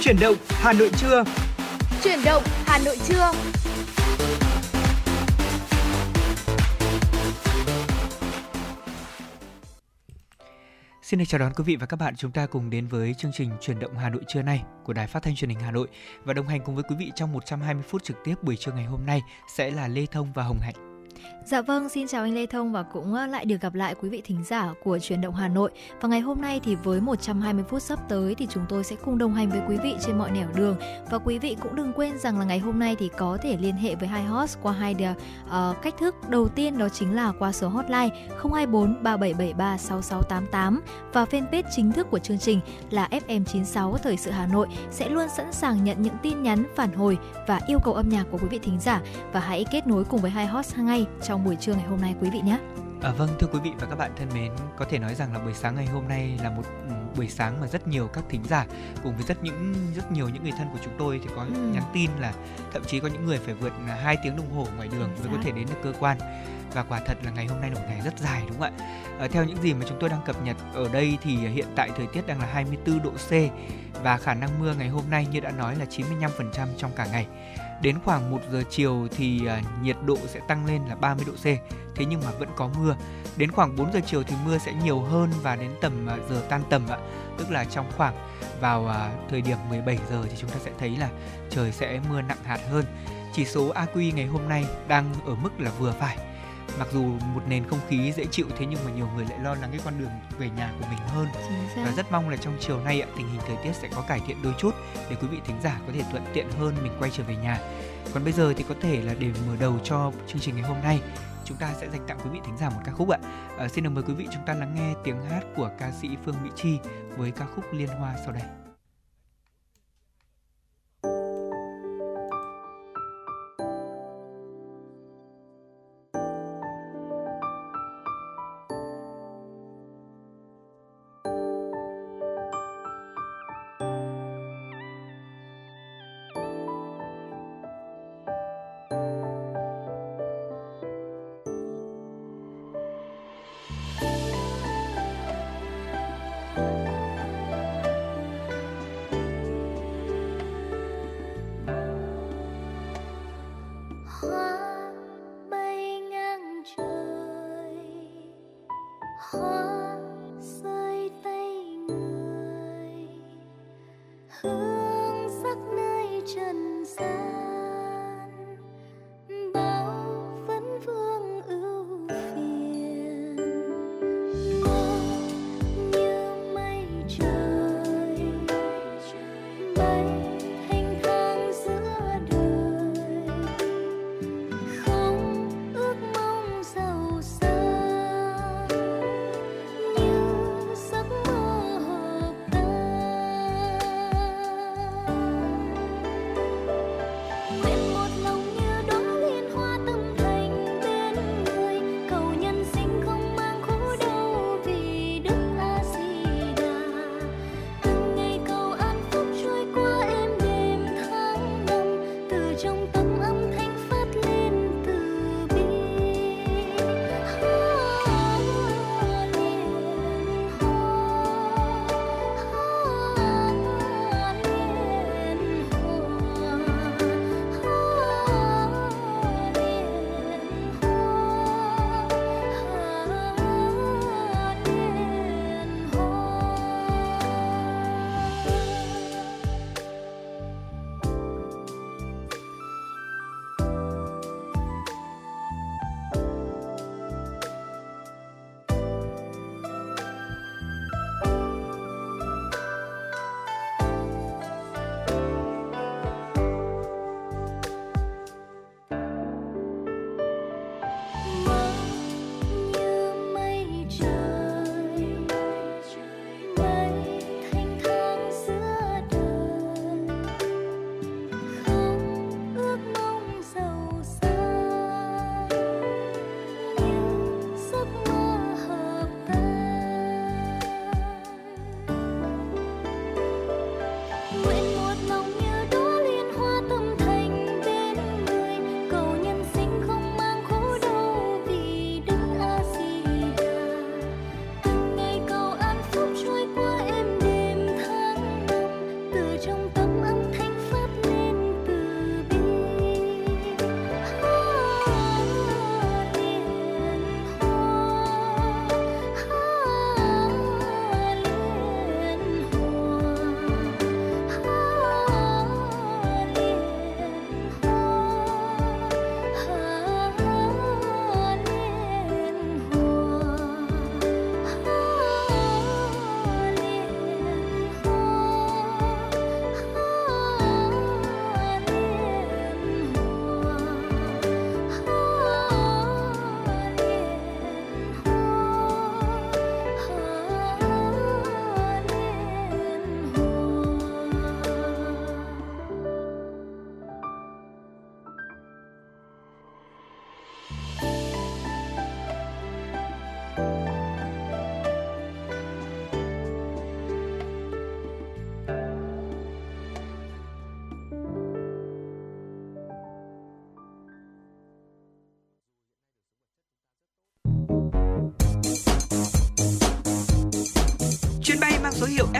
Chuyển động Hà Nội trưa. Chuyển động Hà Nội trưa. Xin được chào đón quý vị và các bạn chúng ta cùng đến với chương trình Chuyển động Hà Nội trưa nay của Đài Phát thanh Truyền hình Hà Nội và đồng hành cùng với quý vị trong 120 phút trực tiếp buổi trưa ngày hôm nay sẽ là Lê Thông và Hồng Hạnh. Dạ vâng, xin chào anh Lê Thông và cũng ờ, lại được gặp lại quý vị thính giả của Truyền động Hà Nội. Và ngày hôm nay thì với 120 phút sắp tới thì chúng tôi sẽ cùng đồng hành với quý vị trên mọi nẻo đường. Và quý vị cũng đừng quên rằng là ngày hôm nay thì có thể liên hệ với hai host qua hai uh, cách thức. Đầu tiên đó chính là qua số hotline 024 3773 6688 và fanpage chính thức của chương trình là FM96 Thời sự Hà Nội sẽ luôn sẵn sàng nhận những tin nhắn, phản hồi và yêu cầu âm nhạc của quý vị thính giả và hãy kết nối cùng với hai host ngay trong buổi trưa ngày hôm nay quý vị nhé. À, vâng thưa quý vị và các bạn thân mến, có thể nói rằng là buổi sáng ngày hôm nay là một ừ, buổi sáng mà rất nhiều các thính giả cùng với rất những rất nhiều những người thân của chúng tôi thì có ừ. nhắn tin là thậm chí có những người phải vượt 2 tiếng đồng hồ ngoài đường mới có thể đến được cơ quan và quả thật là ngày hôm nay là một ngày rất dài đúng không ạ? À, theo những gì mà chúng tôi đang cập nhật ở đây thì hiện tại thời tiết đang là 24 độ C và khả năng mưa ngày hôm nay như đã nói là 95% trong cả ngày Đến khoảng 1 giờ chiều thì à, nhiệt độ sẽ tăng lên là 30 độ C. Thế nhưng mà vẫn có mưa. Đến khoảng 4 giờ chiều thì mưa sẽ nhiều hơn và đến tầm à, giờ tan tầm ạ. Tức là trong khoảng vào à, thời điểm 17 giờ thì chúng ta sẽ thấy là trời sẽ mưa nặng hạt hơn. Chỉ số AQ ngày hôm nay đang ở mức là vừa phải mặc dù một nền không khí dễ chịu thế nhưng mà nhiều người lại lo lắng cái con đường về nhà của mình hơn. Và rất mong là trong chiều nay tình hình thời tiết sẽ có cải thiện đôi chút để quý vị thính giả có thể thuận tiện hơn mình quay trở về nhà. Còn bây giờ thì có thể là để mở đầu cho chương trình ngày hôm nay chúng ta sẽ dành tặng quý vị thính giả một ca khúc ạ. À, xin được mời quý vị chúng ta lắng nghe tiếng hát của ca sĩ Phương Mỹ Chi với ca khúc Liên Hoa sau đây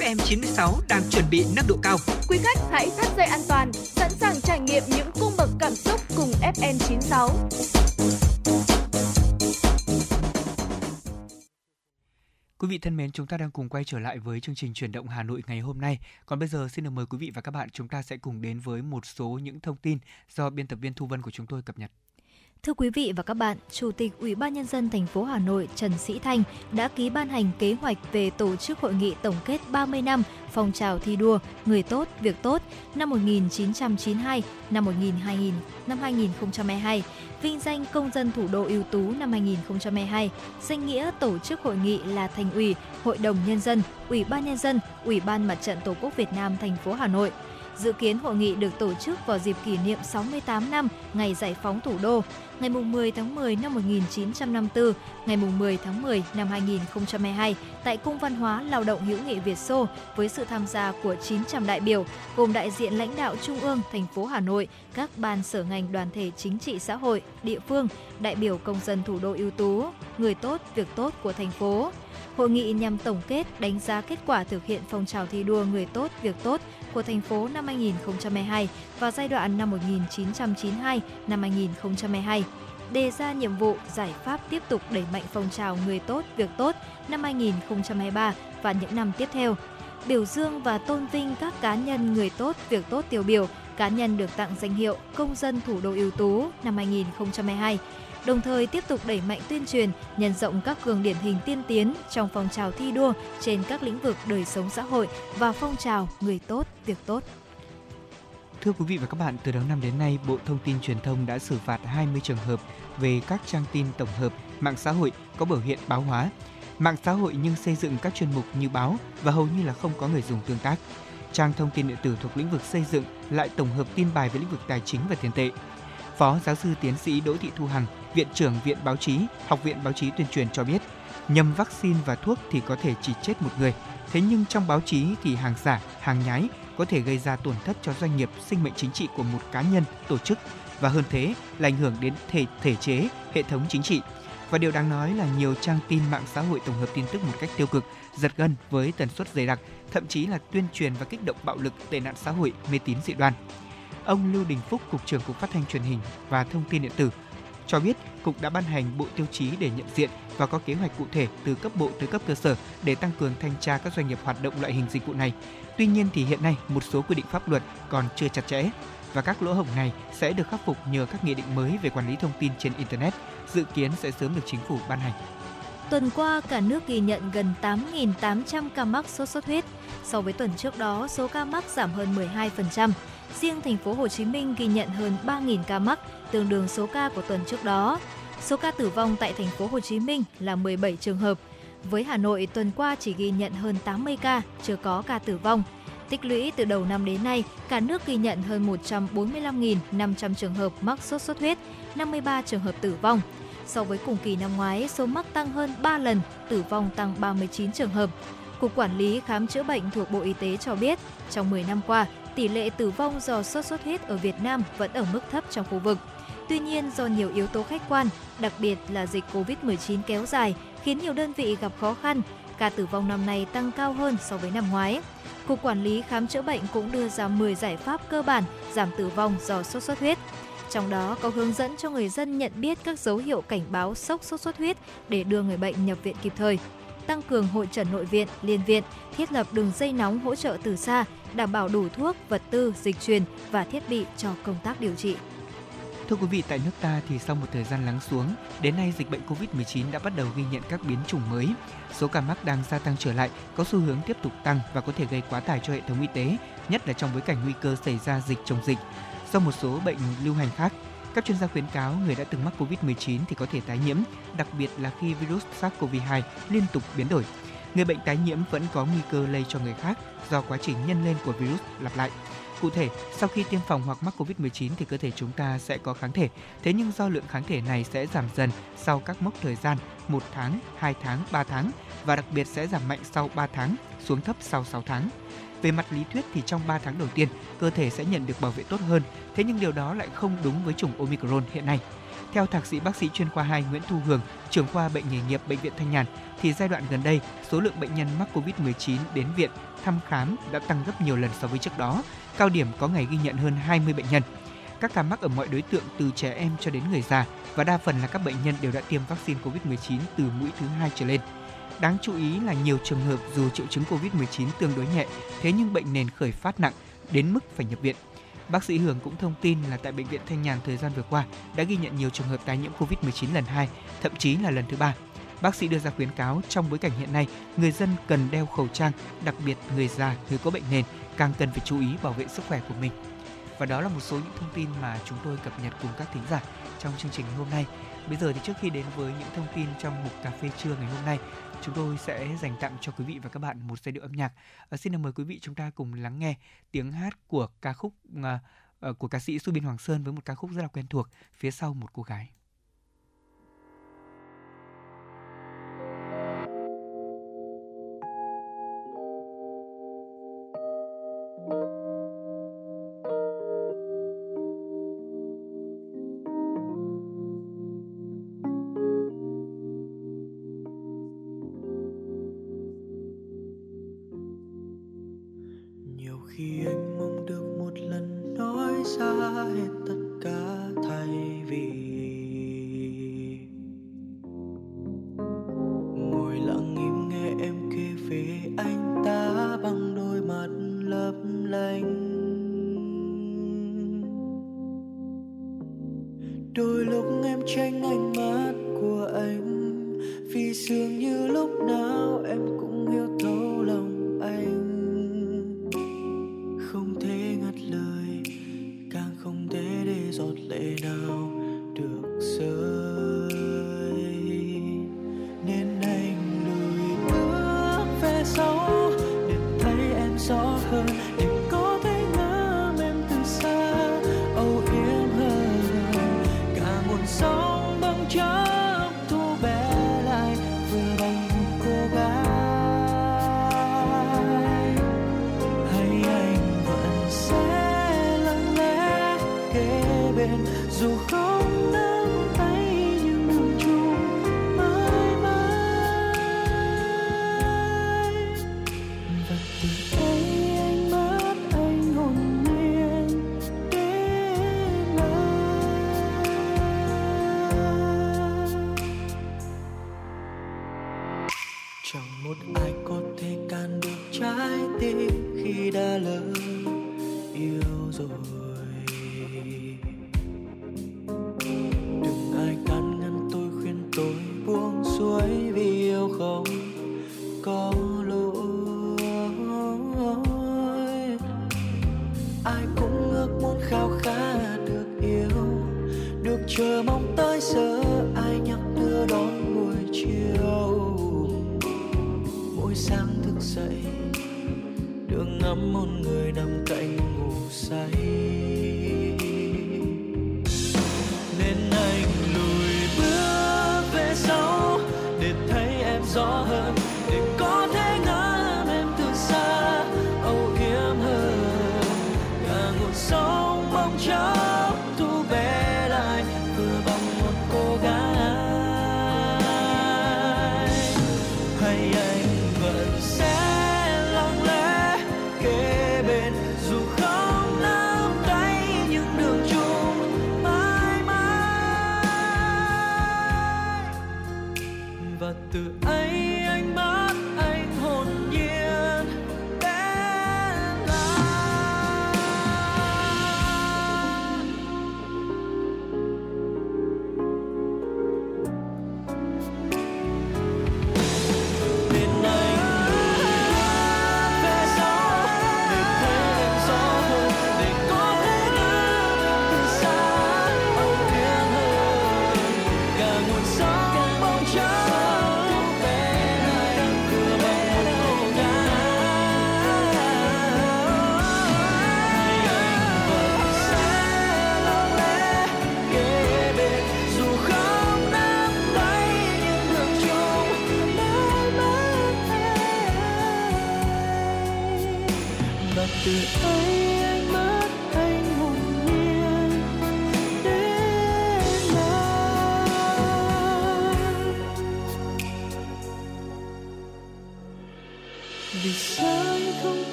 FM96 đang chuẩn bị nâng độ cao. Quý khách hãy thắt dây an toàn, sẵn sàng trải nghiệm những cung bậc cảm xúc cùng FM96. Quý vị thân mến, chúng ta đang cùng quay trở lại với chương trình chuyển động Hà Nội ngày hôm nay. Còn bây giờ xin được mời quý vị và các bạn chúng ta sẽ cùng đến với một số những thông tin do biên tập viên Thu Vân của chúng tôi cập nhật. Thưa quý vị và các bạn, Chủ tịch Ủy ban nhân dân thành phố Hà Nội Trần Sĩ Thanh đã ký ban hành kế hoạch về tổ chức hội nghị tổng kết 30 năm phong trào thi đua người tốt, việc tốt năm 1992 năm 2000 năm 2022, vinh danh công dân thủ đô ưu tú năm 2022, danh nghĩa tổ chức hội nghị là Thành ủy, Hội đồng nhân dân, Ủy ban nhân dân, Ủy ban Mặt trận Tổ quốc Việt Nam thành phố Hà Nội. Dự kiến hội nghị được tổ chức vào dịp kỷ niệm 68 năm ngày giải phóng thủ đô, ngày 10 tháng 10 năm 1954, ngày 10 tháng 10 năm 2022 tại Cung Văn hóa Lao động hữu nghị Việt Xô với sự tham gia của 900 đại biểu gồm đại diện lãnh đạo Trung ương, thành phố Hà Nội, các ban sở ngành đoàn thể chính trị xã hội, địa phương, đại biểu công dân thủ đô ưu tú, người tốt, việc tốt của thành phố. Hội nghị nhằm tổng kết, đánh giá kết quả thực hiện phong trào thi đua người tốt, việc tốt của thành phố năm 2022 và giai đoạn năm 1992 năm 2022 đề ra nhiệm vụ giải pháp tiếp tục đẩy mạnh phong trào người tốt việc tốt năm 2023 và những năm tiếp theo. Biểu dương và tôn vinh các cá nhân người tốt việc tốt tiêu biểu cá nhân được tặng danh hiệu công dân thủ đô ưu tú năm 2022 đồng thời tiếp tục đẩy mạnh tuyên truyền, nhân rộng các gương điển hình tiên tiến trong phong trào thi đua trên các lĩnh vực đời sống xã hội và phong trào người tốt, việc tốt. Thưa quý vị và các bạn, từ đầu năm đến nay, Bộ Thông tin Truyền thông đã xử phạt 20 trường hợp về các trang tin tổng hợp, mạng xã hội có biểu hiện báo hóa. Mạng xã hội nhưng xây dựng các chuyên mục như báo và hầu như là không có người dùng tương tác. Trang thông tin điện tử thuộc lĩnh vực xây dựng lại tổng hợp tin bài về lĩnh vực tài chính và tiền tệ. Phó giáo sư tiến sĩ Đỗ Thị Thu Hằng, Viện trưởng Viện Báo chí, Học viện Báo chí Tuyên truyền cho biết, nhầm vaccine và thuốc thì có thể chỉ chết một người, thế nhưng trong báo chí thì hàng giả, hàng nhái có thể gây ra tổn thất cho doanh nghiệp, sinh mệnh chính trị của một cá nhân, tổ chức và hơn thế là ảnh hưởng đến thể thể chế, hệ thống chính trị. Và điều đáng nói là nhiều trang tin mạng xã hội tổng hợp tin tức một cách tiêu cực, giật gân với tần suất dày đặc, thậm chí là tuyên truyền và kích động bạo lực, tệ nạn xã hội, mê tín dị đoan. Ông Lưu Đình Phúc, cục trưởng cục phát thanh truyền hình và thông tin điện tử cho biết cục đã ban hành bộ tiêu chí để nhận diện và có kế hoạch cụ thể từ cấp bộ tới cấp cơ sở để tăng cường thanh tra các doanh nghiệp hoạt động loại hình dịch vụ này. Tuy nhiên thì hiện nay một số quy định pháp luật còn chưa chặt chẽ và các lỗ hổng này sẽ được khắc phục nhờ các nghị định mới về quản lý thông tin trên internet, dự kiến sẽ sớm được chính phủ ban hành. Tuần qua, cả nước ghi nhận gần 8.800 ca mắc sốt xuất huyết. So với tuần trước đó, số ca mắc giảm hơn 12%. Riêng thành phố Hồ Chí Minh ghi nhận hơn 3.000 ca mắc, tương đương số ca của tuần trước đó. Số ca tử vong tại thành phố Hồ Chí Minh là 17 trường hợp. Với Hà Nội, tuần qua chỉ ghi nhận hơn 80 ca, chưa có ca tử vong. Tích lũy từ đầu năm đến nay, cả nước ghi nhận hơn 145.500 trường hợp mắc sốt xuất huyết, 53 trường hợp tử vong. So với cùng kỳ năm ngoái, số mắc tăng hơn 3 lần, tử vong tăng 39 trường hợp. Cục Quản lý Khám chữa bệnh thuộc Bộ Y tế cho biết, trong 10 năm qua, tỷ lệ tử vong do sốt xuất huyết ở Việt Nam vẫn ở mức thấp trong khu vực. Tuy nhiên, do nhiều yếu tố khách quan, đặc biệt là dịch COVID-19 kéo dài, khiến nhiều đơn vị gặp khó khăn, ca tử vong năm nay tăng cao hơn so với năm ngoái. Cục Quản lý Khám chữa bệnh cũng đưa ra 10 giải pháp cơ bản giảm tử vong do sốt xuất huyết. Trong đó có hướng dẫn cho người dân nhận biết các dấu hiệu cảnh báo sốc sốt xuất huyết để đưa người bệnh nhập viện kịp thời tăng cường hội trần nội viện, liên viện, thiết lập đường dây nóng hỗ trợ từ xa, đảm bảo đủ thuốc, vật tư, dịch truyền và thiết bị cho công tác điều trị. Thưa quý vị, tại nước ta thì sau một thời gian lắng xuống, đến nay dịch bệnh COVID-19 đã bắt đầu ghi nhận các biến chủng mới. Số ca mắc đang gia tăng trở lại, có xu hướng tiếp tục tăng và có thể gây quá tải cho hệ thống y tế, nhất là trong bối cảnh nguy cơ xảy ra dịch chồng dịch. Do một số bệnh lưu hành khác, các chuyên gia khuyến cáo người đã từng mắc COVID-19 thì có thể tái nhiễm, đặc biệt là khi virus SARS-CoV-2 liên tục biến đổi. Người bệnh tái nhiễm vẫn có nguy cơ lây cho người khác do quá trình nhân lên của virus lặp lại. Cụ thể, sau khi tiêm phòng hoặc mắc COVID-19 thì cơ thể chúng ta sẽ có kháng thể. Thế nhưng do lượng kháng thể này sẽ giảm dần sau các mốc thời gian 1 tháng, 2 tháng, 3 tháng và đặc biệt sẽ giảm mạnh sau 3 tháng, xuống thấp sau 6 tháng. Về mặt lý thuyết thì trong 3 tháng đầu tiên, cơ thể sẽ nhận được bảo vệ tốt hơn, thế nhưng điều đó lại không đúng với chủng Omicron hiện nay. Theo thạc sĩ bác sĩ chuyên khoa 2 Nguyễn Thu Hường, trưởng khoa bệnh nghề nghiệp bệnh viện Thanh Nhàn, thì giai đoạn gần đây, số lượng bệnh nhân mắc COVID-19 đến viện thăm khám đã tăng gấp nhiều lần so với trước đó. Cao điểm có ngày ghi nhận hơn 20 bệnh nhân. Các ca mắc ở mọi đối tượng từ trẻ em cho đến người già và đa phần là các bệnh nhân đều đã tiêm vaccine COVID-19 từ mũi thứ hai trở lên. Đáng chú ý là nhiều trường hợp dù triệu chứng COVID-19 tương đối nhẹ, thế nhưng bệnh nền khởi phát nặng đến mức phải nhập viện. Bác sĩ Hưởng cũng thông tin là tại bệnh viện Thanh Nhàn thời gian vừa qua đã ghi nhận nhiều trường hợp tái nhiễm COVID-19 lần 2, thậm chí là lần thứ ba. Bác sĩ đưa ra khuyến cáo trong bối cảnh hiện nay, người dân cần đeo khẩu trang, đặc biệt người già, người có bệnh nền càng cần phải chú ý bảo vệ sức khỏe của mình. Và đó là một số những thông tin mà chúng tôi cập nhật cùng các thính giả trong chương trình hôm nay. Bây giờ thì trước khi đến với những thông tin trong mục cà phê trưa ngày hôm nay, chúng tôi sẽ dành tặng cho quý vị và các bạn một giai điệu âm nhạc. À, xin được mời quý vị chúng ta cùng lắng nghe tiếng hát của ca khúc ờ, ờ, của ca sĩ Su Biên Hoàng Sơn với một ca khúc rất là quen thuộc phía sau một cô gái.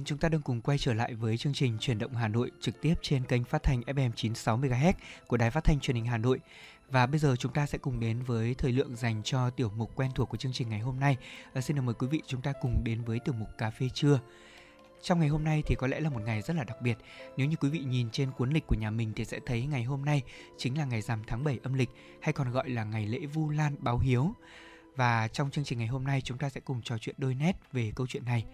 mến, chúng ta đang cùng quay trở lại với chương trình Chuyển động Hà Nội trực tiếp trên kênh phát thanh FM 96 MHz của Đài Phát thanh Truyền hình Hà Nội. Và bây giờ chúng ta sẽ cùng đến với thời lượng dành cho tiểu mục quen thuộc của chương trình ngày hôm nay. À, xin được mời quý vị chúng ta cùng đến với tiểu mục cà phê trưa. Trong ngày hôm nay thì có lẽ là một ngày rất là đặc biệt. Nếu như quý vị nhìn trên cuốn lịch của nhà mình thì sẽ thấy ngày hôm nay chính là ngày rằm tháng 7 âm lịch hay còn gọi là ngày lễ Vu Lan báo hiếu. Và trong chương trình ngày hôm nay chúng ta sẽ cùng trò chuyện đôi nét về câu chuyện này.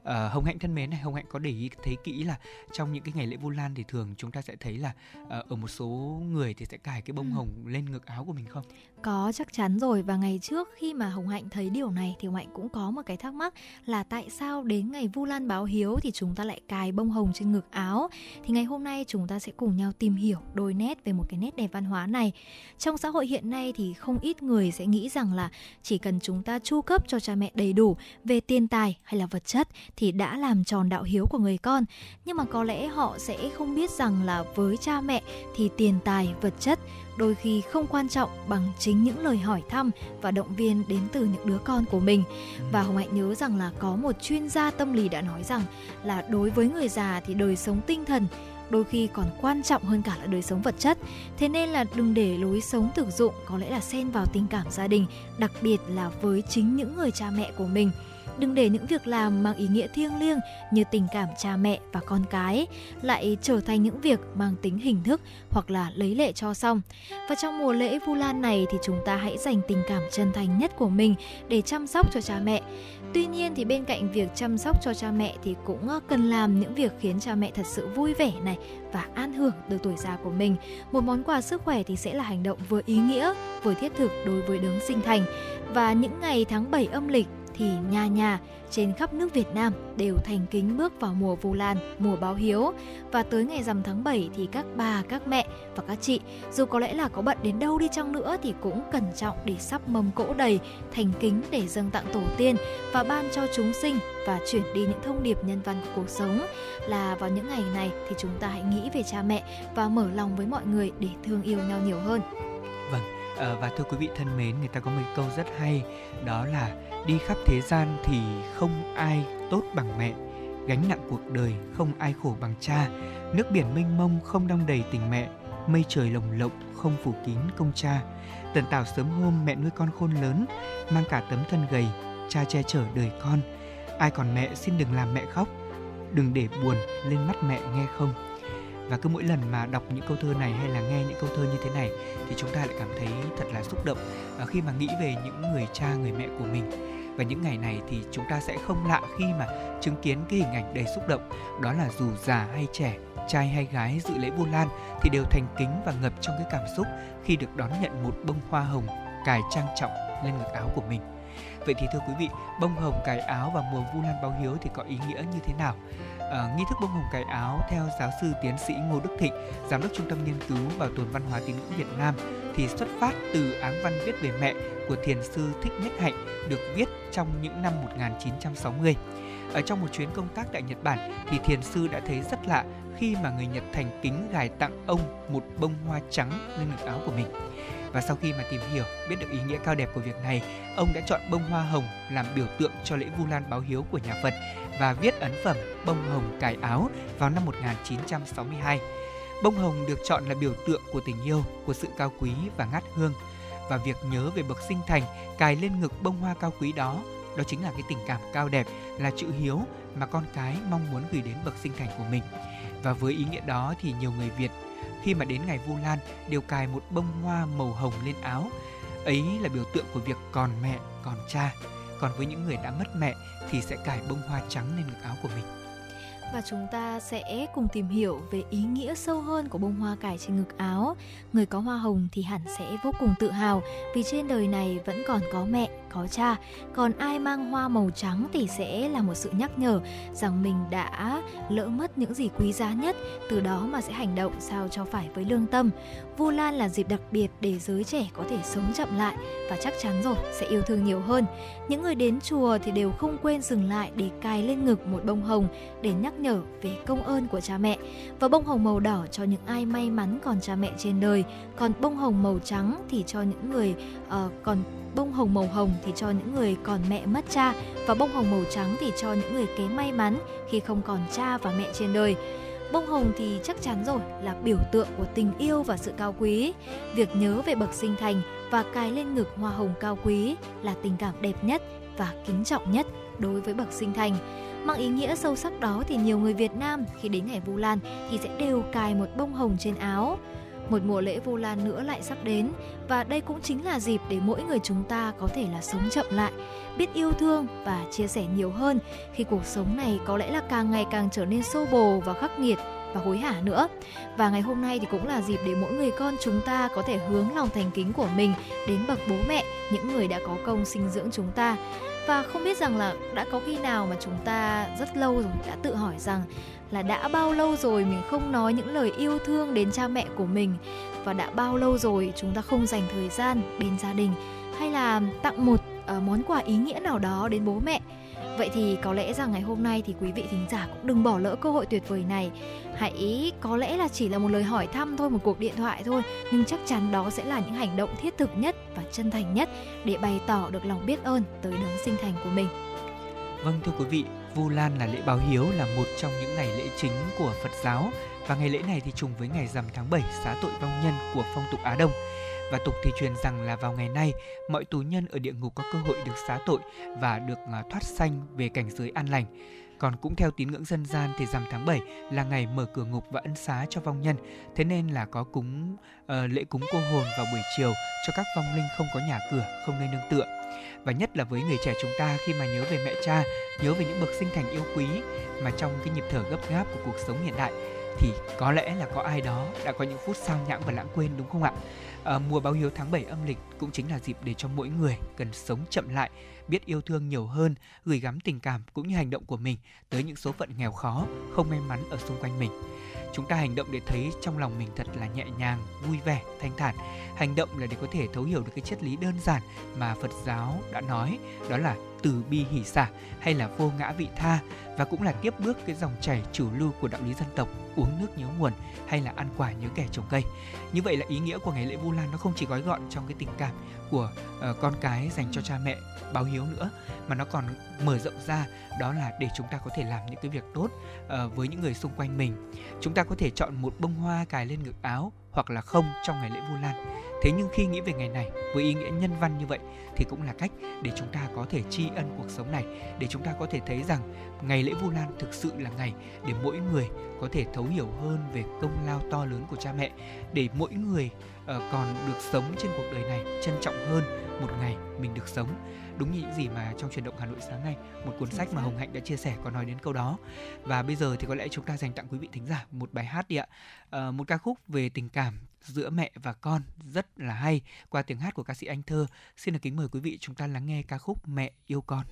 Uh, Hồng Hạnh thân mến này, Hồng Hạnh có để ý thấy kỹ là trong những cái ngày lễ Vu Lan thì thường chúng ta sẽ thấy là uh, ở một số người thì sẽ cài cái bông Ừ. hồng lên ngực áo của mình không? Có chắc chắn rồi và ngày trước khi mà Hồng Hạnh thấy điều này thì Hồng Hạnh cũng có một cái thắc mắc là tại sao đến ngày Vu Lan báo hiếu thì chúng ta lại cài bông hồng trên ngực áo. Thì ngày hôm nay chúng ta sẽ cùng nhau tìm hiểu đôi nét về một cái nét đẹp văn hóa này. Trong xã hội hiện nay thì không ít người sẽ nghĩ rằng là chỉ cần chúng ta chu cấp cho cha mẹ đầy đủ về tiền tài hay là vật chất thì đã làm tròn đạo hiếu của người con. Nhưng mà có lẽ họ sẽ không biết rằng là với cha mẹ thì tiền tài, vật chất đôi khi không quan trọng bằng chính những lời hỏi thăm và động viên đến từ những đứa con của mình. Và Hồng Hạnh nhớ rằng là có một chuyên gia tâm lý đã nói rằng là đối với người già thì đời sống tinh thần đôi khi còn quan trọng hơn cả là đời sống vật chất. Thế nên là đừng để lối sống thực dụng có lẽ là xen vào tình cảm gia đình, đặc biệt là với chính những người cha mẹ của mình. Đừng để những việc làm mang ý nghĩa thiêng liêng như tình cảm cha mẹ và con cái lại trở thành những việc mang tính hình thức hoặc là lấy lệ cho xong. Và trong mùa lễ Vu Lan này thì chúng ta hãy dành tình cảm chân thành nhất của mình để chăm sóc cho cha mẹ. Tuy nhiên thì bên cạnh việc chăm sóc cho cha mẹ thì cũng ờ, cần làm những việc khiến cha mẹ thật sự vui vẻ này và an hưởng được tuổi già của mình. Một món quà sức khỏe thì sẽ là hành động vừa ý nghĩa, vừa thiết thực đối với đấng sinh thành. Và những ngày tháng 7 âm lịch thì nhà nhà trên khắp nước Việt Nam đều thành kính bước vào mùa Vu Lan, mùa báo hiếu. Và tới ngày rằm tháng 7 thì các bà, các mẹ và các chị dù có lẽ là có bận đến đâu đi chăng nữa thì cũng cẩn trọng để sắp mâm cỗ đầy, thành kính để dâng tặng tổ tiên và ban cho chúng sinh và chuyển đi những thông điệp nhân văn của cuộc sống là vào những ngày này thì chúng ta hãy nghĩ về cha mẹ và mở lòng với mọi người để thương yêu nhau nhiều hơn. Vâng ờ, và thưa quý vị thân mến, người ta có một câu rất hay, đó là đi khắp thế gian thì không ai tốt bằng mẹ, gánh nặng cuộc đời không ai khổ bằng cha, nước biển mênh mông không đong đầy tình mẹ, mây trời lồng lộng không phủ kín công cha. Tần tảo sớm hôm mẹ nuôi con khôn lớn, mang cả tấm thân gầy, cha che chở đời con. Ai còn mẹ xin đừng làm mẹ khóc, đừng để buồn lên mắt mẹ nghe không. Và cứ mỗi lần mà đọc những câu thơ này hay là nghe những câu thơ như thế này, thì chúng ta lại cảm thấy thật là xúc động à, khi mà nghĩ về những người cha, người mẹ của mình. Và những ngày này thì chúng ta sẽ không lạ khi mà chứng kiến cái hình ảnh đầy xúc động, đó là dù già hay trẻ, trai hay gái dự lễ vu lan thì đều thành kính và ngập trong cái cảm xúc khi được đón nhận một bông hoa hồng cài trang trọng lên ngực áo của mình. Vậy thì thưa quý vị, bông hồng cài áo và mùa vu lan báo hiếu thì có ý nghĩa như thế nào? Uh, nghi thức bông hồng cài áo theo giáo sư tiến sĩ Ngô Đức Thịnh, giám đốc trung tâm nghiên cứu bảo tồn văn hóa tín ngưỡng Việt Nam thì xuất phát từ áng văn viết về mẹ của thiền sư Thích Nhất Hạnh được viết trong những năm 1960. Ở trong một chuyến công tác tại Nhật Bản thì thiền sư đã thấy rất lạ khi mà người Nhật thành kính gài tặng ông một bông hoa trắng lên ngực áo của mình. Và sau khi mà tìm hiểu, biết được ý nghĩa cao đẹp của việc này, ông đã chọn bông hoa hồng làm biểu tượng cho lễ Vu Lan báo hiếu của nhà Phật và viết ấn phẩm bông hồng cài áo vào năm 1962. Bông hồng được chọn là biểu tượng của tình yêu, của sự cao quý và ngát hương. Và việc nhớ về bậc sinh thành cài lên ngực bông hoa cao quý đó, đó chính là cái tình cảm cao đẹp, là chữ hiếu mà con cái mong muốn gửi đến bậc sinh thành của mình. Và với ý nghĩa đó thì nhiều người Việt khi mà đến ngày Vu Lan đều cài một bông hoa màu hồng lên áo ấy là biểu tượng của việc còn mẹ còn cha còn với những người đã mất mẹ thì sẽ cài bông hoa trắng lên ngực áo của mình và chúng ta sẽ cùng tìm hiểu về ý nghĩa sâu hơn của bông hoa cài trên ngực áo. Người có hoa hồng thì hẳn sẽ vô cùng tự hào vì trên đời này vẫn còn có mẹ, có cha. Còn ai mang hoa màu trắng thì sẽ là một sự nhắc nhở rằng mình đã lỡ mất những gì quý giá nhất, từ đó mà sẽ hành động sao cho phải với lương tâm. Vu Lan là dịp đặc biệt để giới trẻ có thể sống chậm lại và chắc chắn rồi sẽ yêu thương nhiều hơn. Những người đến chùa thì đều không quên dừng lại để cài lên ngực một bông hồng để nhắc nhở về công ơn của cha mẹ và bông hồng màu đỏ cho những ai may mắn còn cha mẹ trên đời, còn bông hồng màu trắng thì cho những người uh, còn bông hồng màu hồng thì cho những người còn mẹ mất cha và bông hồng màu trắng thì cho những người kém may mắn khi không còn cha và mẹ trên đời. Bông hồng thì chắc chắn rồi, là biểu tượng của tình yêu và sự cao quý. Việc nhớ về bậc sinh thành và cài lên ngực hoa hồng cao quý là tình cảm đẹp nhất và kính trọng nhất đối với bậc sinh thành. Mang ý nghĩa sâu sắc đó thì nhiều người Việt Nam khi đến ngày Vu Lan thì sẽ đều cài một bông hồng trên áo. Một mùa lễ Vu Lan nữa lại sắp đến và đây cũng chính là dịp để mỗi người chúng ta có thể là sống chậm lại, biết yêu thương và chia sẻ nhiều hơn khi cuộc sống này có lẽ là càng ngày càng trở nên xô bồ và khắc nghiệt và hối hả nữa. Và ngày hôm nay thì cũng là dịp để mỗi người con chúng ta có thể hướng lòng thành kính của mình đến bậc bố mẹ, những người đã có công sinh dưỡng chúng ta. Và không biết rằng là đã có khi nào mà chúng ta rất lâu rồi đã tự hỏi rằng là đã bao lâu rồi mình không nói những lời yêu thương đến cha mẹ của mình và đã bao lâu rồi chúng ta không dành thời gian bên gia đình hay là tặng một uh, món quà ý nghĩa nào đó đến bố mẹ Vậy thì có lẽ rằng ngày hôm nay thì quý vị thính giả cũng đừng bỏ lỡ cơ hội tuyệt vời này. Hãy có lẽ là chỉ là một lời hỏi thăm thôi, một cuộc điện thoại thôi, nhưng chắc chắn đó sẽ là những hành động thiết thực nhất và chân thành nhất để bày tỏ được lòng biết ơn tới đấng sinh thành của mình. Vâng thưa quý vị, Vu Lan là lễ báo hiếu là một trong những ngày lễ chính của Phật giáo và ngày lễ này thì trùng với ngày rằm tháng 7 xá tội vong nhân của phong tục Á Đông. Và tục thì truyền rằng là vào ngày nay, mọi tù nhân ở địa ngục có cơ hội được xá tội và được à, thoát sanh về cảnh giới an lành. Còn cũng theo tín ngưỡng dân gian thì rằm tháng 7 là ngày mở cửa ngục và ân xá cho vong nhân. Thế nên là có cúng uh, lễ cúng cô hồn vào buổi chiều cho các vong linh không có nhà cửa, không nơi nương tựa. Và nhất là với người trẻ chúng ta khi mà nhớ về mẹ cha, nhớ về những bậc sinh thành yêu quý mà trong cái nhịp thở gấp gáp của cuộc sống hiện đại thì có lẽ là có ai đó đã có những phút sao nhãng và lãng quên đúng không ạ? À, mùa báo hiếu tháng 7 âm lịch cũng chính là dịp để cho mỗi người cần sống chậm lại, biết yêu thương nhiều hơn, gửi gắm tình cảm cũng như hành động của mình tới những số phận nghèo khó, không may mắn ở xung quanh mình. Chúng ta hành động để thấy trong lòng mình thật là nhẹ nhàng, vui vẻ, thanh thản. Hành động là để có thể thấu hiểu được cái triết lý đơn giản mà Phật giáo đã nói, đó là từ bi hỷ xả hay là vô ngã vị tha và cũng là tiếp bước cái dòng chảy chủ lưu của đạo lý dân tộc uống nước nhớ nguồn hay là ăn quả nhớ kẻ trồng cây như vậy là ý nghĩa của ngày lễ vu lan nó không chỉ gói gọn trong cái tình cảm của uh, con cái dành cho cha mẹ báo hiếu nữa mà nó còn mở rộng ra đó là để chúng ta có thể làm những cái việc tốt uh, với những người xung quanh mình. Chúng ta có thể chọn một bông hoa cài lên ngực áo hoặc là không trong ngày lễ vu lan. Thế nhưng khi nghĩ về ngày này với ý nghĩa nhân văn như vậy thì cũng là cách để chúng ta có thể tri ân cuộc sống này để chúng ta có thể thấy rằng ngày lễ vu lan thực sự là ngày để mỗi người có thể thấu hiểu hơn về công lao to lớn của cha mẹ để mỗi người ờ, còn được sống trên cuộc đời này trân trọng hơn một ngày mình được sống đúng như những gì mà trong truyền động Hà Nội sáng nay một cuốn sách mà Hồng Hạnh đã chia sẻ có nói đến câu đó. Và bây giờ thì có lẽ chúng ta dành tặng quý vị thính giả một bài hát đi ạ. À, một ca khúc về tình cảm giữa mẹ và con rất là hay qua tiếng hát của ca sĩ Anh Thơ. Xin được kính mời quý vị chúng ta lắng nghe ca khúc Mẹ yêu con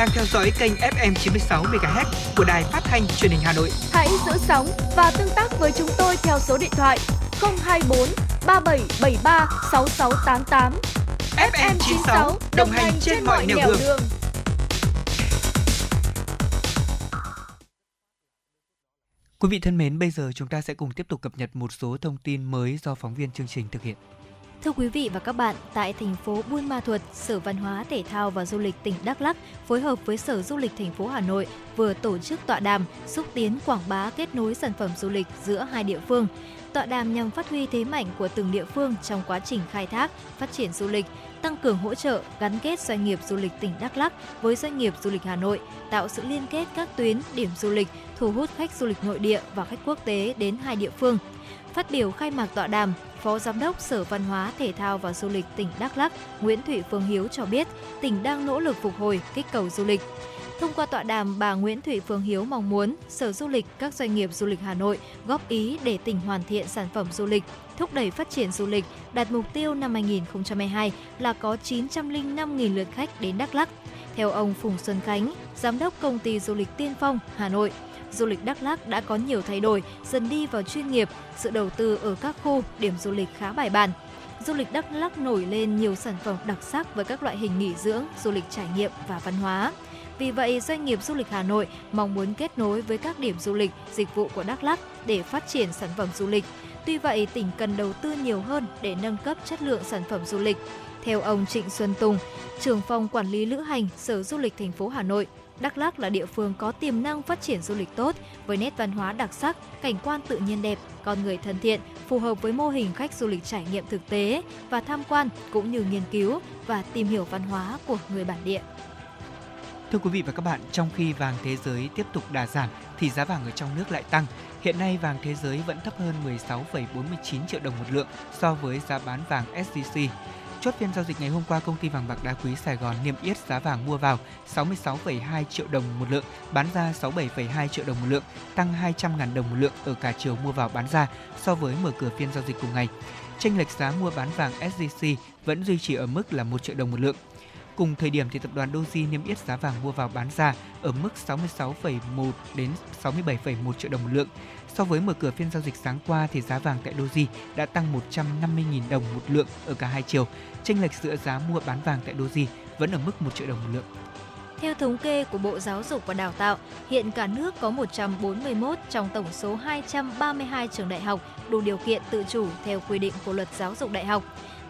đang theo dõi kênh FM 96 MHz của đài phát thanh truyền hình Hà Nội. Hãy giữ sóng và tương tác với chúng tôi theo số điện thoại 024 3773 6688. FM 96 đồng hành trên mọi nẻo đường. đường. Quý vị thân mến, bây giờ chúng ta sẽ cùng tiếp tục cập nhật một số thông tin mới do phóng viên chương trình thực hiện. Thưa quý vị và các bạn, tại thành phố Buôn Ma Thuột, Sở Văn hóa Thể thao và Du lịch tỉnh Đắk Lắk phối hợp với Sở Du lịch thành phố Hà Nội vừa tổ chức tọa đàm xúc tiến quảng bá kết nối sản phẩm du lịch giữa hai địa phương. Tọa đàm nhằm phát huy thế mạnh của từng địa phương trong quá trình khai thác, phát triển du lịch, tăng cường hỗ trợ, gắn kết doanh nghiệp du lịch tỉnh Đắk Lắk với doanh nghiệp du lịch Hà Nội, tạo sự liên kết các tuyến, điểm du lịch, thu hút khách du lịch nội địa và khách quốc tế đến hai địa phương. Phát biểu khai mạc tọa đàm, Phó Giám đốc Sở Văn hóa, Thể thao và Du lịch tỉnh Đắk Lắk Nguyễn Thụy Phương Hiếu cho biết, tỉnh đang nỗ lực phục hồi, kích cầu du lịch. Thông qua tọa đàm, bà Nguyễn Thụy Phương Hiếu mong muốn Sở Du lịch, các doanh nghiệp du lịch Hà Nội góp ý để tỉnh hoàn thiện sản phẩm du lịch, thúc đẩy phát triển du lịch, đạt mục tiêu năm 2022 là có 905.000 lượt khách đến Đắk Lắk. Theo ông Phùng Xuân Khánh, Giám đốc Công ty Du lịch Tiên Phong, Hà Nội, du lịch Đắk Lắk đã có nhiều thay đổi, dần đi vào chuyên nghiệp, sự đầu tư ở các khu, điểm du lịch khá bài bản. Du lịch Đắk Lắk nổi lên nhiều sản phẩm đặc sắc với các loại hình nghỉ dưỡng, du lịch trải nghiệm và văn hóa. Vì vậy, doanh nghiệp du lịch Hà Nội mong muốn kết nối với các điểm du lịch, dịch vụ của Đắk Lắk để phát triển sản phẩm du lịch. Tuy vậy, tỉnh cần đầu tư nhiều hơn để nâng cấp chất lượng sản phẩm du lịch. Theo ông Trịnh Xuân Tùng, trưởng phòng quản lý lữ hành Sở Du lịch thành phố Hà Nội, Đắk Lắk là địa phương có tiềm năng phát triển du lịch tốt với nét văn hóa đặc sắc, cảnh quan tự nhiên đẹp, con người thân thiện, phù hợp với mô hình khách du lịch trải nghiệm thực tế và tham quan cũng như nghiên cứu và tìm hiểu văn hóa của người bản địa. Thưa quý vị và các bạn, trong khi vàng thế giới tiếp tục đà giảm thì giá vàng ở trong nước lại tăng. Hiện nay vàng thế giới vẫn thấp hơn 16,49 triệu đồng một lượng so với giá bán vàng SJC. Chốt phiên giao dịch ngày hôm qua, công ty vàng bạc đá quý Sài Gòn niêm yết giá vàng mua vào 66,2 triệu đồng một lượng, bán ra 67,2 triệu đồng một lượng, tăng 200.000 đồng một lượng ở cả chiều mua vào bán ra so với mở cửa phiên giao dịch cùng ngày. Chênh lệch giá mua bán vàng SJC vẫn duy trì ở mức là 1 triệu đồng một lượng. Cùng thời điểm thì tập đoàn Doji niêm yết giá vàng mua vào bán ra ở mức 66,1 đến 67,1 triệu đồng một lượng. So với mở cửa phiên giao dịch sáng qua thì giá vàng tại Doji đã tăng 150.000 đồng một lượng ở cả hai chiều. Chênh lệch giữa giá mua bán vàng tại Doji vẫn ở mức 1 triệu đồng một lượng. Theo thống kê của Bộ Giáo dục và Đào tạo, hiện cả nước có 141 trong tổng số 232 trường đại học đủ điều kiện tự chủ theo quy định của Luật Giáo dục Đại học.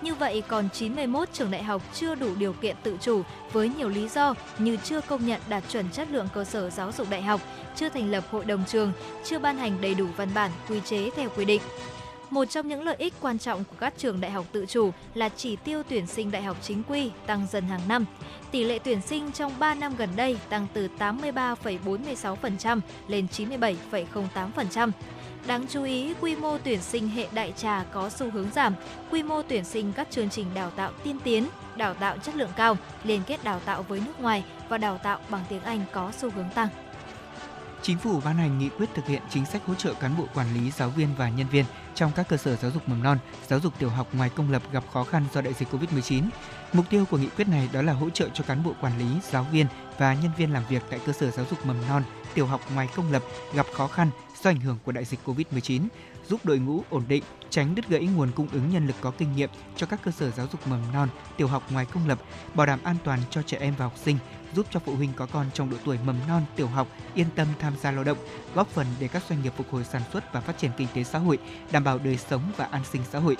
Như vậy còn 91 trường đại học chưa đủ điều kiện tự chủ với nhiều lý do như chưa công nhận đạt chuẩn chất lượng cơ sở giáo dục đại học, chưa thành lập hội đồng trường, chưa ban hành đầy đủ văn bản quy chế theo quy định. Một trong những lợi ích quan trọng của các trường đại học tự chủ là chỉ tiêu tuyển sinh đại học chính quy tăng dần hàng năm. Tỷ lệ tuyển sinh trong 3 năm gần đây tăng từ 83,46% lên 97,08%. Đáng chú ý, quy mô tuyển sinh hệ đại trà có xu hướng giảm, quy mô tuyển sinh các chương trình đào tạo tiên tiến, đào tạo chất lượng cao, liên kết đào tạo với nước ngoài và đào tạo bằng tiếng Anh có xu hướng tăng. Chính phủ ban hành nghị quyết thực hiện chính sách hỗ trợ cán bộ quản lý, giáo viên và nhân viên trong các cơ sở giáo dục mầm non, giáo dục tiểu học ngoài công lập gặp khó khăn do đại dịch Covid-19. Mục tiêu của nghị quyết này đó là hỗ trợ cho cán bộ quản lý, giáo viên và nhân viên làm việc tại cơ sở giáo dục mầm non, tiểu học ngoài công lập gặp khó khăn do ảnh hưởng của đại dịch Covid-19, giúp đội ngũ ổn định, tránh đứt gãy nguồn cung ứng nhân lực có kinh nghiệm cho các cơ sở giáo dục mầm non, tiểu học ngoài công lập, bảo đảm an toàn cho trẻ em và học sinh, giúp cho phụ huynh có con trong độ tuổi mầm non, tiểu học yên tâm tham gia lao động, góp phần để các doanh nghiệp phục hồi sản xuất và phát triển kinh tế xã hội, đảm bảo đời sống và an sinh xã hội.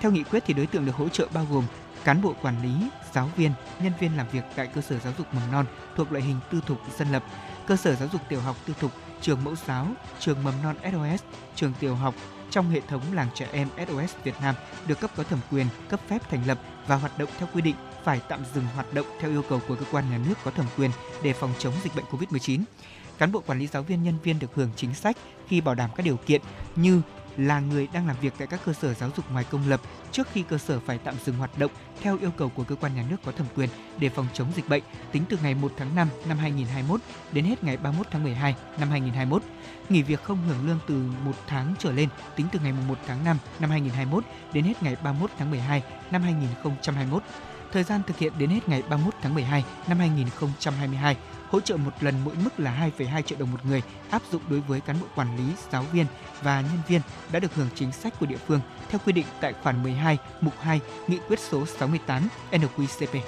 Theo nghị quyết thì đối tượng được hỗ trợ bao gồm cán bộ quản lý, giáo viên, nhân viên làm việc tại cơ sở giáo dục mầm non thuộc loại hình tư thục dân lập, cơ sở giáo dục tiểu học tư thục, trường mẫu giáo, trường mầm non SOS, trường tiểu học trong hệ thống làng trẻ em SOS Việt Nam được cấp có thẩm quyền cấp phép thành lập và hoạt động theo quy định phải tạm dừng hoạt động theo yêu cầu của cơ quan nhà nước có thẩm quyền để phòng chống dịch bệnh COVID-19. Cán bộ quản lý giáo viên nhân viên được hưởng chính sách khi bảo đảm các điều kiện như là người đang làm việc tại các cơ sở giáo dục ngoài công lập trước khi cơ sở phải tạm dừng hoạt động theo yêu cầu của cơ quan nhà nước có thẩm quyền để phòng chống dịch bệnh tính từ ngày 1 tháng 5 năm 2021 đến hết ngày 31 tháng 12 năm 2021. Nghỉ việc không hưởng lương từ 1 tháng trở lên, tính từ ngày 1 tháng 5 năm 2021 đến hết ngày 31 tháng 12 năm 2021 Thời gian thực hiện đến hết ngày 31 tháng 12 năm 2022 hỗ trợ một lần mỗi mức là 2,2 triệu đồng một người áp dụng đối với cán bộ quản lý, giáo viên và nhân viên đã được hưởng chính sách của địa phương theo quy định tại khoản 12, mục 2, Nghị quyết số 68 NQCP.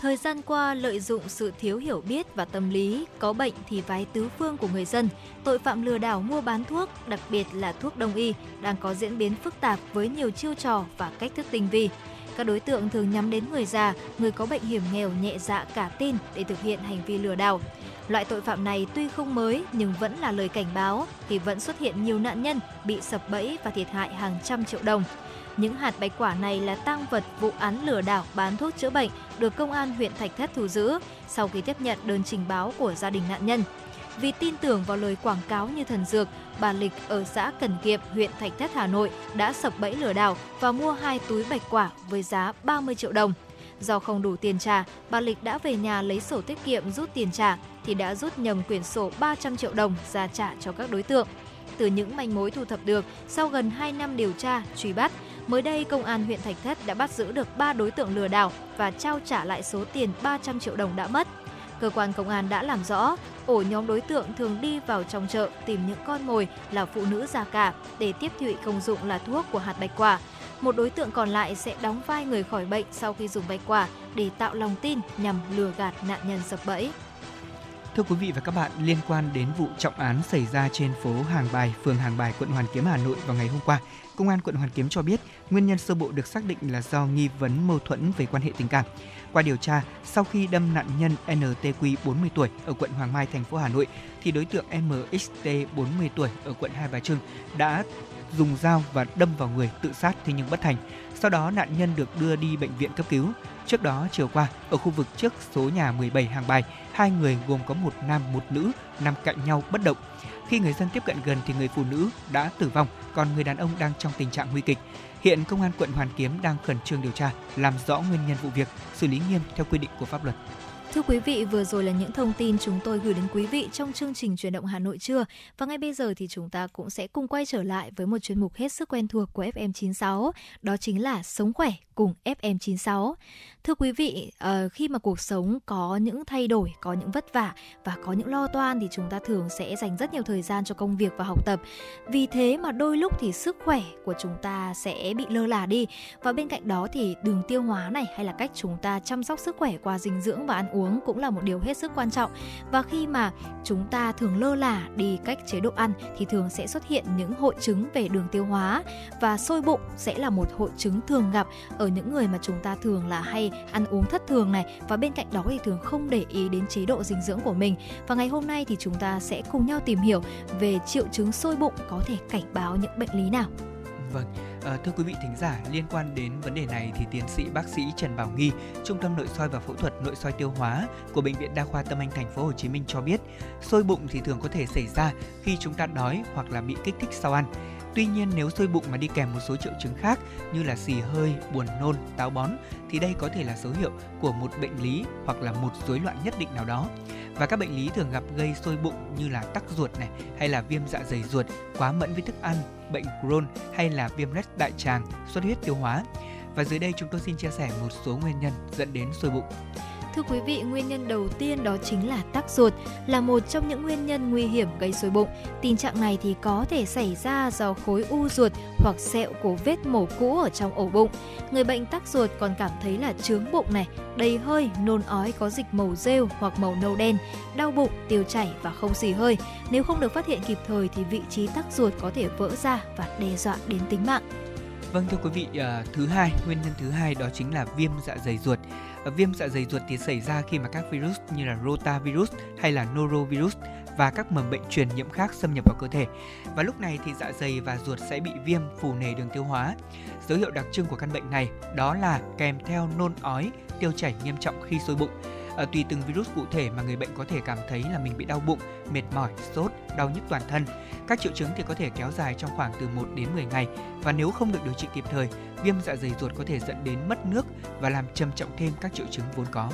Thời gian qua, lợi dụng sự thiếu hiểu biết và tâm lý có bệnh thì vái tứ phương của người dân, tội phạm lừa đảo mua bán thuốc, đặc biệt là thuốc đông y, đang có diễn biến phức tạp với nhiều chiêu trò và cách thức tinh vi. Các đối tượng thường nhắm đến người già, người có bệnh hiểm nghèo nhẹ dạ cả tin để thực hiện hành vi lừa đảo. Loại tội phạm này tuy không mới nhưng vẫn là lời cảnh báo thì vẫn xuất hiện nhiều nạn nhân bị sập bẫy và thiệt hại hàng trăm triệu đồng. Những hạt bạch quả này là tang vật vụ án lừa đảo bán thuốc chữa bệnh được công an huyện Thạch Thất thu giữ sau khi tiếp nhận đơn trình báo của gia đình nạn nhân. Vì tin tưởng vào lời quảng cáo như thần dược, bà Lịch ở xã Cần Kiệm, huyện Thạch Thất, Hà Nội đã sập bẫy lừa đảo và mua hai túi bạch quả với giá 30 triệu đồng. Do không đủ tiền trả, bà Lịch đã về nhà lấy sổ tiết kiệm rút tiền trả thì đã rút nhầm quyển sổ 300 triệu đồng ra trả cho các đối tượng. Từ những manh mối thu thập được, sau gần 2 năm điều tra, truy bắt, mới đây công an huyện Thạch Thất đã bắt giữ được 3 đối tượng lừa đảo và trao trả lại số tiền 300 triệu đồng đã mất. Cơ quan công an đã làm rõ, ổ nhóm đối tượng thường đi vào trong chợ tìm những con mồi là phụ nữ già cả để tiếp thị công dụng là thuốc của hạt bạch quả. Một đối tượng còn lại sẽ đóng vai người khỏi bệnh sau khi dùng bạch quả để tạo lòng tin nhằm lừa gạt nạn nhân sập bẫy. Thưa quý vị và các bạn, liên quan đến vụ trọng án xảy ra trên phố Hàng Bài, phường Hàng Bài, quận Hoàn Kiếm, Hà Nội vào ngày hôm qua, Công an quận Hoàn Kiếm cho biết nguyên nhân sơ bộ được xác định là do nghi vấn mâu thuẫn về quan hệ tình cảm. Qua điều tra, sau khi đâm nạn nhân NTQ 40 tuổi ở quận Hoàng Mai, thành phố Hà Nội, thì đối tượng MXT 40 tuổi ở quận Hai Bà Trưng đã dùng dao và đâm vào người tự sát thế nhưng bất thành. Sau đó nạn nhân được đưa đi bệnh viện cấp cứu. Trước đó chiều qua, ở khu vực trước số nhà 17 hàng bài, hai người gồm có một nam một nữ nằm cạnh nhau bất động. Khi người dân tiếp cận gần thì người phụ nữ đã tử vong, còn người đàn ông đang trong tình trạng nguy kịch. Hiện công an quận Hoàn Kiếm đang khẩn trương điều tra, làm rõ nguyên nhân vụ việc, xử lý nghiêm theo quy định của pháp luật. Thưa quý vị, vừa rồi là những thông tin chúng tôi gửi đến quý vị trong chương trình truyền động Hà Nội trưa. Và ngay bây giờ thì chúng ta cũng sẽ cùng quay trở lại với một chuyên mục hết sức quen thuộc của FM96, đó chính là Sống khỏe cùng FM96. Thưa quý vị, ờ, khi mà cuộc sống có những thay đổi, có những vất vả và có những lo toan thì chúng ta thường sẽ dành rất nhiều thời gian cho công việc và học tập. Vì thế mà đôi lúc thì sức khỏe của chúng ta sẽ bị lơ là đi và bên cạnh đó thì đường tiêu hóa này hay là cách chúng ta chăm sóc sức khỏe qua dinh dưỡng và ăn uống cũng là một điều hết sức quan trọng. Và khi mà chúng ta thường lơ là đi cách chế độ ăn thì thường sẽ xuất hiện những hội chứng về đường tiêu hóa và sôi bụng sẽ là một hội chứng thường gặp ở những người mà chúng ta thường là hay ăn uống thất thường này và bên cạnh đó thì thường không để ý đến chế độ dinh dưỡng của mình. Và ngày hôm nay thì chúng ta sẽ cùng nhau tìm hiểu về triệu chứng sôi bụng có thể cảnh báo những bệnh lý nào. Vâng, à, thưa quý vị thính giả, liên quan đến vấn đề này thì tiến sĩ bác sĩ Trần Bảo Nghi, Trung tâm nội soi và phẫu thuật nội soi tiêu hóa của bệnh viện Đa khoa Tâm Anh thành phố Hồ Chí Minh cho biết, sôi bụng thì thường có thể xảy ra khi chúng ta đói hoặc là bị kích thích sau ăn. Tuy nhiên nếu sôi bụng mà đi kèm một số triệu chứng khác như là xì hơi, buồn nôn, táo bón thì đây có thể là dấu hiệu của một bệnh lý hoặc là một rối loạn nhất định nào đó. Và các bệnh lý thường gặp gây sôi bụng như là tắc ruột này hay là viêm dạ dày ruột, quá mẫn với thức ăn, bệnh Crohn hay là viêm loét đại tràng, xuất huyết tiêu hóa. Và dưới đây chúng tôi xin chia sẻ một số nguyên nhân dẫn đến sôi bụng. Thưa quý vị, nguyên nhân đầu tiên đó chính là tắc ruột, là một trong những nguyên nhân nguy hiểm gây sôi bụng. Tình trạng này thì có thể xảy ra do khối u ruột hoặc sẹo của vết mổ cũ ở trong ổ bụng. Người bệnh tắc ruột còn cảm thấy là trướng bụng này, đầy hơi, nôn ói có dịch màu rêu hoặc màu nâu đen, đau bụng, tiêu chảy và không xì hơi. Nếu không được phát hiện kịp thời thì vị trí tắc ruột có thể vỡ ra và đe dọa đến tính mạng. Vâng thưa quý vị, à, thứ hai, nguyên nhân thứ hai đó chính là viêm dạ dày ruột. Ờ, viêm dạ dày ruột thì xảy ra khi mà các virus như là rotavirus hay là norovirus và các mầm bệnh truyền nhiễm khác xâm nhập vào cơ thể. Và lúc này thì dạ dày và ruột sẽ bị viêm phù nề đường tiêu hóa. Dấu hiệu đặc trưng của căn bệnh này đó là kèm theo nôn ói, tiêu chảy nghiêm trọng khi sôi bụng. À, tùy từng virus cụ thể mà người bệnh có thể cảm thấy là mình bị đau bụng, mệt mỏi, sốt, đau nhức toàn thân. Các triệu chứng thì có thể kéo dài trong khoảng từ 1 đến 10 ngày và nếu không được điều trị kịp thời, viêm dạ dày ruột có thể dẫn đến mất nước và làm trầm trọng thêm các triệu chứng vốn có.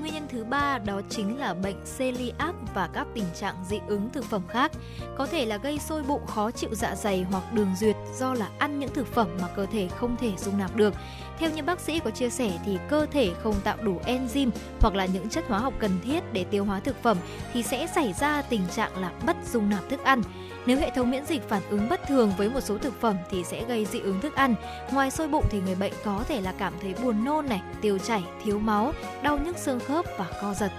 Nguyên nhân thứ ba đó chính là bệnh celiac và các tình trạng dị ứng thực phẩm khác. Có thể là gây sôi bụng, khó chịu dạ dày hoặc đường duyệt do là ăn những thực phẩm mà cơ thể không thể dung nạp được. Theo như bác sĩ có chia sẻ thì cơ thể không tạo đủ enzyme hoặc là những chất hóa học cần thiết để tiêu hóa thực phẩm thì sẽ xảy ra tình trạng là bất dung nạp thức ăn. Nếu hệ thống miễn dịch phản ứng bất thường với một số thực phẩm thì sẽ gây dị ứng thức ăn. Ngoài sôi bụng thì người bệnh có thể là cảm thấy buồn nôn này, tiêu chảy, thiếu máu, đau nhức xương khớp và co giật.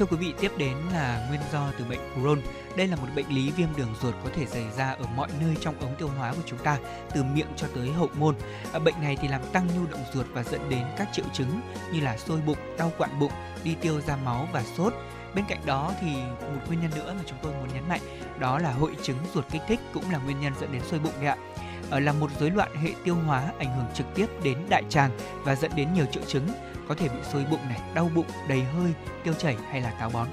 Thưa quý vị, tiếp đến là nguyên do từ bệnh Crohn. Đây là một bệnh lý viêm đường ruột có thể xảy ra ở mọi nơi trong ống tiêu hóa của chúng ta, từ miệng cho tới hậu môn. À, bệnh này thì làm tăng nhu động ruột và dẫn đến các triệu chứng như là sôi bụng, đau quặn bụng, đi tiêu ra máu và sốt. Bên cạnh đó thì một nguyên nhân nữa mà chúng tôi muốn nhấn mạnh đó là hội chứng ruột kích thích cũng là nguyên nhân dẫn đến sôi bụng đấy ạ. Ờ, là một rối loạn hệ tiêu hóa ảnh hưởng trực tiếp đến đại tràng và dẫn đến nhiều triệu chứng có thể bị sôi bụng này, đau bụng, đầy hơi, tiêu chảy hay là táo bón.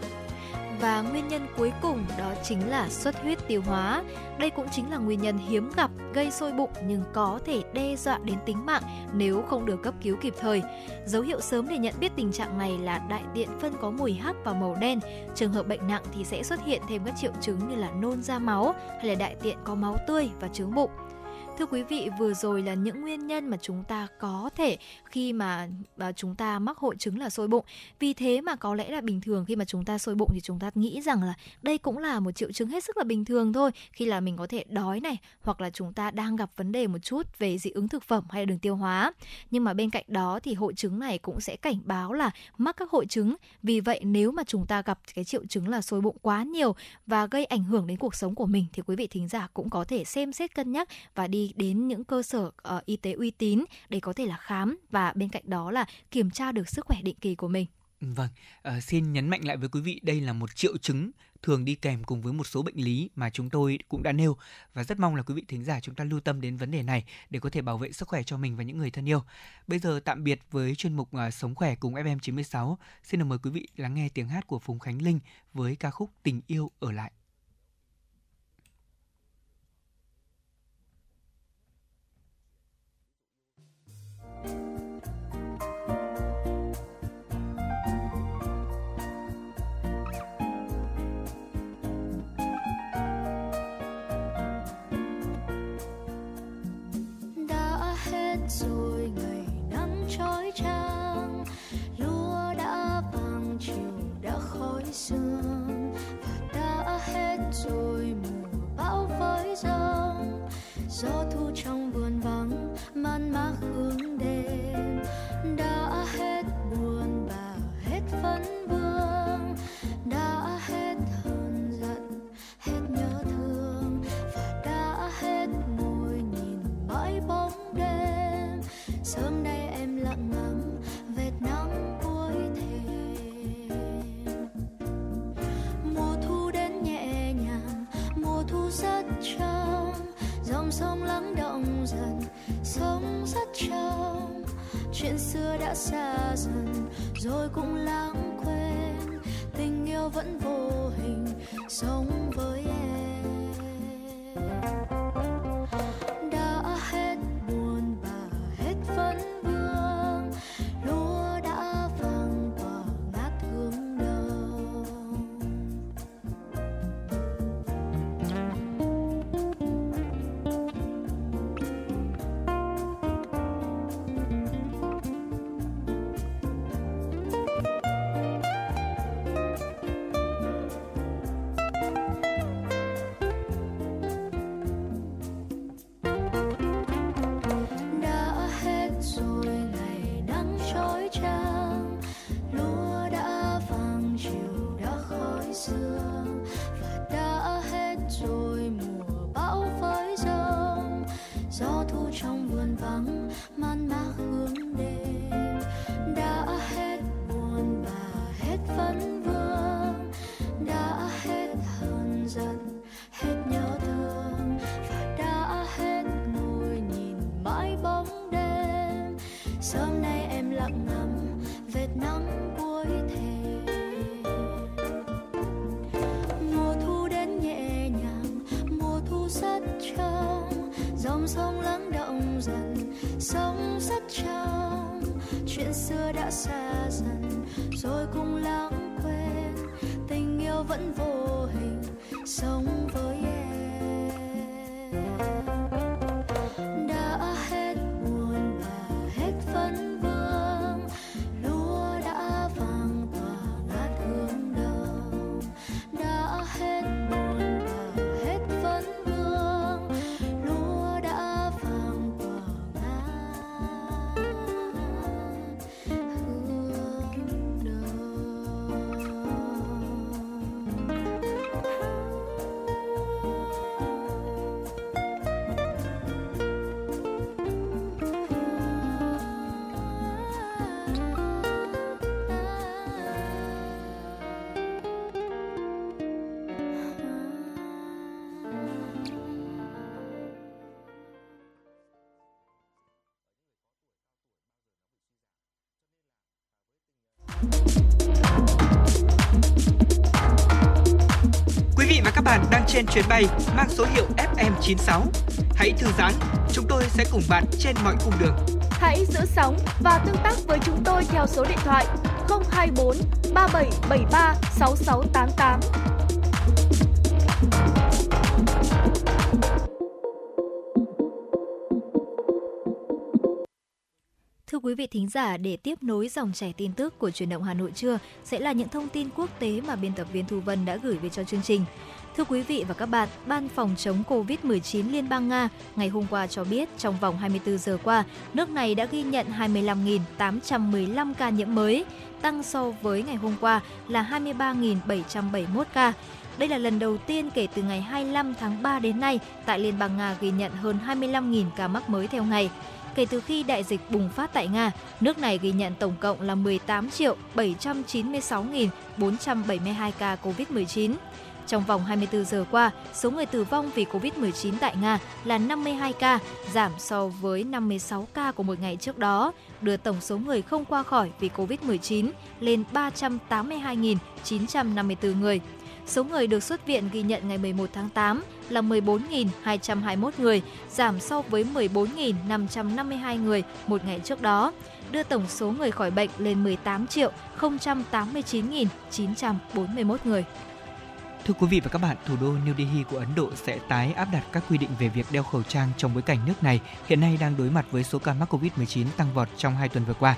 Và nguyên nhân cuối cùng đó chính là xuất huyết tiêu hóa. Đây cũng chính là nguyên nhân hiếm gặp gây sôi bụng nhưng có thể đe dọa đến tính mạng nếu không được cấp cứu kịp thời. Dấu hiệu sớm để nhận biết tình trạng này là đại tiện phân có mùi hắc và màu đen. Trường hợp bệnh nặng thì sẽ xuất hiện thêm các triệu chứng như là nôn ra máu hay là đại tiện có máu tươi và trướng bụng. Thưa quý vị, vừa rồi là những nguyên nhân mà chúng ta có thể khi mà à, chúng ta mắc hội chứng là sôi bụng. Vì thế mà có lẽ là bình thường khi mà chúng ta sôi bụng thì chúng ta nghĩ rằng là đây cũng là một triệu chứng hết sức là bình thường thôi. Khi là mình có thể đói này hoặc là chúng ta đang gặp vấn đề một chút về dị ứng thực phẩm hay là đường tiêu hóa. Nhưng mà bên cạnh đó thì hội chứng này cũng sẽ cảnh báo là mắc các hội chứng. Vì vậy nếu mà chúng ta gặp cái triệu chứng là sôi bụng quá nhiều và gây ảnh hưởng đến cuộc sống của mình thì quý vị thính giả cũng có thể xem xét cân nhắc và đi đến những cơ sở uh, y tế uy tín để có thể là khám và bên cạnh đó là kiểm tra được sức khỏe định kỳ của mình. Vâng, uh, xin nhấn mạnh lại với quý vị đây là một triệu chứng thường đi kèm cùng với một số bệnh lý mà chúng tôi cũng đã nêu và rất mong là quý vị thính giả chúng ta lưu tâm đến vấn đề này để có thể bảo vệ sức khỏe cho mình và những người thân yêu. Bây giờ tạm biệt với chuyên mục uh, Sống khỏe cùng FM96. Xin được mời quý vị lắng nghe tiếng hát của Phùng Khánh Linh với ca khúc Tình yêu ở lại. Sương. Và đã hết rồi, mùa bão với giông gió thu trong vườn vắng, man mác hương sông lắng động dần, sông rất trong. Chuyện xưa đã xa dần, rồi cũng lãng quên. Tình yêu vẫn vô hình, sống với trong vườn vắng man mác hướng đêm đã hết buồn và hết vấn vương xưa đã xa dần, rồi cũng lãng quên. Tình yêu vẫn vô hình, sống với trên chuyến bay mang số hiệu FM96. Hãy thư giãn, chúng tôi sẽ cùng bạn trên mọi cung đường. Hãy giữ sóng và tương tác với chúng tôi theo số điện thoại 024 3773 6688. Thưa quý vị thính giả, để tiếp nối dòng chảy tin tức của truyền động Hà Nội trưa sẽ là những thông tin quốc tế mà biên tập viên Thu Vân đã gửi về cho chương trình. Thưa quý vị và các bạn, Ban phòng chống COVID-19 Liên bang Nga ngày hôm qua cho biết trong vòng 24 giờ qua, nước này đã ghi nhận 25.815 ca nhiễm mới, tăng so với ngày hôm qua là 23.771 ca. Đây là lần đầu tiên kể từ ngày 25 tháng 3 đến nay tại Liên bang Nga ghi nhận hơn 25.000 ca mắc mới theo ngày. Kể từ khi đại dịch bùng phát tại Nga, nước này ghi nhận tổng cộng là 18 triệu 796.472 ca COVID-19. Trong vòng 24 giờ qua, số người tử vong vì COVID-19 tại Nga là 52 ca, giảm so với 56 ca của một ngày trước đó, đưa tổng số người không qua khỏi vì COVID-19 lên 382.954 người. Số người được xuất viện ghi nhận ngày 11 tháng 8 là 14.221 người, giảm so với 14.552 người một ngày trước đó, đưa tổng số người khỏi bệnh lên 18 089.941 người. Thưa quý vị và các bạn, thủ đô New Delhi của Ấn Độ sẽ tái áp đặt các quy định về việc đeo khẩu trang trong bối cảnh nước này hiện nay đang đối mặt với số ca mắc Covid-19 tăng vọt trong hai tuần vừa qua.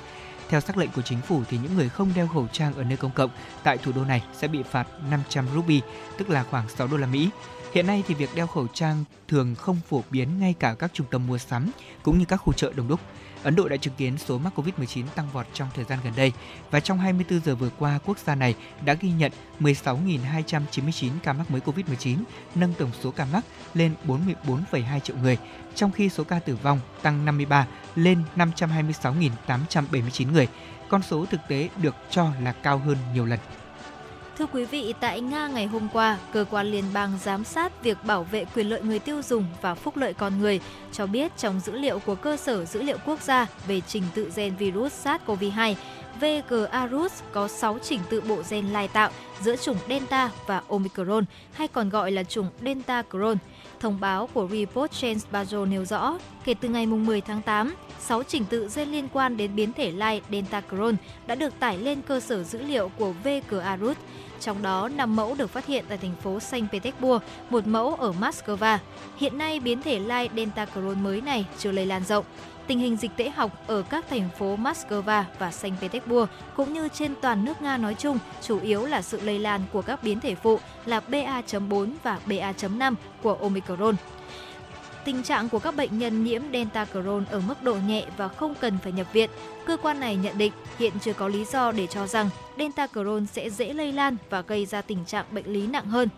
Theo sắc lệnh của chính phủ thì những người không đeo khẩu trang ở nơi công cộng tại thủ đô này sẽ bị phạt 500 rupee, tức là khoảng 6 đô la Mỹ. Hiện nay thì việc đeo khẩu trang thường không phổ biến ngay cả các trung tâm mua sắm cũng như các khu chợ đông đúc. Ấn Độ đã chứng kiến số mắc Covid-19 tăng vọt trong thời gian gần đây và trong 24 giờ vừa qua, quốc gia này đã ghi nhận 16.299 ca mắc mới Covid-19, nâng tổng số ca mắc lên 44,2 triệu người, trong khi số ca tử vong tăng 53 lên 526.879 người. Con số thực tế được cho là cao hơn nhiều lần. Thưa quý vị, tại Nga ngày hôm qua, cơ quan liên bang giám sát việc bảo vệ quyền lợi người tiêu dùng và phúc lợi con người cho biết trong dữ liệu của cơ sở dữ liệu quốc gia về trình tự gen virus SARS-CoV-2, VGARUS có 6 trình tự bộ gen lai tạo giữa chủng Delta và Omicron, hay còn gọi là chủng Delta Cron. Thông báo của Report Change Bajo nêu rõ, kể từ ngày 10 tháng 8, 6 trình tự gen liên quan đến biến thể lai Delta Crohn đã được tải lên cơ sở dữ liệu của VGARUS. Trong đó, 5 mẫu được phát hiện tại thành phố Saint Petersburg, một mẫu ở Moscow. Hiện nay, biến thể lai Delta Crohn mới này chưa lây lan rộng. Tình hình dịch tễ học ở các thành phố Moscow và Saint Petersburg cũng như trên toàn nước Nga nói chung, chủ yếu là sự lây lan của các biến thể phụ là BA.4 và BA.5 của Omicron. Tình trạng của các bệnh nhân nhiễm Delta Crohn ở mức độ nhẹ và không cần phải nhập viện. Cơ quan này nhận định hiện chưa có lý do để cho rằng Delta Crohn sẽ dễ lây lan và gây ra tình trạng bệnh lý nặng hơn.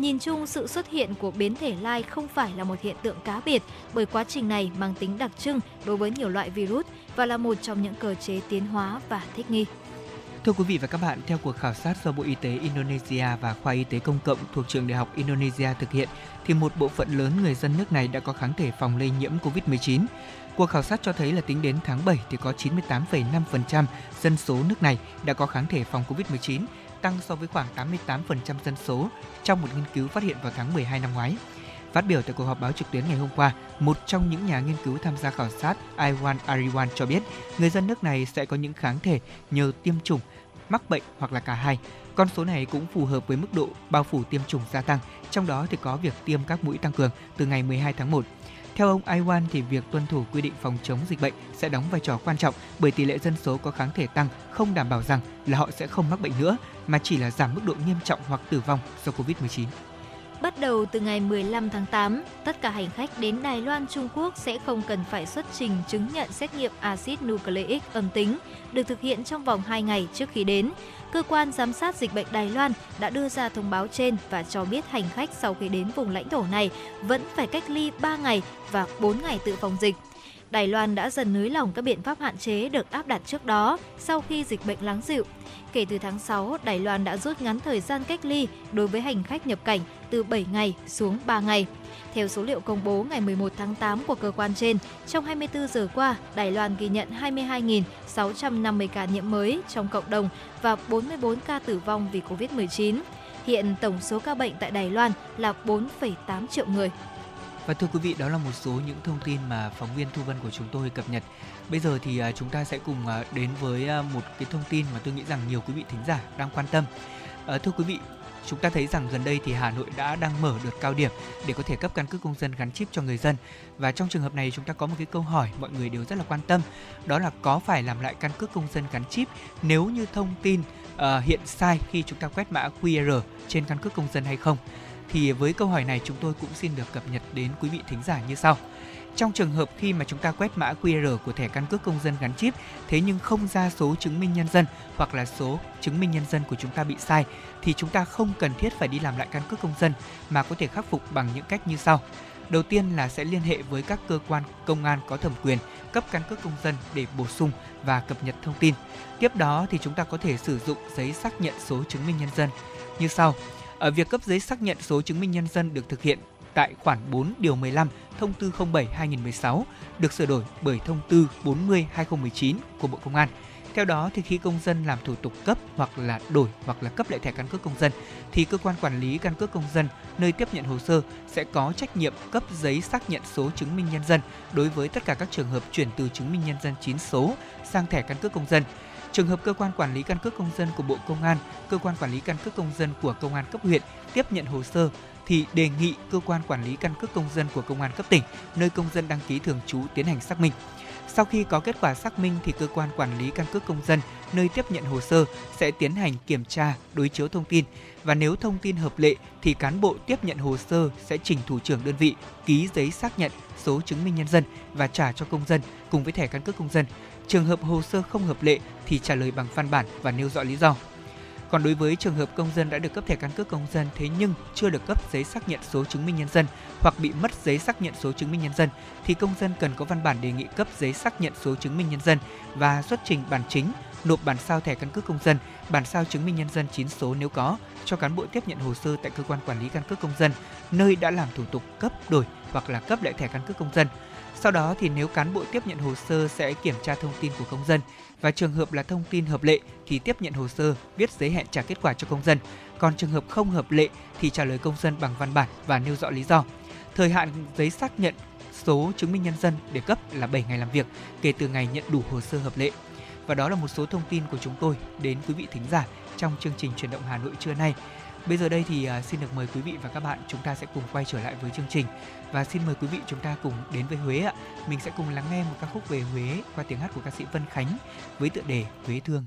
Nhìn chung, sự xuất hiện của biến thể lai không phải là một hiện tượng cá biệt bởi quá trình này mang tính đặc trưng đối với nhiều loại virus và là một trong những cơ chế tiến hóa và thích nghi. Thưa quý vị và các bạn, theo cuộc khảo sát do Bộ Y tế Indonesia và Khoa Y tế Công cộng thuộc Trường Đại học Indonesia thực hiện, thì một bộ phận lớn người dân nước này đã có kháng thể phòng lây nhiễm COVID-19. Cuộc khảo sát cho thấy là tính đến tháng 7 thì có 98,5% dân số nước này đã có kháng thể phòng COVID-19, tăng so với khoảng 88% dân số trong một nghiên cứu phát hiện vào tháng 12 năm ngoái. Phát biểu tại cuộc họp báo trực tuyến ngày hôm qua, một trong những nhà nghiên cứu tham gia khảo sát Iwan Ariwan cho biết người dân nước này sẽ có những kháng thể nhờ tiêm chủng, mắc bệnh hoặc là cả hai. Con số này cũng phù hợp với mức độ bao phủ tiêm chủng gia tăng, trong đó thì có việc tiêm các mũi tăng cường từ ngày 12 tháng 1. Theo ông Iwan thì việc tuân thủ quy định phòng chống dịch bệnh sẽ đóng vai trò quan trọng bởi tỷ lệ dân số có kháng thể tăng không đảm bảo rằng là họ sẽ không mắc bệnh nữa, mà chỉ là giảm mức độ nghiêm trọng hoặc tử vong do Covid-19. Bắt đầu từ ngày 15 tháng 8, tất cả hành khách đến Đài Loan, Trung Quốc sẽ không cần phải xuất trình chứng nhận xét nghiệm axit nucleic âm tính, được thực hiện trong vòng 2 ngày trước khi đến. Cơ quan giám sát dịch bệnh Đài Loan đã đưa ra thông báo trên và cho biết hành khách sau khi đến vùng lãnh thổ này vẫn phải cách ly 3 ngày và 4 ngày tự phòng dịch. Đài Loan đã dần nới lỏng các biện pháp hạn chế được áp đặt trước đó sau khi dịch bệnh lắng dịu. Kể từ tháng 6, Đài Loan đã rút ngắn thời gian cách ly đối với hành khách nhập cảnh từ 7 ngày xuống 3 ngày. Theo số liệu công bố ngày 11 tháng 8 của cơ quan trên, trong 24 giờ qua, Đài Loan ghi nhận 22.650 ca nhiễm mới trong cộng đồng và 44 ca tử vong vì Covid-19. Hiện tổng số ca bệnh tại Đài Loan là 4,8 triệu người. Và thưa quý vị, đó là một số những thông tin mà phóng viên Thu Vân của chúng tôi cập nhật. Bây giờ thì à, chúng ta sẽ cùng à, đến với à, một cái thông tin mà tôi nghĩ rằng nhiều quý vị thính giả đang quan tâm. Thưa quý vị, chúng ta thấy rằng gần đây thì Hà Nội đã đang mở đợt cao điểm để có thể cấp căn cước công dân gắn chip cho người dân. Và trong trường hợp này chúng ta có một cái câu hỏi mọi người đều rất là quan tâm, đó là có phải làm lại căn cước công dân gắn chip nếu như thông tin uh, hiện sai khi chúng ta quét mã QR trên căn cước công dân hay không? Thì với câu hỏi này chúng tôi cũng xin được cập nhật đến quý vị thính giả như sau. Trong trường hợp khi mà chúng ta quét mã QR của thẻ căn cước công dân gắn chip, thế nhưng không ra số chứng minh nhân dân hoặc là số chứng minh nhân dân của chúng ta bị sai, thì chúng ta không cần thiết phải đi làm lại căn cước công dân mà có thể khắc phục bằng những cách như sau. Đầu tiên là sẽ liên hệ với các cơ quan công an có thẩm quyền cấp căn cước công dân để bổ sung và cập nhật thông tin. Tiếp đó thì chúng ta có thể sử dụng giấy xác nhận số chứng minh nhân dân như sau. Ở việc cấp giấy xác nhận số chứng minh nhân dân được thực hiện tại khoản 4 điều 15 thông tư 07/2016 được sửa đổi bởi thông tư 40/2019 của Bộ Công an. Theo đó, thì khi công dân làm thủ tục cấp hoặc là đổi hoặc là cấp lại thẻ căn cước công dân, thì cơ quan quản lý căn cước công dân nơi tiếp nhận hồ sơ sẽ có trách nhiệm cấp giấy xác nhận số chứng minh nhân dân đối với tất cả các trường hợp chuyển từ chứng minh nhân dân chín số sang thẻ căn cước công dân. Trường hợp cơ quan quản lý căn cước công dân của Bộ Công an, cơ quan quản lý căn cước công dân của công an cấp huyện tiếp nhận hồ sơ thì đề nghị cơ quan quản lý căn cước công dân của công an cấp tỉnh nơi công dân đăng ký thường trú tiến hành xác minh. Sau khi có kết quả xác minh thì cơ quan quản lý căn cước công dân nơi tiếp nhận hồ sơ sẽ tiến hành kiểm tra, đối chiếu thông tin và nếu thông tin hợp lệ thì cán bộ tiếp nhận hồ sơ sẽ trình thủ trưởng đơn vị ký giấy xác nhận số chứng minh nhân dân và trả cho công dân cùng với thẻ căn cước công dân. Trường hợp hồ sơ không hợp lệ thì trả lời bằng văn bản và nêu rõ lý do. Còn đối với trường hợp công dân đã được cấp thẻ căn cước công dân thế nhưng chưa được cấp giấy xác nhận số chứng minh nhân dân hoặc bị mất giấy xác nhận số chứng minh nhân dân thì công dân cần có văn bản đề nghị cấp giấy xác nhận số chứng minh nhân dân và xuất trình bản chính, nộp bản sao thẻ căn cước công dân, bản sao chứng minh nhân dân chín số nếu có cho cán bộ tiếp nhận hồ sơ tại cơ quan quản lý căn cước công dân nơi đã làm thủ tục cấp đổi hoặc là cấp lại thẻ căn cước công dân. Sau đó thì nếu cán bộ tiếp nhận hồ sơ sẽ kiểm tra thông tin của công dân và trường hợp là thông tin hợp lệ thì tiếp nhận hồ sơ, viết giấy hẹn trả kết quả cho công dân. Còn trường hợp không hợp lệ thì trả lời công dân bằng văn bản và nêu rõ lý do. Thời hạn giấy xác nhận số chứng minh nhân dân để cấp là 7 ngày làm việc kể từ ngày nhận đủ hồ sơ hợp lệ. Và đó là một số thông tin của chúng tôi đến quý vị thính giả trong chương trình truyền động Hà Nội trưa nay. Bây giờ đây thì à, xin được mời quý vị và các bạn chúng ta sẽ cùng quay trở lại với chương trình và xin mời quý vị chúng ta cùng đến với Huế ạ. Mình sẽ cùng lắng nghe một ca khúc về Huế qua tiếng hát của ca sĩ Vân Khánh với tựa đề Huế thương.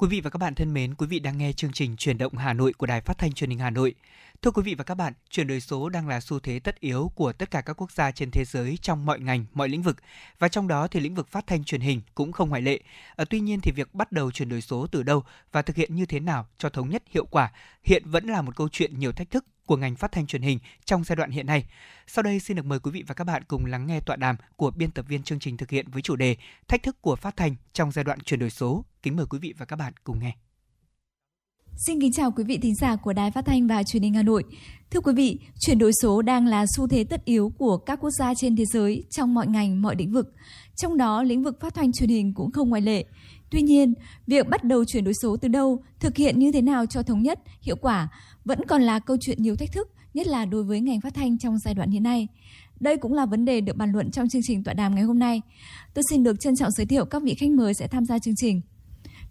Quý vị và các bạn thân mến, quý vị đang nghe chương trình Chuyển động Hà Nội của Đài Phát thanh Truyền hình Hà Nội. Thưa quý vị và các bạn, chuyển đổi số đang là xu thế tất yếu của tất cả các quốc gia trên thế giới trong mọi ngành, mọi lĩnh vực và trong đó thì lĩnh vực phát thanh truyền hình cũng không ngoại lệ. À, tuy nhiên thì việc bắt đầu chuyển đổi số từ đâu và thực hiện như thế nào cho thống nhất hiệu quả hiện vẫn là một câu chuyện nhiều thách thức của ngành phát thanh truyền hình trong giai đoạn hiện nay. Sau đây xin được mời quý vị và các bạn cùng lắng nghe tọa đàm của biên tập viên chương trình thực hiện với chủ đề Thách thức của phát thanh trong giai đoạn chuyển đổi số. Kính mời quý vị và các bạn cùng nghe. Xin kính chào quý vị thính giả của Đài Phát thanh và Truyền hình Hà Nội. Thưa quý vị, chuyển đổi số đang là xu thế tất yếu của các quốc gia trên thế giới trong mọi ngành, mọi lĩnh vực. Trong đó, lĩnh vực phát thanh truyền hình cũng không ngoại lệ. Tuy nhiên, việc bắt đầu chuyển đổi số từ đâu, thực hiện như thế nào cho thống nhất, hiệu quả vẫn còn là câu chuyện nhiều thách thức, nhất là đối với ngành phát thanh trong giai đoạn hiện nay. Đây cũng là vấn đề được bàn luận trong chương trình tọa đàm ngày hôm nay. Tôi xin được trân trọng giới thiệu các vị khách mời sẽ tham gia chương trình.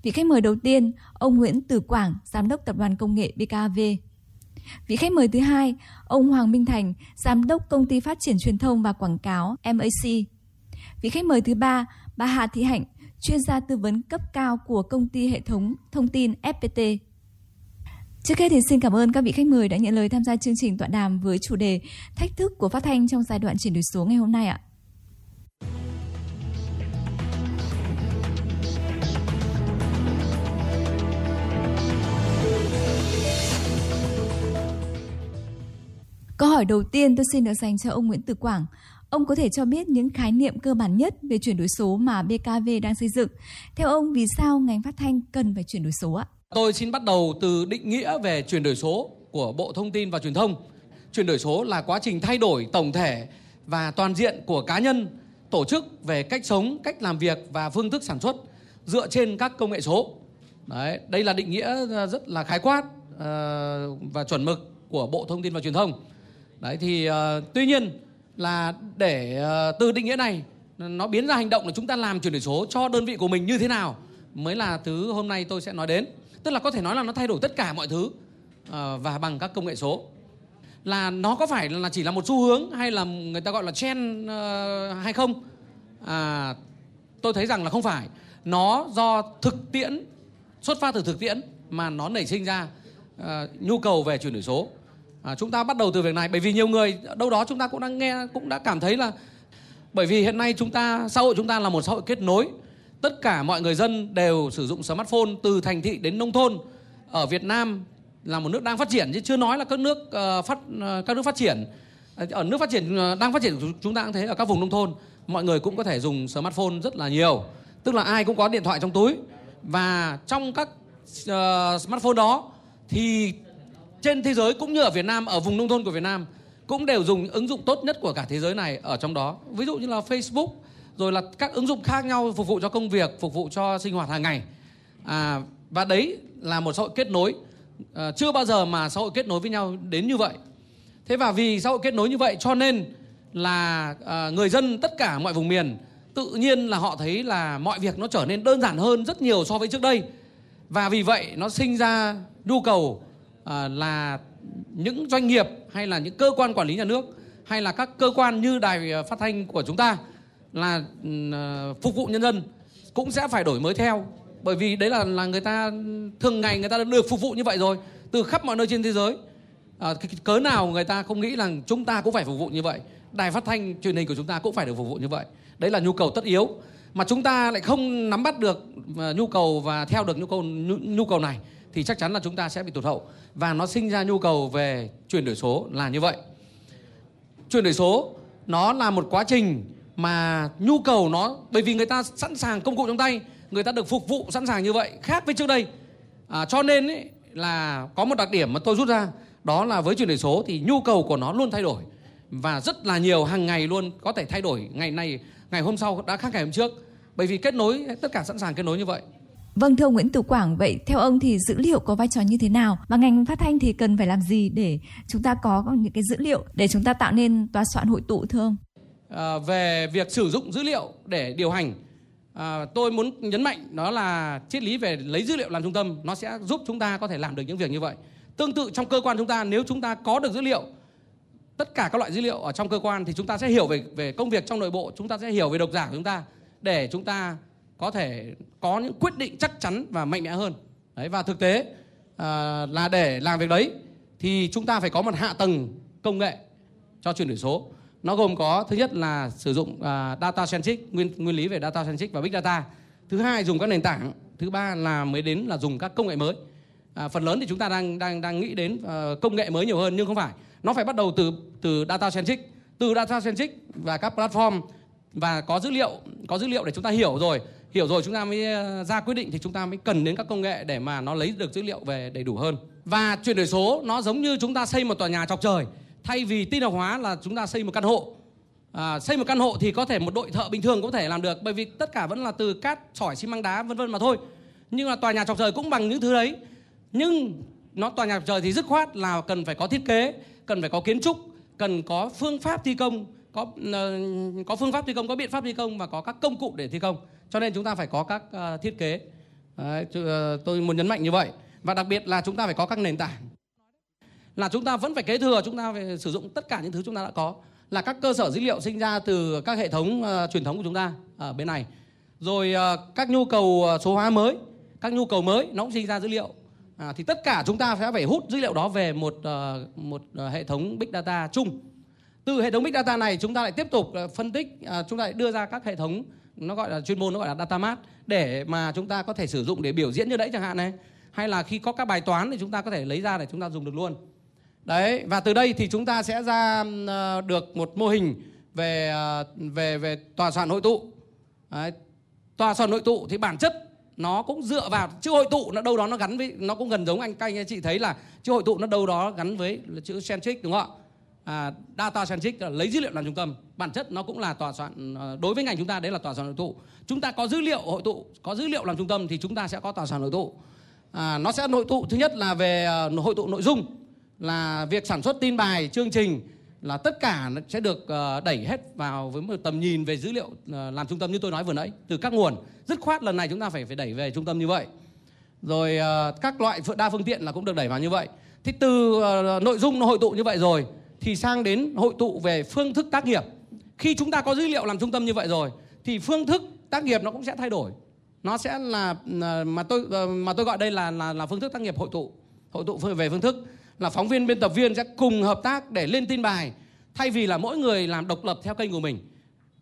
Vị khách mời đầu tiên, ông Nguyễn Tử Quảng, Giám đốc Tập đoàn Công nghệ BKV. Vị khách mời thứ hai, ông Hoàng Minh Thành, Giám đốc Công ty Phát triển Truyền thông và Quảng cáo MAC. Vị khách mời thứ ba, bà Hà Thị Hạnh, chuyên gia tư vấn cấp cao của công ty hệ thống thông tin FPT. Trước hết thì xin cảm ơn các vị khách mời đã nhận lời tham gia chương trình tọa đàm với chủ đề Thách thức của phát thanh trong giai đoạn chuyển đổi số ngày hôm nay ạ. Câu hỏi đầu tiên tôi xin được dành cho ông Nguyễn Tử Quảng. Ông có thể cho biết những khái niệm cơ bản nhất về chuyển đổi số mà BKV đang xây dựng. Theo ông, vì sao ngành phát thanh cần phải chuyển đổi số ạ? Tôi xin bắt đầu từ định nghĩa về chuyển đổi số của Bộ Thông tin và Truyền thông. Chuyển đổi số là quá trình thay đổi tổng thể và toàn diện của cá nhân, tổ chức về cách sống, cách làm việc và phương thức sản xuất dựa trên các công nghệ số. Đấy, đây là định nghĩa ờ, rất là khái quát ờ, và chuẩn mực của Bộ Thông tin và Truyền thông. Đấy thì uh, tuy nhiên là để uh, từ định nghĩa này nó biến ra hành động là chúng ta làm chuyển đổi số cho đơn vị của mình như thế nào mới là thứ hôm nay tôi sẽ nói đến. Tức là có thể nói là nó thay đổi tất cả mọi thứ ờ, và bằng các công nghệ số. là nó có phải là chỉ là một xu hướng hay là người ta gọi là trend ờ, hay không? À, tôi thấy rằng là không phải. Nó do thực tiễn xuất phát từ thực tiễn mà nó nảy sinh ra uh, nhu cầu về chuyển đổi số. À, chúng ta bắt đầu từ việc này bởi vì nhiều người đâu đó chúng ta cũng đang nghe cũng đã cảm thấy là bởi vì hiện nay chúng ta xã hội chúng ta là một xã hội kết nối tất cả mọi người dân đều sử dụng smartphone từ thành thị đến nông thôn. Ở Việt Nam là một nước đang phát triển chứ chưa nói là các nước uh, phát uh, các nước phát triển. Ở nước phát triển uh, đang phát triển chúng- ta cũng thấy ở các vùng nông thôn mọi người cũng có thể dùng smartphone rất là nhiều. Tức là ai cũng có điện thoại trong túi. Và trong các uh, smartphone đó thì trên thế giới cũng như ở Việt Nam ở vùng nông thôn của Việt Nam cũng đều dùng ứng dụng tốt nhất của cả thế giới này ở trong đó. Ví dụ như là Facebook rồi là các ứng dụng khác nhau phục vụ cho công việc phục vụ cho sinh hoạt hàng ngày. À, và đấy là một xã hội kết nối. À, chưa bao giờ mà xã hội kết nối với nhau đến như vậy. Thế và vì xã hội kết nối như vậy cho nên là à, người dân tất cả mọi vùng miền tự nhiên là họ thấy là mọi việc nó trở nên đơn giản hơn rất nhiều so với trước đây. Và vì vậy nó sinh ra nhu cầu à, là những doanh nghiệp hay là những cơ quan quản lý nhà nước hay là các cơ quan như đài phát thanh của chúng ta là ừ, ờ, phục vụ nhân dân cũng sẽ phải đổi mới theo. Bởi vì đấy là là người ta thường ngày người ta đã được phục vụ như vậy rồi từ khắp mọi nơi trên thế giới. À, cái- cái cớ nào người ta không nghĩ rằng chúng ta cũng phải phục vụ như vậy? Đài phát thanh truyền hình của chúng ta cũng phải được phục vụ như vậy. Đấy là nhu cầu tất yếu. Mà chúng ta lại không nắm bắt được ờ, nhu cầu và theo được nhu cầu nhu, nhu cầu này thì chắc chắn là chúng ta sẽ bị tụt hậu. Và nó sinh ra nhu cầu về chuyển đổi số là như vậy. Chuyển đổi số nó là một quá trình mà nhu cầu nó bởi vì người ta sẵn sàng công cụ trong tay người ta được phục vụ sẵn sàng như vậy khác với trước đây. À, cho nên ấy, là có một đặc điểm mà tôi rút ra đó là với chuyển đổi số thì nhu cầu của nó luôn thay đổi. Và rất là nhiều hàng ngày luôn có thể thay đổi. Ngày này ngày hôm sau đã khác ngày hôm trước. Bởi vì kết nối tất cả sẵn sàng kết nối như vậy. Vâng thưa ông Nguyễn Tú Quảng, vậy theo ông thì dữ liệu có vai trò như thế nào? Và ngành phát thanh thì cần phải làm gì để chúng ta có những cái dữ liệu để chúng ta tạo nên tòa soạn hội tụ thưa ông? À, về việc sử dụng dữ liệu để điều hành à, tôi muốn nhấn mạnh đó là triết lý về lấy dữ liệu làm trung tâm nó sẽ giúp chúng ta có thể làm được những việc như vậy. Tương tự trong cơ quan chúng ta nếu chúng ta có được dữ liệu tất cả các loại dữ liệu ở trong cơ quan thì chúng ta sẽ hiểu về về công việc trong nội bộ chúng ta sẽ hiểu về độc giả của chúng ta để chúng ta có thể có những quyết định chắc chắn và mạnh mẽ hơn. Đấy và thực tế à, là để làm việc đấy thì chúng ta phải có một hạ tầng công nghệ cho chuyển đổi số nó gồm có thứ nhất là sử dụng uh, data centric nguyên nguyên lý về data centric và big data. Thứ hai dùng các nền tảng. Thứ ba là mới đến là dùng các công nghệ mới. À, phần lớn thì chúng ta đang đang đang nghĩ đến uh, công nghệ mới nhiều hơn nhưng không phải. Nó phải bắt đầu từ từ data centric. Từ data centric và các platform. Và có dữ liệu có dữ liệu để chúng ta hiểu rồi. Hiểu rồi chúng ta mới ờ, ra quyết định thì chúng ta mới cần đến các công nghệ để mà nó lấy được dữ liệu về đầy đủ hơn. Và chuyển đổi số nó giống như chúng ta xây một tòa nhà chọc trời thay vì tin học hóa là chúng ta xây một căn hộ. À, xây một căn hộ thì có thể một đội thợ bình thường có thể làm được bởi vì tất cả vẫn là từ cát sỏi xi măng đá vân vân mà thôi. Nhưng mà tòa nhà chọc trời cũng bằng những thứ đấy. Nhưng nó tòa nhà chọc trời thì dứt khoát là cần phải có thiết kế cần phải có kiến trúc cần có phương pháp thi công có ờ, có phương pháp thi công có biện pháp thi công và có các công cụ để thi công. Cho nên chúng ta phải có các ờ, thiết kế. Đấy, ờ, tôi muốn nhấn mạnh như vậy. Và đặc biệt là chúng ta phải có các nền tảng là chúng ta vẫn phải kế thừa chúng ta phải sử dụng tất cả những thứ chúng ta đã có là các cơ sở dữ liệu sinh ra từ các hệ thống uh, truyền thống của chúng ta ở bên này rồi uh, các nhu cầu số hóa mới các nhu cầu mới nó cũng sinh ra dữ liệu à, thì tất cả chúng ta sẽ phải hút dữ liệu đó về một uh, một uh, hệ thống big data chung từ hệ thống big data này chúng ta lại tiếp tục uh, phân tích uh, chúng ta lại đưa ra các hệ thống nó gọi là chuyên môn nó gọi là data mart để mà chúng ta có thể sử dụng để biểu diễn như đấy chẳng hạn này hay là khi có các bài toán thì chúng ta có thể lấy ra để chúng ta dùng được luôn đấy và từ đây thì chúng ta sẽ ra ờ, được một mô hình về ờ, về về tòa soạn hội tụ. Đấy. tòa soạn hội tụ thì bản chất nó cũng dựa vào chữ hội tụ nó đâu đó nó gắn với nó cũng gần giống anh các anh chị thấy là chữ hội tụ nó đâu đó gắn với chữ centric đúng không ạ? À, data centric là lấy dữ liệu làm trung tâm. Bản chất nó cũng là tòa soạn ờ, đối với ngành chúng ta đấy là tòa soạn hội tụ. Chúng ta có dữ liệu hội tụ có dữ liệu làm trung tâm thì chúng ta sẽ có tòa soạn hội tụ. À, nó sẽ hội tụ thứ nhất là về hội tụ nội dung là việc sản xuất tin bài, chương trình là tất cả nó sẽ được ờ, đẩy hết vào với một tầm nhìn về dữ liệu ờ, làm trung tâm như tôi nói vừa nãy, từ các nguồn. Dứt khoát lần này chúng ta phải phải đẩy về trung tâm như vậy. Rồi ờ, các loại đa phương tiện là cũng được đẩy vào như vậy. Thì từ nội dung nó hội tụ như vậy rồi, thì sang đến hội tụ về phương thức tác nghiệp. Khi chúng ta có dữ liệu làm trung tâm như vậy rồi, thì phương thức tác nghiệp nó cũng sẽ thay đổi. Nó sẽ là mà tôi mà tôi gọi đây là là là phương thức tác nghiệp hội tụ hội tụ về phương thức là phóng viên biên tập viên sẽ cùng hợp tác để lên tin bài thay vì là mỗi người làm độc lập theo kênh của mình.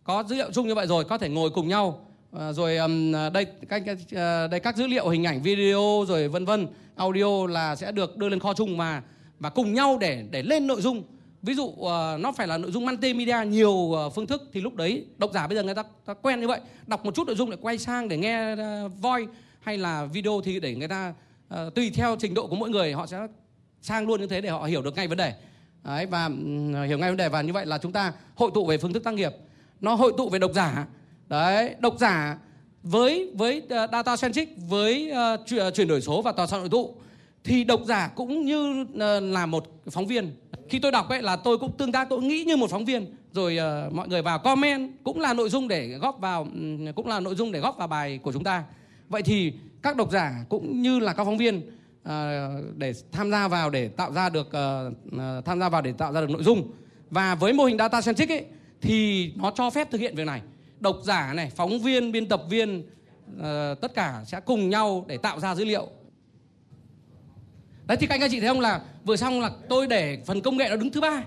Có dữ liệu chung như vậy rồi có thể ngồi cùng nhau À, rồi um, đây các ờ, đây các dữ liệu hình ảnh video rồi vân vân. Audio là sẽ được đưa lên kho chung mà và cùng nhau để để lên nội dung. Ví dụ uh, nó phải là nội dung multimedia nhiều uh, phương thức thì lúc đấy độc giả bây giờ người ta, ta quen như vậy. Đọc một chút nội dung lại quay sang để nghe uh, voi hay là video thì để người ta uh, tùy theo trình độ của mỗi người họ sẽ sang luôn như thế để họ hiểu được ngay vấn đề. Đấy và ừ, hiểu ngay vấn đề. Và như vậy là chúng ta hội tụ về phương thức tác nghiệp. Nó hội tụ về độc giả. Đấy độc giả với với ờ, data centric với uh, chuyển đổi số và tòa soạn nội tụ thì độc giả cũng như uh, là một phóng viên. Khi tôi đọc ấy là tôi cũng tương tác tôi nghĩ như một phóng viên. Rồi uh, mọi người vào comment cũng là nội dung để góp vào ừ, cũng là nội dung để góp vào bài của chúng ta. Vậy thì các độc giả cũng như là các phóng viên Ờ, để tham gia vào để tạo ra được uh, tham gia vào để tạo ra được nội dung. Và với mô hình data centric ấy thì nó cho phép thực hiện việc này. Độc giả này phóng viên biên tập viên uh, tất cả sẽ cùng nhau để tạo ra dữ liệu. Đấy thì các anh các chị thấy không là vừa xong là tôi để phần công nghệ nó đứng thứ ba.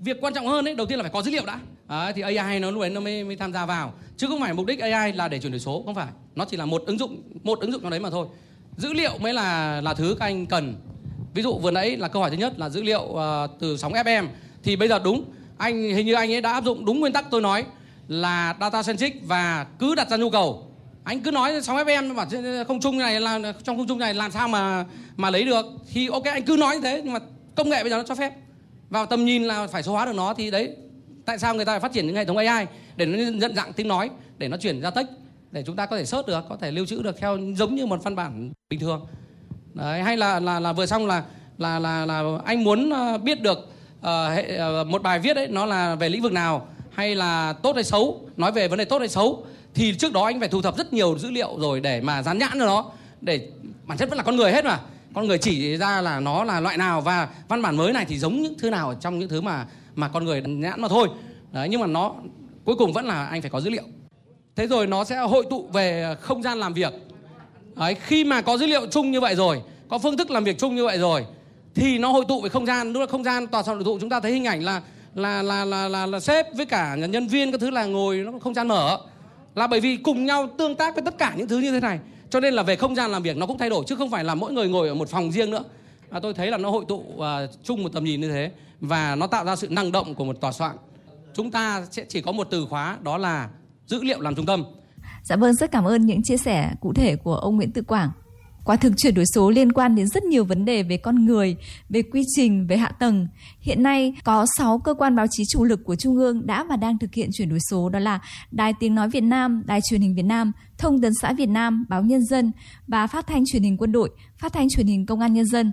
Việc quan trọng hơn ấy đầu tiên là phải có dữ liệu đã. À, thì AI nó lúc đấy nó mới, mới tham gia vào. Chứ không phải mục đích AI là để chuyển đổi số không phải. Nó chỉ là một ứng dụng một ứng dụng trong đấy mà thôi dữ liệu mới là là thứ các anh cần. Ví dụ vừa nãy là câu hỏi thứ nhất là dữ liệu uh, từ sóng FM thì bây giờ đúng anh hình như anh ấy đã áp dụng đúng nguyên tắc tôi nói là data centric và cứ đặt ra nhu cầu. Anh cứ nói sóng FM bảo không chung này là trong không chung này làm sao mà mà lấy được. Thì ok anh cứ nói như thế nhưng mà công nghệ bây giờ nó cho phép. Vào tầm nhìn là phải số hóa được nó thì đấy tại sao người ta phải phát triển những hệ thống AI để nó nhận dạng tiếng nói để nó chuyển ra text? Để chúng ta có thể search được có thể lưu trữ được theo giống như một văn bản bình thường. Đấy hay là là là vừa xong là là là là anh muốn ờ, biết được uh, hệ, uh, một bài viết ấy nó là về lĩnh vực nào hay là tốt hay xấu nói về vấn đề tốt hay xấu thì trước đó anh phải thu thập rất nhiều dữ liệu rồi để mà dán nhãn cho nó để bản chất vẫn là con người hết mà. Con người chỉ ra là nó là loại nào và văn bản mới này thì giống những thứ nào trong những thứ mà mà con người nhãn mà thôi. Đấy nhưng mà nó cuối cùng vẫn là anh phải có dữ liệu thế rồi nó sẽ hội tụ về không gian làm việc. Đấy khi mà có dữ liệu chung như vậy rồi có phương thức làm việc chung như vậy rồi thì nó hội tụ về không gian. Lúc là không gian tòa soạn hội tụ chúng ta thấy hình ảnh là là là là là, là sếp với cả nhân viên các thứ là ngồi nó không gian mở. Là bởi vì cùng nhau tương tác với tất cả những thứ như thế này cho nên là về không gian làm việc nó cũng thay đổi chứ không phải là mỗi người ngồi ở một phòng riêng nữa. À, tôi thấy là nó hội tụ uh, chung một tầm nhìn như thế và nó tạo ra sự năng động của một tòa soạn. Chúng ta sẽ chỉ có một từ khóa đó là dữ liệu làm trung tâm Dạ vâng, rất cảm ơn những chia sẻ cụ thể của ông Nguyễn Tự Quảng. Quả thực chuyển đổi số liên quan đến rất nhiều vấn đề về con người, về quy trình, về hạ tầng. Hiện nay có 6 cơ quan báo chí chủ lực của Trung ương đã và đang thực hiện chuyển đổi số đó là Đài Tiếng Nói Việt Nam, Đài Truyền hình Việt Nam, Thông tấn xã Việt Nam, Báo Nhân dân và Phát thanh Truyền hình Quân đội, Phát thanh Truyền hình Công an Nhân dân.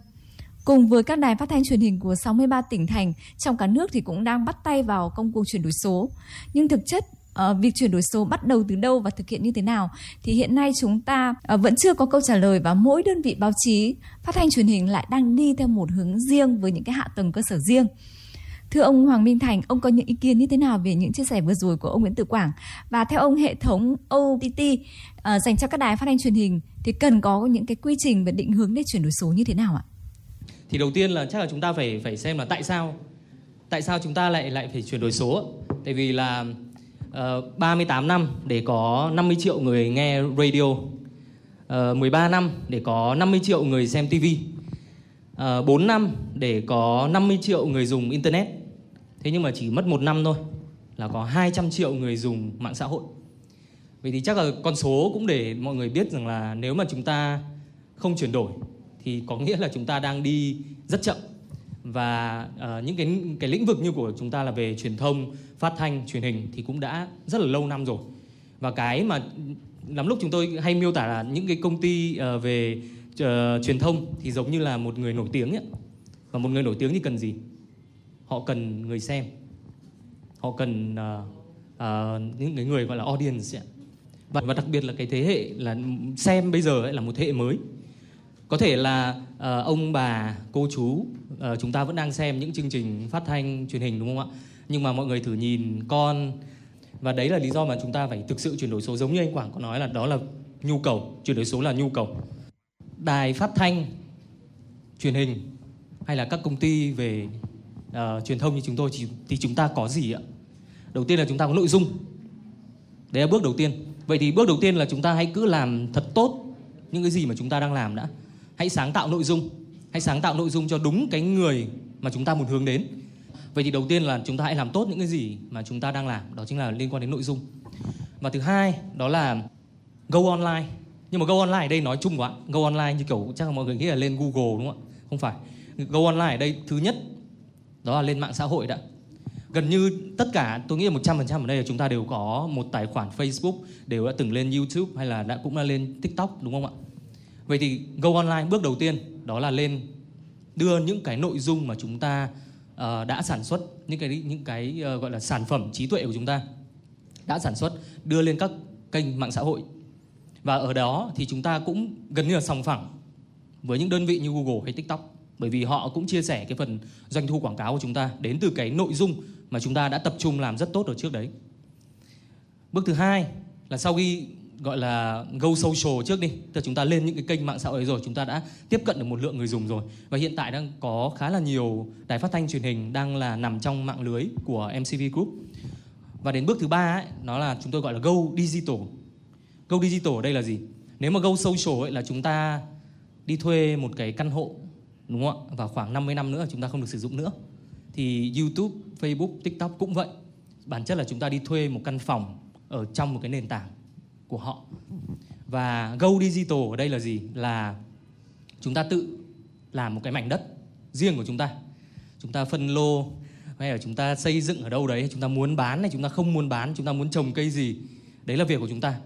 Cùng với các đài phát thanh truyền hình của 63 tỉnh thành trong cả nước thì cũng đang bắt tay vào công cuộc chuyển đổi số. Nhưng thực chất uh, việc chuyển đổi số bắt đầu từ đâu và thực hiện như thế nào thì hiện nay chúng ta uh, vẫn chưa có câu trả lời và mỗi đơn vị báo chí phát thanh truyền hình lại đang đi theo một hướng riêng với những cái hạ tầng cơ sở riêng Thưa ông Hoàng Minh Thành, ông có những ý kiến như thế nào về những chia sẻ vừa rồi của ông Nguyễn Tử Quảng? Và theo ông hệ thống OTT uh, ờ, dành cho các đài phát thanh truyền hình thì cần có những cái quy trình và định hướng để chuyển đổi số như thế nào ạ? Thì đầu tiên là chắc là chúng ta phải phải xem là tại sao tại sao chúng ta lại lại phải chuyển đổi số? Tại vì là Ờ, uh, 38 năm để có 50 triệu người nghe radio, ờ, uh, 13 năm để có 50 triệu người xem TV, uh, 4 năm để có 50 triệu người dùng internet. Thế nhưng mà chỉ mất một năm thôi là có 200 triệu người dùng mạng xã hội. Vậy thì chắc là con số cũng để mọi người biết rằng là nếu mà chúng ta không chuyển đổi thì có nghĩa là chúng ta đang đi rất chậm và uh, những cái cái lĩnh vực như của chúng ta là về truyền thông, phát thanh, truyền hình thì cũng đã rất là lâu năm rồi. Và cái mà lắm lúc chúng tôi hay miêu tả là những cái công ty uh, về uh, truyền thông thì giống như là một người nổi tiếng ấy. Và một người nổi tiếng thì cần gì? Họ cần người xem. Họ cần uh, uh, những cái người gọi là audience ấy. Và, và đặc biệt là cái thế hệ là xem bây giờ ấy là một thế hệ mới có thể là uh, ông bà cô chú uh, chúng ta vẫn đang xem những chương trình phát thanh truyền hình đúng không ạ? Nhưng mà mọi người thử nhìn con và đấy là lý do mà chúng ta phải thực sự chuyển đổi số. Giống như anh Quảng có nói là đó là nhu cầu chuyển đổi số là nhu cầu. Đài phát thanh truyền hình hay là các công ty về uh, truyền thông như chúng tôi thì, thì chúng ta có gì ạ? Đầu tiên là chúng ta có nội dung. Đấy là bước đầu tiên. Vậy thì bước đầu tiên là chúng ta hãy cứ làm thật tốt những cái gì mà chúng ta đang làm đã hãy sáng tạo nội dung. Hãy sáng tạo nội dung cho đúng cái người mà chúng ta muốn hướng đến. Vậy thì đầu tiên là chúng ta hãy làm tốt những cái gì mà chúng ta đang làm. Đó chính là liên quan đến nội dung. Và thứ hai, đó là go online. Nhưng mà go online ở đây nói chung quá. Go online như kiểu chắc là mọi người nghĩ là lên google đúng không ạ? Không phải. Go online ở đây thứ nhất, đó là lên mạng xã hội đã. Gần như tất cả, tôi nghĩ là 100% ở đây là chúng ta đều có một tài khoản Facebook, đều đã từng lên YouTube hay là đã cũng đã lên TikTok đúng không ạ? Vậy thì go online bước đầu tiên đó là lên đưa những cái nội dung mà chúng ta uh, đã sản xuất những cái những cái uh, gọi là sản phẩm trí tuệ của chúng ta đã sản xuất đưa lên các kênh mạng xã hội và ở đó thì chúng ta cũng gần như là sòng phẳng với những đơn vị như Google hay TikTok bởi vì họ cũng chia sẻ cái phần doanh thu quảng cáo của chúng ta đến từ cái nội dung mà chúng ta đã tập trung làm rất tốt ở trước đấy. Bước thứ hai là sau khi gọi là go social trước đi, tức là chúng ta lên những cái kênh mạng xã hội rồi, chúng ta đã tiếp cận được một lượng người dùng rồi và hiện tại đang có khá là nhiều đài phát thanh truyền hình đang là nằm trong mạng lưới của MCV Group. Và đến bước thứ ba ấy, nó là chúng tôi gọi là go digital. Go digital ở đây là gì? Nếu mà go social ấy là chúng ta đi thuê một cái căn hộ đúng không ạ? Và khoảng 50 năm nữa chúng ta không được sử dụng nữa. Thì YouTube, Facebook, TikTok cũng vậy. Bản chất là chúng ta đi thuê một căn phòng ở trong một cái nền tảng của họ. Và go digital ở đây là gì? Là chúng ta tự làm một cái mảnh đất riêng của chúng ta. Chúng ta phân lô hay là chúng ta xây dựng ở đâu đấy, chúng ta muốn bán hay chúng ta không muốn bán, chúng ta muốn trồng cây gì. Đấy là việc của chúng ta.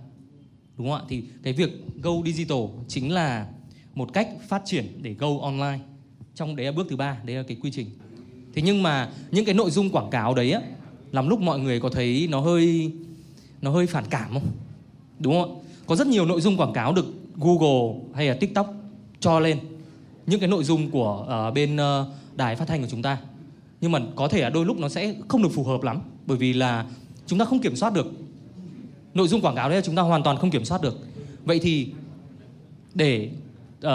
Đúng không ạ? Thì cái việc go digital chính là một cách phát triển để go online trong đấy là bước thứ ba đấy là cái quy trình thế nhưng mà những cái nội dung quảng cáo đấy á làm lúc mọi người có thấy nó hơi nó hơi phản cảm không đúng không ạ? Có rất nhiều nội dung quảng cáo được Google hay là TikTok cho lên. Những cái nội dung của uh, bên uh, đài phát thanh của chúng ta. Nhưng mà có thể là đôi lúc nó sẽ không được phù hợp lắm. Bởi vì là chúng ta không kiểm soát được. Nội dung quảng cáo đấy là chúng ta hoàn toàn không kiểm soát được. Vậy thì để uh,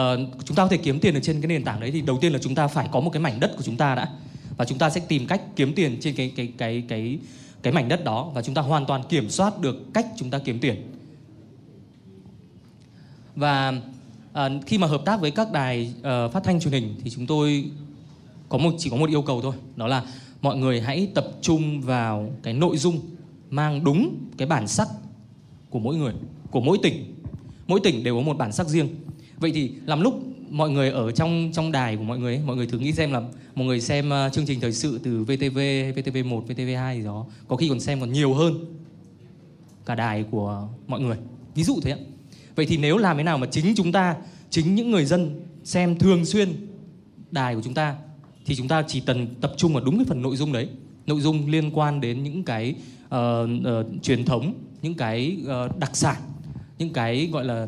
chúng ta có thể kiếm tiền ở trên cái nền tảng đấy thì đầu tiên là chúng ta phải có một cái mảnh đất của chúng ta đã. Và chúng ta sẽ tìm cách kiếm tiền trên cái cái cái cái cái mảnh đất đó. Và chúng ta hoàn toàn kiểm soát được cách chúng ta kiếm tiền và à, khi mà hợp tác với các đài ờ, phát thanh truyền hình thì chúng tôi có một chỉ có một yêu cầu thôi đó là mọi người hãy tập trung vào cái nội dung mang đúng cái bản sắc của mỗi người của mỗi tỉnh. Mỗi tỉnh đều có một bản sắc riêng. Vậy thì làm lúc mọi người ở trong trong đài của mọi người ấy, mọi người thử nghĩ xem là mọi người xem uh, chương trình thời sự từ VTV, VTV1, VTV2 gì đó có khi còn xem còn nhiều hơn cả đài của mọi người. Ví dụ thế ạ vậy thì nếu làm thế nào mà chính chúng ta chính những người dân xem thường xuyên đài của chúng ta thì chúng ta chỉ cần tập trung vào đúng cái phần nội dung đấy. Nội dung liên quan đến những cái uh, uh, truyền thống những cái uh, đặc sản những cái gọi là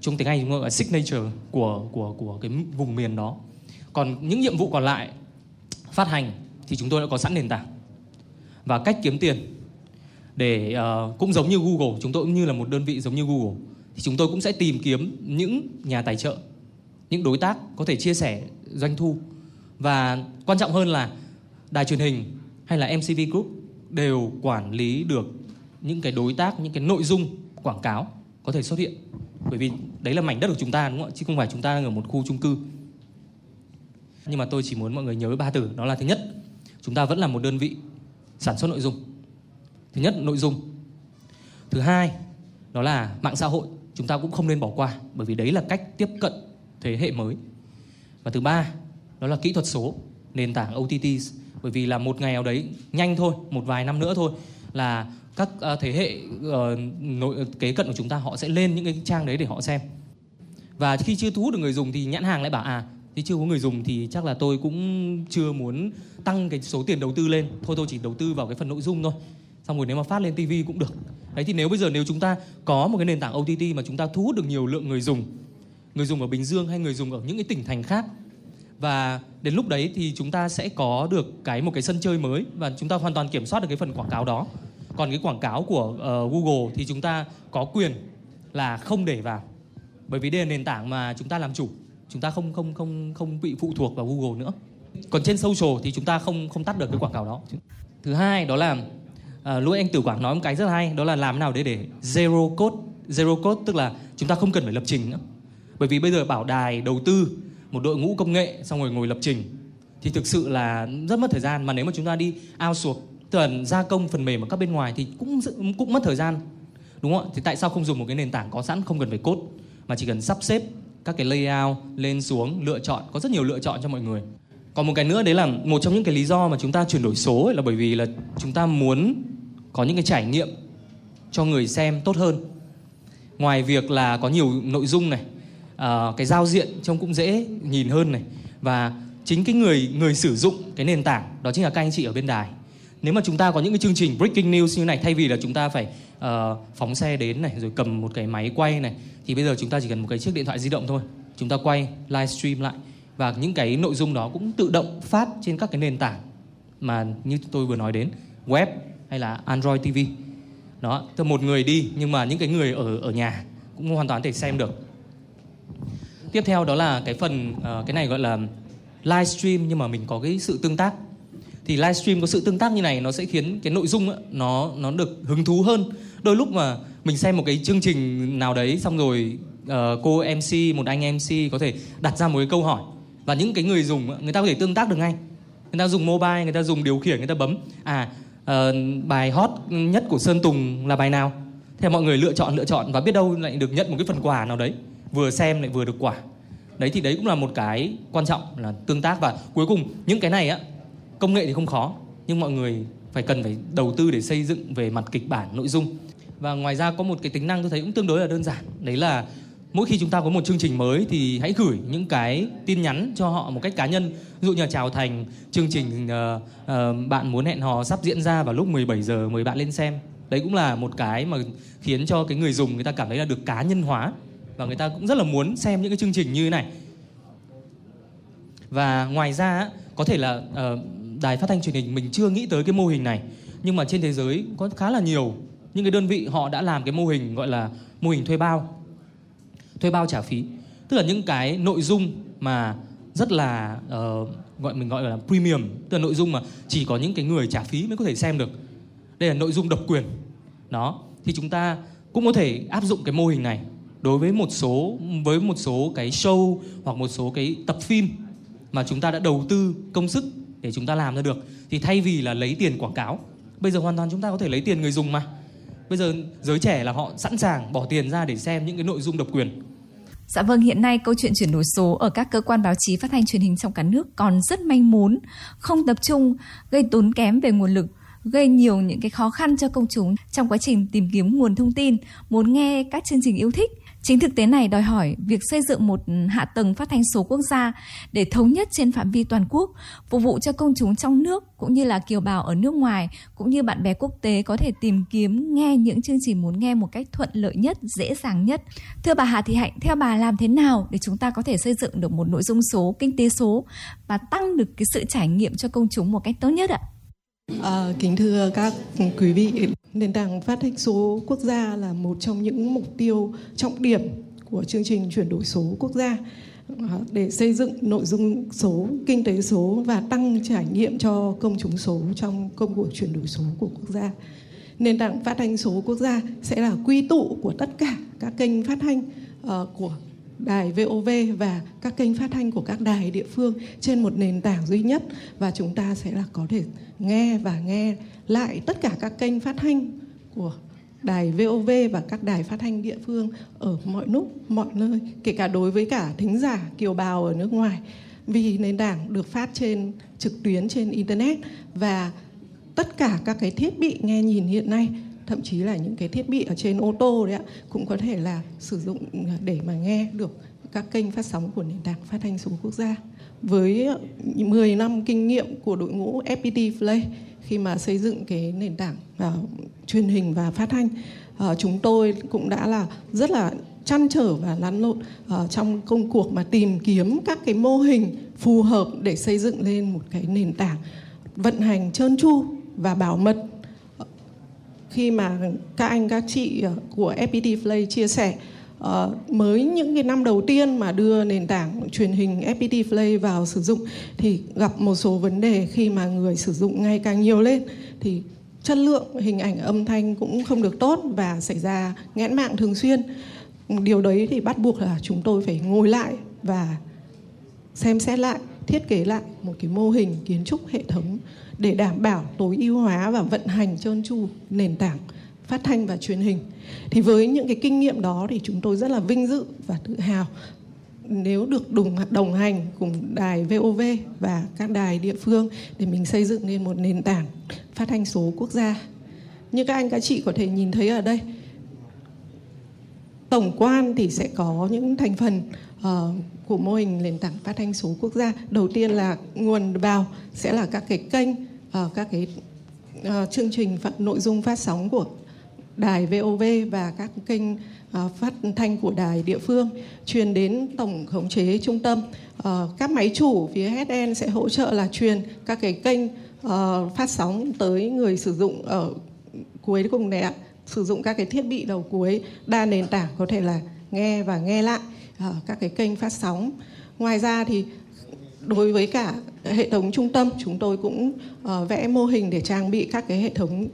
trong tiếng Anh chúng gọi là signature của của của cái vùng miền đó. Còn những nhiệm vụ còn lại phát hành thì chúng tôi đã có sẵn nền tảng và cách kiếm tiền để uh, cũng giống như Google chúng tôi cũng như là một đơn vị giống như Google thì chúng tôi cũng sẽ tìm kiếm những nhà tài trợ, những đối tác có thể chia sẻ doanh thu. Và quan trọng hơn là đài truyền hình hay là MCV Group đều quản lý được những cái đối tác, những cái nội dung quảng cáo có thể xuất hiện. Bởi vì đấy là mảnh đất của chúng ta, đúng không ạ? Chứ không phải chúng ta đang ở một khu chung cư. Nhưng mà tôi chỉ muốn mọi người nhớ ba từ, đó là thứ nhất, chúng ta vẫn là một đơn vị sản xuất nội dung. Thứ nhất, nội dung. Thứ hai, đó là mạng xã hội chúng ta cũng không nên bỏ qua, bởi vì đấy là cách tiếp cận thế hệ mới. Và thứ ba, đó là kỹ thuật số, nền tảng OTT bởi vì là một ngày nào đấy, nhanh thôi, một vài năm nữa thôi, là các ờ, thế hệ ờ, nội, kế cận của chúng ta họ sẽ lên những cái trang đấy để họ xem. Và khi chưa thu hút được người dùng thì nhãn hàng lại bảo à thì chưa có người dùng thì chắc là tôi cũng chưa muốn tăng cái số tiền đầu tư lên. Thôi, tôi chỉ đầu tư vào cái phần nội dung thôi xong rồi nếu mà phát lên tivi cũng được. Đấy thì nếu bây giờ nếu chúng ta có một cái nền tảng OTT mà chúng ta thu hút được nhiều lượng người dùng người dùng ở Bình Dương hay người dùng ở những cái tỉnh thành khác và đến lúc đấy thì chúng ta sẽ có được cái một cái sân chơi mới và chúng ta hoàn toàn kiểm soát được cái phần quảng cáo đó. Còn cái quảng cáo của uh, Google thì chúng ta có quyền là không để vào. Bởi vì đây là nền tảng mà chúng ta làm chủ. Chúng ta không không không không bị phụ thuộc vào Google nữa. Còn trên social thì chúng ta không không tắt được cái quảng cáo đó. Thứ hai đó là uh, lúc anh Tử Quảng nói một cái rất hay đó là làm nào để để zero code zero code tức là chúng ta không cần phải lập trình nữa. Bởi vì bây giờ bảo đài đầu tư một đội ngũ công nghệ xong rồi ngồi lập trình thì thực sự là rất mất thời gian. Mà nếu mà chúng ta đi outsource tức là gia công phần mềm ở các bên ngoài thì cũng cũng mất thời gian đúng không ạ? Thì tại sao không dùng một cái nền tảng có sẵn không cần phải code mà chỉ cần sắp xếp các cái layout lên xuống lựa chọn có rất nhiều lựa chọn cho mọi người. Còn một cái nữa đấy là một trong những cái lý do mà chúng ta chuyển đổi số ấy là bởi vì là chúng ta muốn có những cái trải nghiệm cho người xem tốt hơn. Ngoài việc là có nhiều nội dung này uh, cái giao diện trông cũng dễ nhìn hơn này. Và chính cái người người sử dụng cái nền tảng đó chính là các anh chị ở bên đài. Nếu mà chúng ta có những cái chương trình breaking news như này thay vì là chúng ta phải uh, phóng xe đến này rồi cầm một cái máy quay này thì bây giờ chúng ta chỉ cần một cái chiếc điện thoại di động thôi. Chúng ta quay livestream lại. Và những cái nội dung đó cũng tự động phát trên các cái nền tảng mà như tôi vừa nói đến. Web hay là android tv đó tức một người đi nhưng mà những cái người ở ở nhà cũng hoàn toàn thể xem được. Tiếp theo đó là cái phần uh, cái này gọi là livestream nhưng mà mình có cái sự tương tác. Thì livestream có sự tương tác như này nó sẽ khiến cái nội dung ấy, nó nó được hứng thú hơn. Đôi lúc mà mình xem một cái chương trình nào đấy xong rồi uh, cô MC một anh MC có thể đặt ra một cái câu hỏi. Và những cái người dùng người ta có thể tương tác được ngay. Người ta dùng mobile người ta dùng điều khiển người ta bấm. À uh, bài hot nhất của Sơn Tùng là bài nào? Thế mọi người lựa chọn lựa chọn và biết đâu lại được nhận một cái phần quà nào đấy vừa xem lại vừa được quả đấy thì đấy cũng là một cái quan trọng là tương tác. Và cuối cùng những cái này á công nghệ thì không khó nhưng mọi người phải cần phải đầu tư để xây dựng về mặt kịch bản nội dung. Và ngoài ra có một cái tính năng tôi thấy cũng tương đối là đơn giản đấy là mỗi khi chúng ta có một chương trình mới thì hãy gửi những cái tin nhắn cho họ một cách cá nhân. Ví dụ như là chào thành chương trình uh, uh, bạn muốn hẹn hò sắp diễn ra vào lúc 17 giờ mời bạn lên xem. Đấy cũng là một cái mà khiến cho cái người dùng người ta cảm thấy là được cá nhân hóa và người ta cũng rất là muốn xem những cái chương trình như thế này. Và ngoài ra có thể là uh, đài phát thanh truyền hình mình chưa nghĩ tới cái mô hình này nhưng mà trên thế giới có khá là nhiều những cái đơn vị họ đã làm cái mô hình gọi là mô hình thuê bao thuê bao trả phí. Tức là những cái nội dung mà rất là uh, gọi mình gọi là premium. Tức là nội dung mà chỉ có những cái người trả phí mới có thể xem được. Đây là nội dung độc quyền. Đó. Thì chúng ta cũng có thể áp dụng cái mô hình này đối với một số với một số cái show hoặc một số cái tập phim mà chúng ta đã đầu tư công sức để chúng ta làm ra được. Thì thay vì là lấy tiền quảng cáo bây giờ hoàn toàn chúng ta có thể lấy tiền người dùng mà. Bây giờ giới trẻ là họ sẵn sàng bỏ tiền ra để xem những cái nội dung độc quyền. Dạ vâng, hiện nay câu chuyện chuyển đổi số ở các cơ quan báo chí phát thanh truyền hình trong cả nước còn rất manh mún, không tập trung, gây tốn kém về nguồn lực, gây nhiều những cái khó khăn cho công chúng trong quá trình tìm kiếm nguồn thông tin, muốn nghe các chương trình yêu thích. Chính thực tế này đòi hỏi việc xây dựng một hạ tầng phát thanh số quốc gia để thống nhất trên phạm vi toàn quốc, phục vụ cho công chúng trong nước cũng như là kiều bào ở nước ngoài cũng như bạn bè quốc tế có thể tìm kiếm nghe những chương trình muốn nghe một cách thuận lợi nhất, dễ dàng nhất. Thưa bà Hà Thị Hạnh, theo bà làm thế nào để chúng ta có thể xây dựng được một nội dung số, kinh tế số và tăng được cái sự trải nghiệm cho công chúng một cách tốt nhất ạ? À, kính thưa các quý vị, nền tảng phát thanh số quốc gia là một trong những mục tiêu trọng điểm của chương trình chuyển đổi số quốc gia à, để xây dựng nội dung số, kinh tế số và tăng trải nghiệm cho công chúng số trong công cuộc chuyển đổi số của quốc gia. Nền tảng phát thanh số quốc gia sẽ là quy tụ của tất cả các kênh phát thanh uh, của đài VOV và các kênh phát thanh của các đài địa phương trên một nền tảng duy nhất. Và chúng ta sẽ là có thể nghe và nghe lại tất cả các kênh phát thanh của đài VOV và các đài phát thanh địa phương ở mọi lúc, mọi nơi, kể cả đối với cả thính giả kiều bào ở nước ngoài. Vì nền tảng được phát trên trực tuyến trên internet và tất cả các cái thiết bị nghe nhìn hiện nay thậm chí là những cái thiết bị ở trên ô tô đấy ạ cũng có thể là sử dụng để mà nghe được các kênh phát sóng của nền tảng phát thanh số quốc gia. Với 10 năm kinh nghiệm của đội ngũ FPT Play khi mà xây dựng cái nền tảng uh, truyền hình và phát thanh uh, chúng tôi cũng đã là rất là chăn trở và lăn lộn uh, trong công cuộc mà tìm kiếm các cái mô hình phù hợp để xây dựng lên một cái nền tảng vận hành trơn tru và bảo mật khi mà các anh các chị ờ, của FPT Play chia sẻ uh, mới những cái năm đầu tiên mà đưa nền tảng truyền hình FPT Play vào sử dụng thì gặp một số vấn đề khi mà người sử dụng ngày càng nhiều lên. Thì chất lượng hình ảnh âm thanh cũng không được tốt và xảy ra nghẽn mạng thường xuyên. Điều đấy thì bắt buộc là chúng tôi phải ngồi lại và xem xét lại thiết kế lại một cái mô hình kiến trúc hệ thống để đảm bảo tối ưu hóa và vận hành trơn tru nền tảng phát thanh và truyền hình thì với những cái kinh nghiệm đó thì chúng tôi rất là vinh dự và tự hào nếu được đồng đồng hành cùng đài VOV và các đài địa phương để mình xây dựng nên một nền tảng phát thanh số quốc gia. Như các anh các chị có thể nhìn thấy ở đây, tổng quan thì sẽ có những thành phần uh, của mô hình nền tảng phát thanh số quốc gia. Đầu tiên là nguồn vào sẽ là các cái kênh, uh, các cái uh, chương trình phát, nội dung phát sóng của đài VOV và các kênh uh, phát thanh của đài địa phương truyền đến tổng khống chế trung tâm. Uh, các máy chủ phía HN sẽ hỗ trợ là truyền các cái kênh uh, phát sóng tới người sử dụng ở cuối cùng này ạ sử dụng các cái thiết bị đầu cuối đa nền tảng có thể là nghe và nghe lại uh, các cái kênh phát sóng ngoài ra thì đối với cả hệ thống trung tâm. Chúng tôi cũng uh, vẽ mô hình để trang bị các cái hệ thống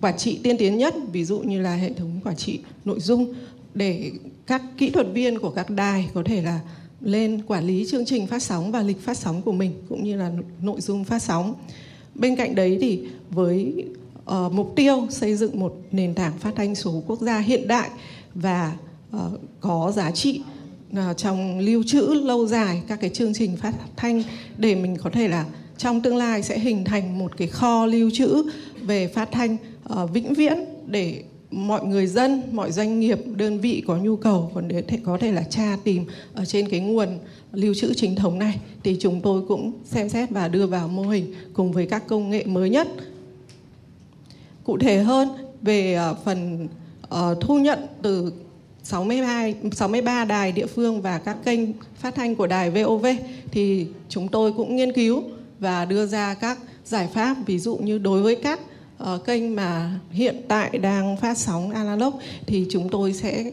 quản trị tiên tiến nhất ví dụ như là hệ thống quản trị nội dung để các kỹ thuật viên của các đài có thể là lên quản lý chương trình phát sóng và lịch phát sóng của mình cũng như là nội dung phát sóng. Bên cạnh đấy thì với uh, mục tiêu xây dựng một nền tảng phát thanh số quốc gia hiện đại và uh, có giá trị uh, Ờ, trong lưu trữ lâu dài các cái chương trình phát thanh để mình có thể là trong tương lai sẽ hình thành một cái kho lưu trữ về phát thanh uh, vĩnh viễn để mọi người dân, mọi doanh nghiệp, đơn vị có nhu cầu còn để thể có thể là tra tìm ở trên cái nguồn lưu trữ chính thống này thì chúng tôi cũng xem xét và đưa vào mô hình cùng với các công nghệ mới nhất. Cụ thể hơn về uh, phần uh, thu nhận từ 62 63 đài địa phương và các kênh phát thanh của đài VOV thì chúng tôi cũng nghiên cứu và đưa ra các giải pháp ví dụ như đối với các uh, kênh mà hiện tại đang phát sóng analog thì chúng tôi sẽ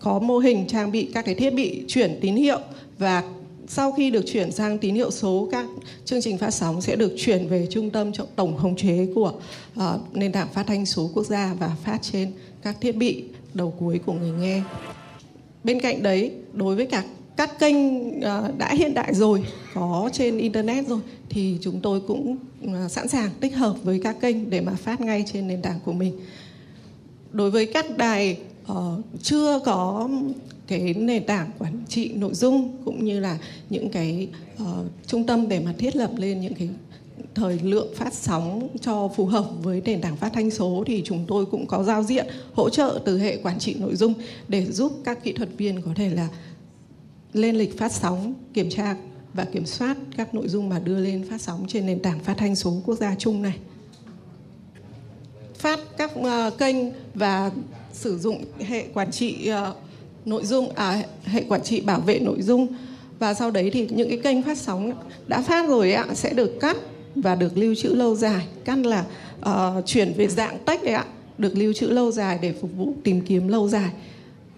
có mô hình trang bị các cái thiết bị chuyển tín hiệu và sau khi được chuyển sang tín hiệu số các chương trình phát sóng sẽ được chuyển về trung tâm tổng khống chế của uh, nền tảng phát thanh số quốc gia và phát trên các thiết bị đầu cuối của người nghe. Bên cạnh đấy đối với cả các kênh à, đã hiện đại rồi có trên internet rồi thì chúng tôi cũng à, sẵn sàng tích hợp với các kênh để mà phát ngay trên nền tảng của mình. Đối với các đài uh, chưa có cái nền tảng quản trị nội dung cũng như là những cái uh, trung tâm để mà thiết lập lên những cái thời lượng phát sóng cho phù hợp với nền tảng phát thanh số thì chúng tôi cũng có giao diện hỗ trợ từ hệ quản trị nội dung để giúp các kỹ thuật viên có thể là lên lịch phát sóng kiểm tra và kiểm soát các nội dung mà đưa lên phát sóng trên nền tảng phát thanh số quốc gia chung này. Phát các uh, kênh và sử dụng hệ quản trị uh, nội dung à hệ quản trị bảo vệ nội dung. Và sau đấy thì những cái kênh phát sóng đã phát rồi ạ sẽ được cắt và được lưu trữ lâu dài. Cắt là uh, chuyển về dạng tách đấy ạ được lưu trữ lâu dài để phục vụ tìm kiếm lâu dài.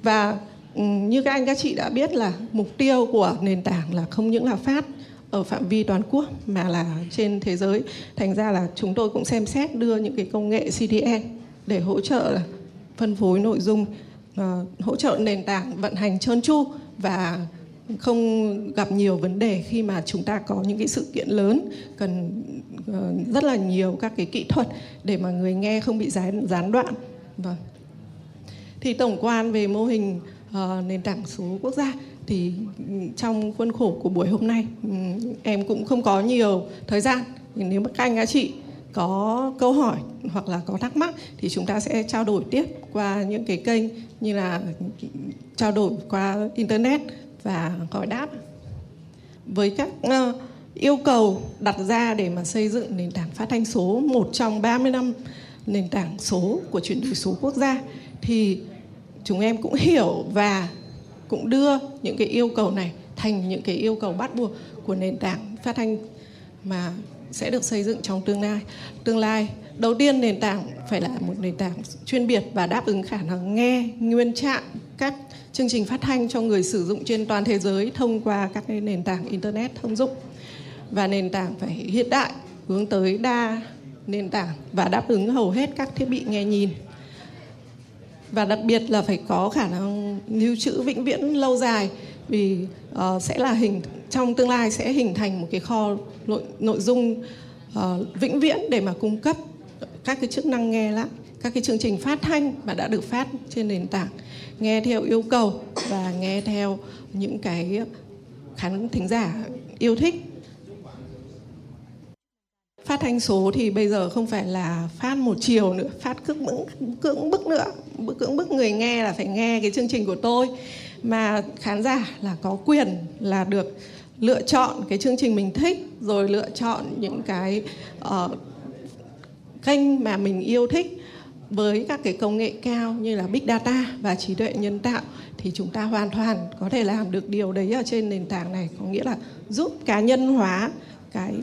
Và um, như các anh các chị đã biết là mục tiêu của nền tảng là không những là phát ở phạm vi toàn quốc mà là trên thế giới. Thành ra là chúng tôi cũng xem xét đưa những cái công nghệ CDN để hỗ trợ phân phối nội dung uh, hỗ trợ nền tảng vận hành trơn tru và không gặp nhiều vấn đề khi mà chúng ta có những cái sự kiện lớn cần ờ, rất là nhiều các cái kỹ thuật để mà người nghe không bị gián gián đoạn. Vâng. Thì tổng quan về mô hình uh, nền tảng số quốc gia thì ừ, trong khuôn khổ của buổi hôm nay um, em cũng không có nhiều thời gian. Nếu mà các anh các chị có câu hỏi hoặc là có thắc mắc thì chúng ta sẽ trao đổi tiếp qua những cái kênh như là ừ, trao đổi qua internet và gọi đáp với các uh, yêu cầu đặt ra để mà xây dựng nền tảng phát thanh số một trong 30 năm nền tảng số của chuyển đổi số quốc gia thì chúng em cũng hiểu và cũng đưa những cái yêu cầu này thành những cái yêu cầu bắt buộc của nền tảng phát thanh mà sẽ được xây dựng trong tương lai. Tương lai đầu tiên nền tảng phải là một nền tảng chuyên biệt và đáp ứng khả năng nghe nguyên trạng các chương trình phát thanh cho người sử dụng trên toàn thế giới thông qua các cái nền tảng internet thông dụng. Và nền tảng phải hiện đại hướng tới đa nền tảng và đáp ứng hầu hết các thiết bị nghe nhìn. Và đặc biệt là phải có khả năng lưu trữ vĩnh viễn lâu dài vì uh, sẽ là hình trong tương lai sẽ hình thành một cái kho nội, nội dung uh, vĩnh viễn để mà cung cấp các cái chức năng nghe lại các cái chương trình phát thanh mà đã được phát trên nền tảng nghe theo yêu cầu và nghe theo những cái khán thính giả yêu thích. Phát thanh số thì bây giờ không phải là phát một chiều nữa phát cưỡng bức cưỡng bức nữa. Cưỡng bức người nghe là phải nghe cái chương trình của tôi. Mà khán giả là có quyền là được lựa chọn cái chương trình mình thích rồi lựa chọn những cái uh, kênh mà mình yêu thích với các cái công nghệ cao như là big data và trí tuệ nhân tạo thì chúng ta hoàn toàn có thể làm được điều đấy ở trên nền tảng này. Có nghĩa là giúp cá nhân hóa cái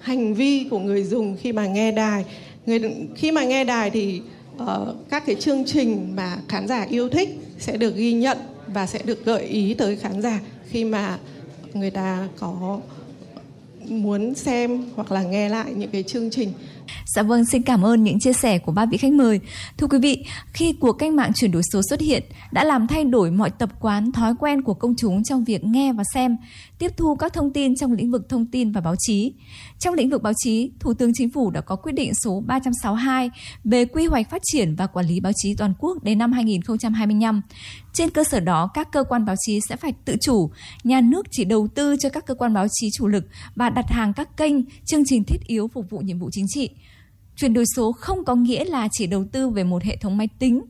hành vi của người dùng khi mà nghe đài. Người khi mà nghe đài thì uh, các cái chương trình mà khán giả yêu thích sẽ được ghi nhận và sẽ được gợi ý tới khán giả khi mà người ta có muốn xem hoặc là nghe lại những cái chương trình. Dạ vâng, xin cảm ơn những chia sẻ của ba vị khách mời. Thưa quý vị, khi cuộc cách mạng chuyển đổi số xuất hiện đã làm thay đổi mọi tập quán, thói quen của công chúng trong việc nghe và xem, tiếp thu các thông tin trong lĩnh vực thông tin và báo chí. Trong lĩnh vực báo chí, Thủ tướng Chính phủ đã có quyết định số 362 về quy hoạch phát triển và quản lý báo chí toàn quốc đến năm 2025. Trên cơ sở đó, các cơ quan báo chí sẽ phải tự chủ, nhà nước chỉ đầu tư cho các cơ quan báo chí chủ lực và đặt hàng các kênh, chương trình thiết yếu phục vụ nhiệm vụ chính trị. Chuyển đổi số không có nghĩa là chỉ đầu tư về một hệ thống máy tính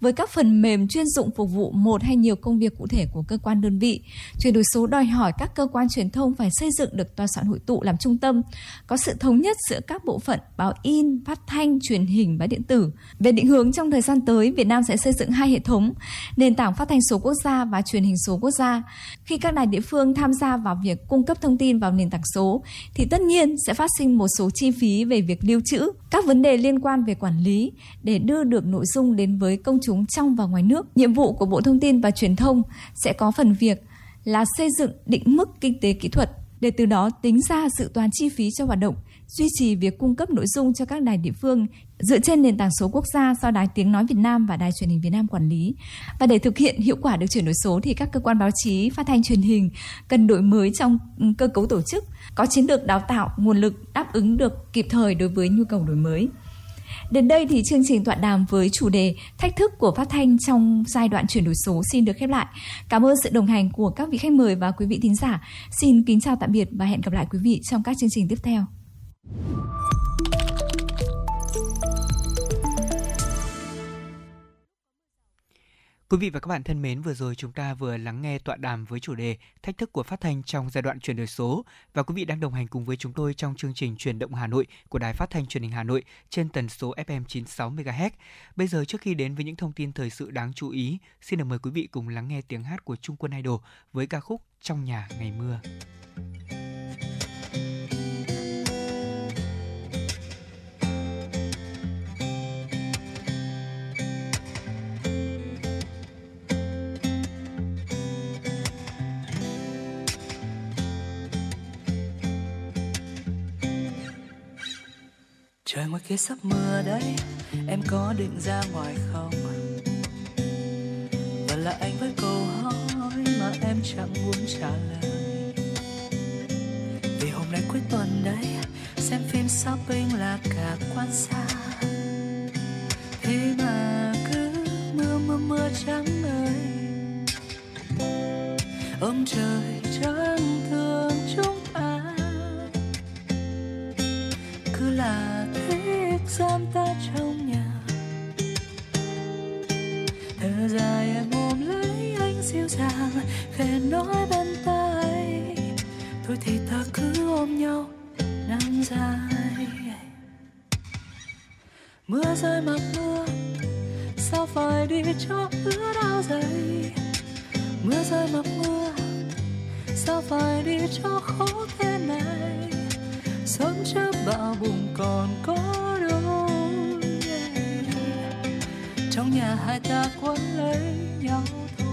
với các phần mềm chuyên dụng phục vụ một hay nhiều công việc cụ thể của cơ quan đơn vị. Chuyển đổi số đòi hỏi các cơ quan truyền thông phải xây dựng được tòa soạn hội tụ làm trung tâm, có sự thống nhất giữa các bộ phận báo in, phát thanh, truyền hình và điện tử. Về định hướng trong thời gian tới, Việt Nam sẽ xây dựng hai hệ thống, nền tảng phát thanh số quốc gia và truyền hình số quốc gia. Khi các đài địa phương tham gia vào việc cung cấp thông tin vào nền tảng số thì tất nhiên sẽ phát sinh một số chi phí về việc lưu trữ, các vấn đề liên quan về quản lý để đưa được nội dung đến với công chúng chúng trong và ngoài nước. Nhiệm vụ của Bộ Thông tin và Truyền thông sẽ có phần việc là xây dựng định mức kinh tế kỹ thuật để từ đó tính ra dự toán chi phí cho hoạt động, duy trì việc cung cấp nội dung cho các đài địa phương dựa trên nền tảng số quốc gia do Đài Tiếng Nói Việt Nam và Đài Truyền hình Việt Nam quản lý. Và để thực hiện hiệu quả được chuyển đổi số thì các cơ quan báo chí, phát thanh truyền hình cần đổi mới trong ừ, cơ cấu tổ chức, có chiến lược đào tạo, nguồn lực đáp ứng được kịp thời đối với nhu cầu đổi mới. Đến đây thì chương trình tọa đàm với chủ đề Thách thức của phát thanh trong giai đoạn chuyển đổi số xin được khép lại. Cảm ơn sự đồng hành của các vị khách mời và quý vị thính giả. Xin kính chào tạm biệt và hẹn gặp lại quý vị trong các chương trình tiếp theo. Quý vị và các bạn thân mến, vừa rồi chúng ta vừa lắng nghe tọa đàm với chủ đề Thách thức của phát thanh trong giai đoạn chuyển đổi số và quý vị đang đồng hành cùng với chúng tôi trong chương trình Truyền động Hà Nội của Đài Phát thanh Truyền hình Hà Nội trên tần số FM 96 MHz. Bây giờ trước khi đến với những thông tin thời sự đáng chú ý, xin được mời quý vị cùng lắng nghe tiếng hát của Trung Quân Idol với ca khúc Trong nhà ngày mưa. Trời ngoài kia sắp mưa đấy, em có định ra ngoài không? Và là anh với câu hỏi mà em chẳng muốn trả lời. Vì hôm nay cuối tuần đấy, xem phim shopping là cả quan xa. Thế mà cứ mưa mưa mưa trắng ơi ông trời chẳng thương chúng ta. Cứ là giam ta trong nhà. Thở dài em ôm lấy anh dịu dàng khẽ nói bên tai. Thôi thì ta cứ ôm nhau, nắng dài. Mưa rơi mặc mưa, sao phải đi cho ướt áo dày? Mưa rơi mặc mưa, sao phải đi cho khó thế này? Sớm trước bão bùng còn có trong nhà hai ta quấn lấy nhau thôi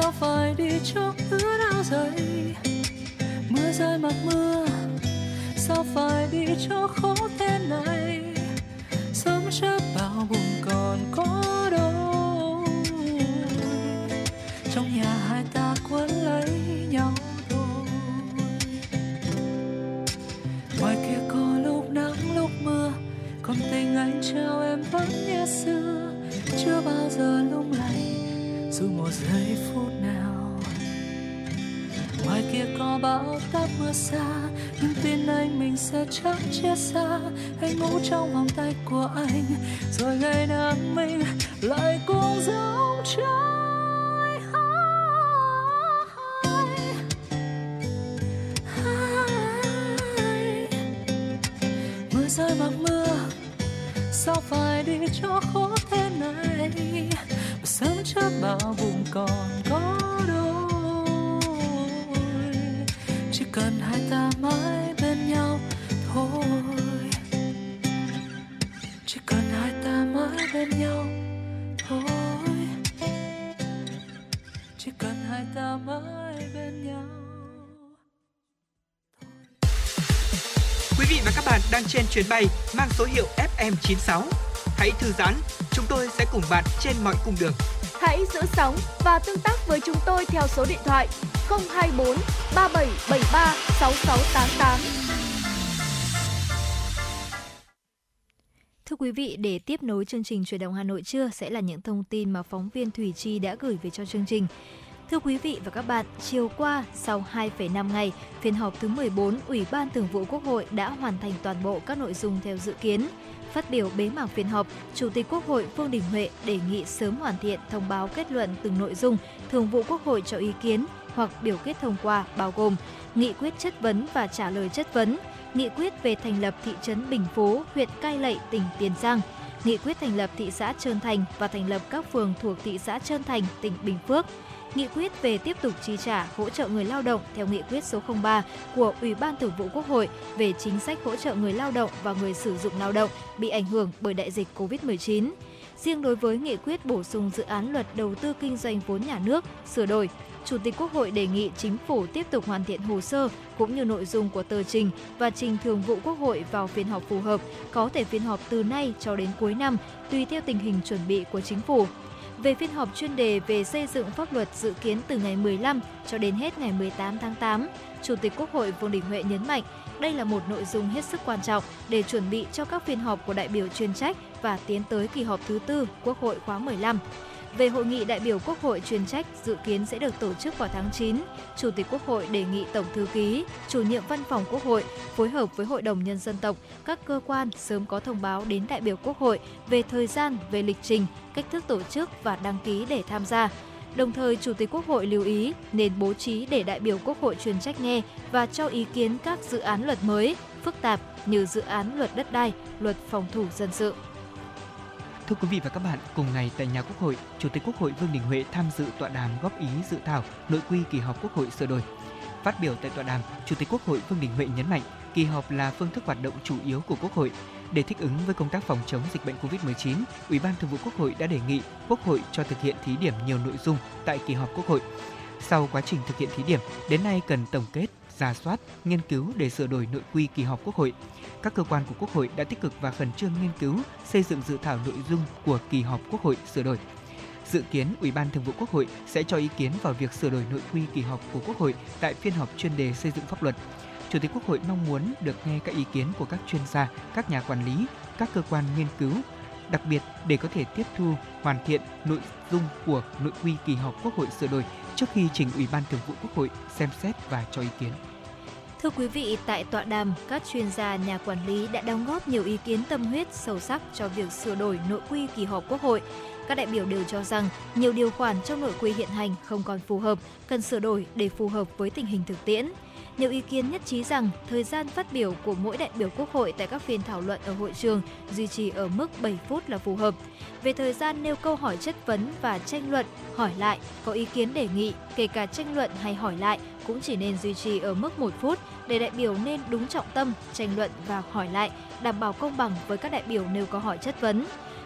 sao phải đi cho ướt áo dày mưa rơi mặc mưa, sao phải đi cho khó thế này? Sớm chớp bao buồn còn có đâu trong nhà hai ta quấn lấy nhau thôi. Ngoài kia có lúc nắng, lúc mưa, còn tình anh trao em vẫn như xưa. Chưa bao giờ lung lay dù một giây phút nào. Ngoài kia có bão táp mưa xa, nhưng tin anh mình sẽ chẳng chia xa. Hãy ngủ trong vòng tay của anh, rồi ngày nào mình lại cùng giống trái chuyến bay mang số hiệu FM96. Hãy thư giãn, chúng tôi sẽ cùng bạn trên mọi cung đường. Hãy giữ sóng và tương tác với chúng tôi theo số điện thoại 024 3773 6688. Thưa quý vị, để tiếp nối chương trình Chuyển động Hà Nội trưa sẽ là những thông tin mà phóng viên Thủy Chi đã gửi về cho chương trình. Thưa quý vị và các bạn, chiều qua, sau 2,5 ngày, phiên họp thứ 14 Ủy ban Thường vụ Quốc hội đã hoàn thành toàn bộ các nội dung theo dự kiến. Phát biểu bế mạc phiên họp, Chủ tịch Quốc hội Vương Đình Huệ đề nghị sớm hoàn thiện thông báo kết luận từng nội dung Thường vụ Quốc hội cho ý kiến hoặc biểu quyết thông qua bao gồm nghị quyết chất vấn và trả lời chất vấn, nghị quyết về thành lập thị trấn Bình Phú, huyện Cai Lậy, tỉnh Tiền Giang, nghị quyết thành lập thị xã Trơn Thành và thành lập các phường thuộc thị xã Trơn Thành, tỉnh Bình Phước, nghị quyết về tiếp tục chi trả hỗ trợ người lao động theo nghị quyết số 03 của Ủy ban Thường vụ Quốc hội về chính sách hỗ trợ người lao động và người sử dụng lao động bị ảnh hưởng bởi đại dịch COVID-19. Riêng đối với nghị quyết bổ sung dự án luật đầu tư kinh doanh vốn nhà nước sửa đổi, Chủ tịch Quốc hội đề nghị chính phủ tiếp tục hoàn thiện hồ sơ cũng như nội dung của tờ trình và trình Thường vụ Quốc hội vào phiên họp phù hợp, có thể phiên họp từ nay cho đến cuối năm, tùy theo tình hình chuẩn bị của chính phủ. Về phiên họp chuyên đề về xây dựng pháp luật dự kiến từ ngày 15 cho đến hết ngày 18 tháng 8, Chủ tịch Quốc hội Vương Đình Huệ nhấn mạnh đây là một nội dung hết sức quan trọng để chuẩn bị cho các phiên họp của đại biểu chuyên trách và tiến tới kỳ họp thứ tư Quốc hội khóa 15. Về hội nghị đại biểu Quốc hội chuyên trách dự kiến sẽ được tổ chức vào tháng 9, Chủ tịch Quốc hội đề nghị Tổng thư ký, chủ nhiệm văn phòng Quốc hội phối hợp với Hội đồng Nhân dân tộc, các cơ quan sớm có thông báo đến đại biểu Quốc hội về thời gian, về lịch trình, cách thức tổ chức và đăng ký để tham gia. Đồng thời, Chủ tịch Quốc hội lưu ý nên bố trí để đại biểu Quốc hội chuyên trách nghe và cho ý kiến các dự án luật mới, phức tạp như dự án luật đất đai, luật phòng thủ dân sự. Thưa quý vị và các bạn, cùng ngày tại nhà Quốc hội, Chủ tịch Quốc hội Vương Đình Huệ tham dự tọa đàm góp ý dự thảo nội quy kỳ họp Quốc hội sửa đổi. Phát biểu tại tọa đàm, Chủ tịch Quốc hội Vương Đình Huệ nhấn mạnh kỳ họp là phương thức hoạt động chủ yếu của Quốc hội. Để thích ứng với công tác phòng chống dịch bệnh COVID-19, Ủy ban Thường vụ Quốc hội đã đề nghị Quốc hội cho thực hiện thí điểm nhiều nội dung tại kỳ họp Quốc hội. Sau quá trình thực hiện thí điểm, đến nay cần tổng kết ra soát, nghiên cứu để sửa đổi nội quy kỳ họp Quốc hội. Các cơ quan của Quốc hội đã tích cực và khẩn trương nghiên cứu, xây dựng dự thảo nội dung của kỳ họp Quốc hội sửa đổi. Dự kiến Ủy ban Thường vụ Quốc hội sẽ cho ý kiến vào việc sửa đổi nội quy kỳ họp của Quốc hội tại phiên họp chuyên đề xây dựng pháp luật. Chủ tịch Quốc hội mong muốn được nghe các ý kiến của các chuyên gia, các nhà quản lý, các cơ quan nghiên cứu, đặc biệt để có thể tiếp thu, hoàn thiện nội dung của nội quy kỳ họp Quốc hội sửa đổi trước khi trình Ủy ban Thường vụ Quốc hội xem xét và cho ý kiến. Thưa quý vị, tại tọa đàm, các chuyên gia nhà quản lý đã đóng góp nhiều ý kiến tâm huyết sâu sắc cho việc sửa đổi nội quy kỳ họp Quốc hội. Các đại biểu đều cho rằng nhiều điều khoản trong nội quy hiện hành không còn phù hợp, cần sửa đổi để phù hợp với tình hình thực tiễn. Nhiều ý kiến nhất trí rằng thời gian phát biểu của mỗi đại biểu Quốc hội tại các phiên thảo luận ở hội trường duy trì ở mức 7 phút là phù hợp. Về thời gian nêu câu hỏi chất vấn và tranh luận, hỏi lại, có ý kiến đề nghị kể cả tranh luận hay hỏi lại cũng chỉ nên duy trì ở mức 1 phút để đại biểu nên đúng trọng tâm, tranh luận và hỏi lại, đảm bảo công bằng với các đại biểu nêu câu hỏi chất vấn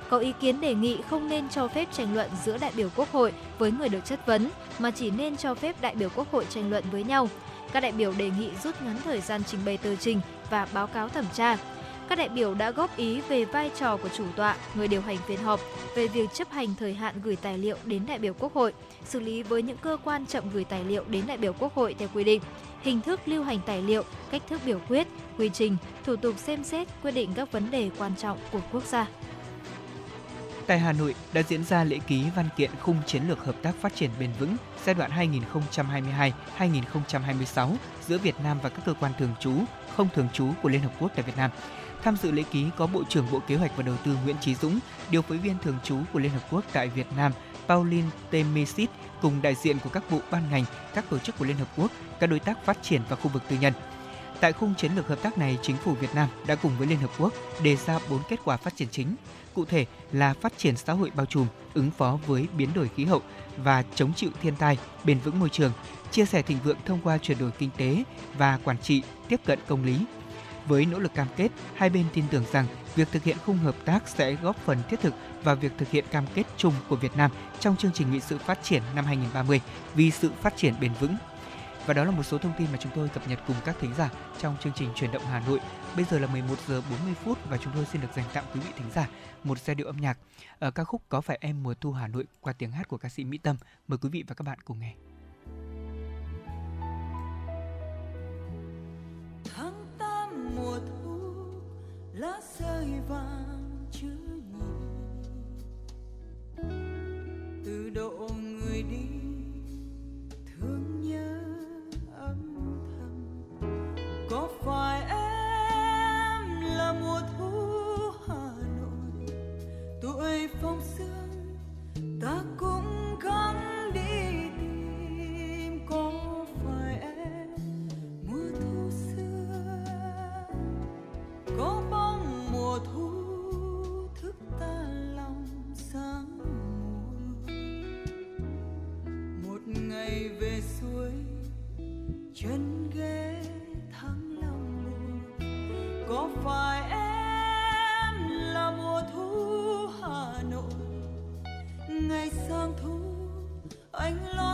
có ý kiến đề nghị không nên cho phép tranh luận giữa đại biểu Quốc hội với người được chất vấn, mà chỉ nên cho phép đại biểu Quốc hội tranh luận với nhau. Các đại biểu đề nghị rút ngắn thời gian trình bày tờ trình và báo cáo thẩm tra. Các đại biểu đã góp ý về vai trò của chủ tọa, người điều hành phiên họp, về việc chấp hành thời hạn gửi tài liệu đến đại biểu Quốc hội, xử lý với những cơ quan chậm gửi tài liệu đến đại biểu Quốc hội theo quy định, hình thức lưu hành tài liệu, cách thức biểu quyết, quy trình, thủ tục xem xét, quyết định các vấn đề quan trọng của quốc gia. Tại Hà Nội đã diễn ra lễ ký văn kiện khung chiến lược hợp tác phát triển bền vững giai đoạn 2022-2026 giữa Việt Nam và các cơ quan thường trú, không thường trú của Liên Hợp Quốc tại Việt Nam. Tham dự lễ ký có Bộ trưởng Bộ Kế hoạch và Đầu tư Nguyễn Chí Dũng, điều phối viên thường trú của Liên Hợp Quốc tại Việt Nam Pauline Temesit cùng đại diện của các bộ ban ngành, các tổ chức của Liên Hợp Quốc, các đối tác phát triển và khu vực tư nhân. Tại khung chiến lược hợp tác này, chính phủ Việt Nam đã cùng với Liên Hợp Quốc đề ra 4 kết quả phát triển chính. Cụ thể là phát triển xã hội bao trùm, ứng phó với biến đổi khí hậu và chống chịu thiên tai, bền vững môi trường, chia sẻ thịnh vượng thông qua chuyển đổi kinh tế và quản trị, tiếp cận công lý. Với nỗ lực cam kết, hai bên tin tưởng rằng việc thực hiện khung hợp tác sẽ góp phần thiết thực vào việc thực hiện cam kết chung của Việt Nam trong chương trình nghị sự phát triển năm 2030 vì sự phát triển bền vững và đó là một số thông tin mà chúng tôi cập nhật cùng các thính giả trong chương trình truyền động Hà Nội. Bây giờ là 11 giờ 40 phút và chúng tôi xin được dành tặng quý vị thính giả một giai điệu âm nhạc ở ca khúc Có phải em mùa thu Hà Nội qua tiếng hát của ca sĩ Mỹ Tâm. Mời quý vị và các bạn cùng nghe. tháng tám mùa thu, lá rơi vàng chưa nhìn từ độ người đi, thương nhớ âm thầm có phải em tuổi phong sương ta cũng gắng đi tìm có phải em mùa thu xưa. Có bóng mùa thu, thức ta lòng sáng mùa một ngày về suối, chân ghé thắng lòng buồn có phải em sang thu anh lo.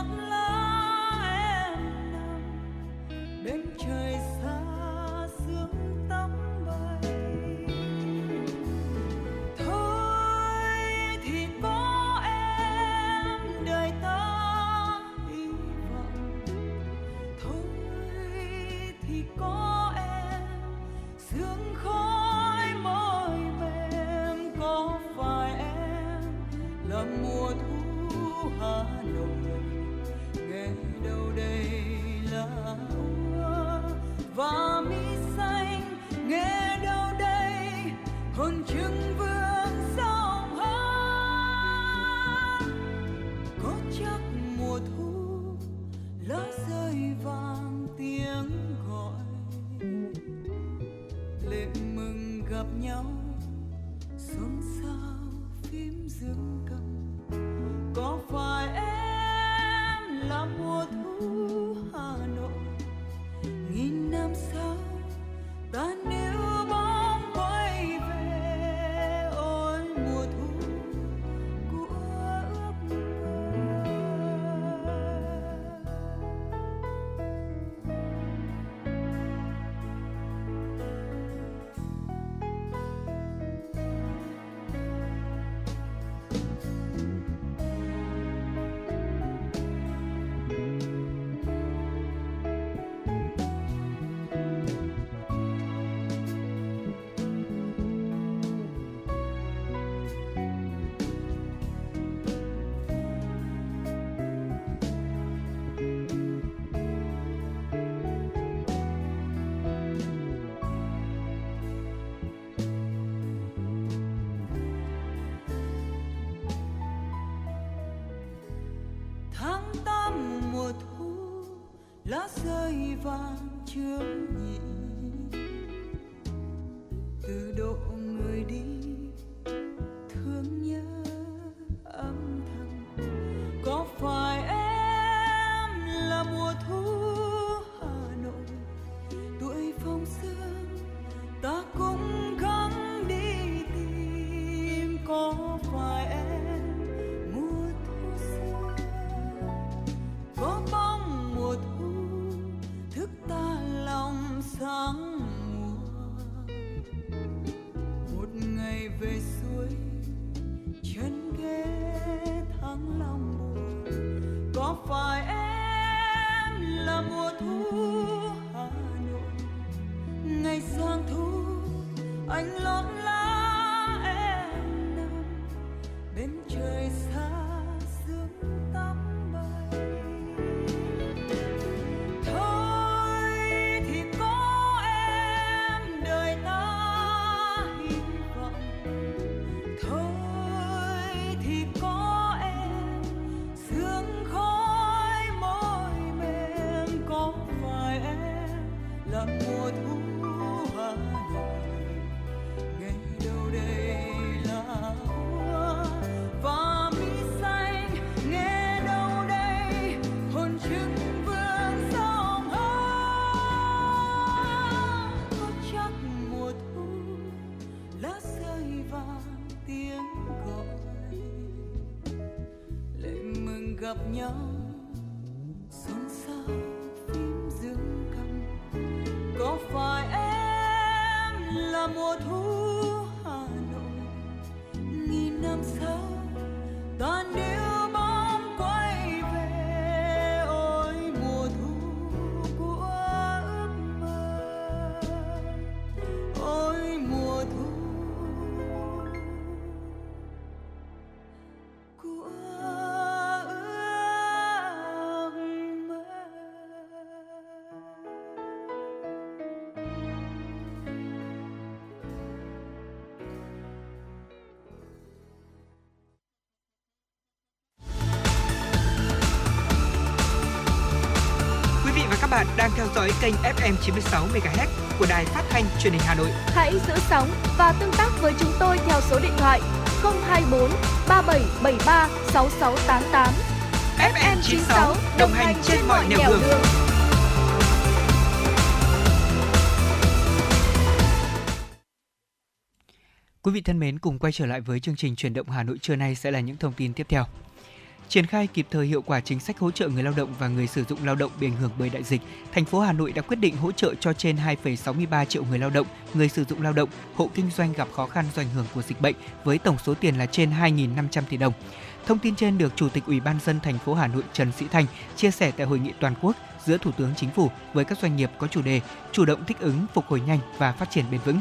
Gặp nhau. Bạn đang theo dõi kênh FM 96 MHz của đài phát thanh truyền hình Hà Nội. Hãy giữ sóng và tương tác với chúng tôi theo số điện thoại 024 3773 6688. FM 96 đồng hành trên mọi nẻo đường. Quý vị thân mến, cùng quay trở lại với chương trình chuyển động Hà Nội trưa nay sẽ là những thông tin tiếp theo. Triển khai kịp thời hiệu quả chính sách hỗ trợ người lao động và người sử dụng lao động bị ảnh hưởng bởi đại dịch, thành phố Hà Nội đã quyết định hỗ trợ cho trên 2,63 triệu người lao động, người sử dụng lao động, hộ kinh doanh gặp khó khăn do ảnh hưởng của dịch bệnh với tổng số tiền là trên 2.500 tỷ đồng. Thông tin trên được Chủ tịch Ủy ban dân thành phố Hà Nội Trần Sĩ Thành chia sẻ tại hội nghị toàn quốc giữa Thủ tướng Chính phủ với các doanh nghiệp có chủ đề chủ động thích ứng, phục hồi nhanh và phát triển bền vững.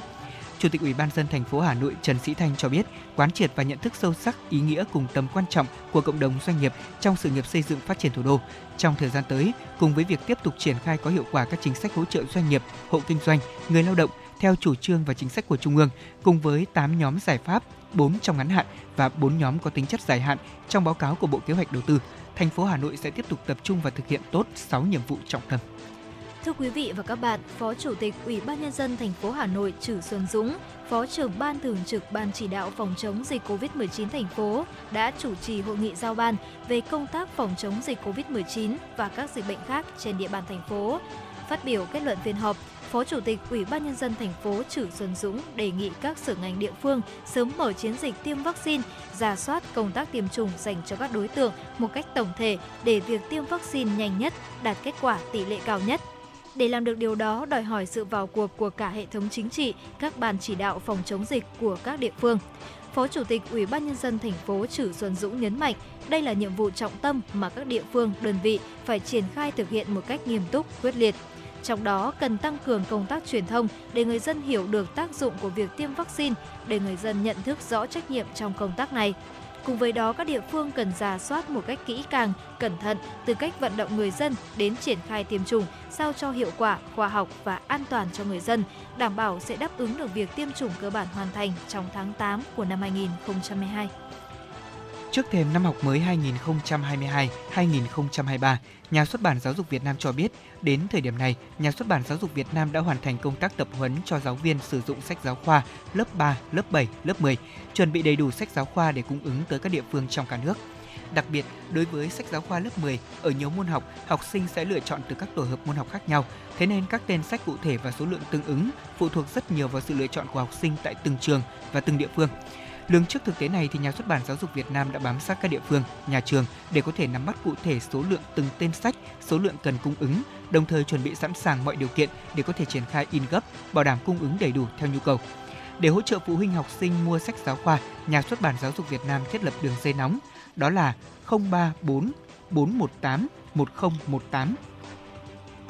Chủ tịch Ủy ban dân thành phố Hà Nội Trần Sĩ Thanh cho biết, quán triệt và nhận thức sâu sắc ý nghĩa cùng tầm quan trọng của cộng đồng doanh nghiệp trong sự nghiệp xây dựng phát triển thủ đô. Trong thời gian tới, cùng với việc tiếp tục triển khai có hiệu quả các chính sách hỗ trợ doanh nghiệp, hộ kinh doanh, người lao động theo chủ trương và chính sách của Trung ương, cùng với 8 nhóm giải pháp, 4 trong ngắn hạn và 4 nhóm có tính chất dài hạn trong báo cáo của Bộ Kế hoạch Đầu tư, thành phố Hà Nội sẽ tiếp tục tập trung và thực hiện tốt 6 nhiệm vụ trọng tâm. Thưa quý vị và các bạn, Phó Chủ tịch Ủy ban nhân dân thành phố Hà Nội Trử Xuân Dũng, Phó trưởng Ban Thường trực Ban chỉ đạo phòng chống dịch COVID-19 thành phố đã chủ trì hội nghị giao ban về công tác phòng chống dịch COVID-19 và các dịch bệnh khác trên địa bàn thành phố. Phát biểu kết luận phiên họp, Phó Chủ tịch Ủy ban nhân dân thành phố Trử Xuân Dũng đề nghị các sở ngành địa phương sớm mở chiến dịch tiêm vaccine, giả soát công tác tiêm chủng dành cho các đối tượng một cách tổng thể để việc tiêm vaccine nhanh nhất, đạt kết quả tỷ lệ cao nhất. Để làm được điều đó đòi hỏi sự vào cuộc của cả hệ thống chính trị, các ban chỉ đạo phòng chống dịch của các địa phương. Phó Chủ tịch Ủy ban nhân dân thành phố Trử Xuân Dũng nhấn mạnh, đây là nhiệm vụ trọng tâm mà các địa phương, đơn vị phải triển khai thực hiện một cách nghiêm túc, quyết liệt. Trong đó cần tăng cường công tác truyền thông để người dân hiểu được tác dụng của việc tiêm vaccine, để người dân nhận thức rõ trách nhiệm trong công tác này. Cùng với đó, các địa phương cần giả soát một cách kỹ càng, cẩn thận từ cách vận động người dân đến triển khai tiêm chủng sao cho hiệu quả, khoa học và an toàn cho người dân, đảm bảo sẽ đáp ứng được việc tiêm chủng cơ bản hoàn thành trong tháng 8 của năm 2022. Trước thềm năm học mới 2022-2023, Nhà xuất bản Giáo dục Việt Nam cho biết, đến thời điểm này, Nhà xuất bản Giáo dục Việt Nam đã hoàn thành công tác tập huấn cho giáo viên sử dụng sách giáo khoa lớp 3, lớp 7, lớp 10, chuẩn bị đầy đủ sách giáo khoa để cung ứng tới các địa phương trong cả nước. Đặc biệt, đối với sách giáo khoa lớp 10, ở nhiều môn học, học sinh sẽ lựa chọn từ các tổ hợp môn học khác nhau. Thế nên các tên sách cụ thể và số lượng tương ứng phụ thuộc rất nhiều vào sự lựa chọn của học sinh tại từng trường và từng địa phương. Lường trước thực tế này thì nhà xuất bản Giáo dục Việt Nam đã bám sát các địa phương, nhà trường để có thể nắm bắt cụ thể số lượng từng tên sách, số lượng cần cung ứng, đồng thời chuẩn bị sẵn sàng mọi điều kiện để có thể triển khai in gấp, bảo đảm cung ứng đầy đủ theo nhu cầu. Để hỗ trợ phụ huynh học sinh mua sách giáo khoa, nhà xuất bản Giáo dục Việt Nam thiết lập đường dây nóng, đó là 034 418 1018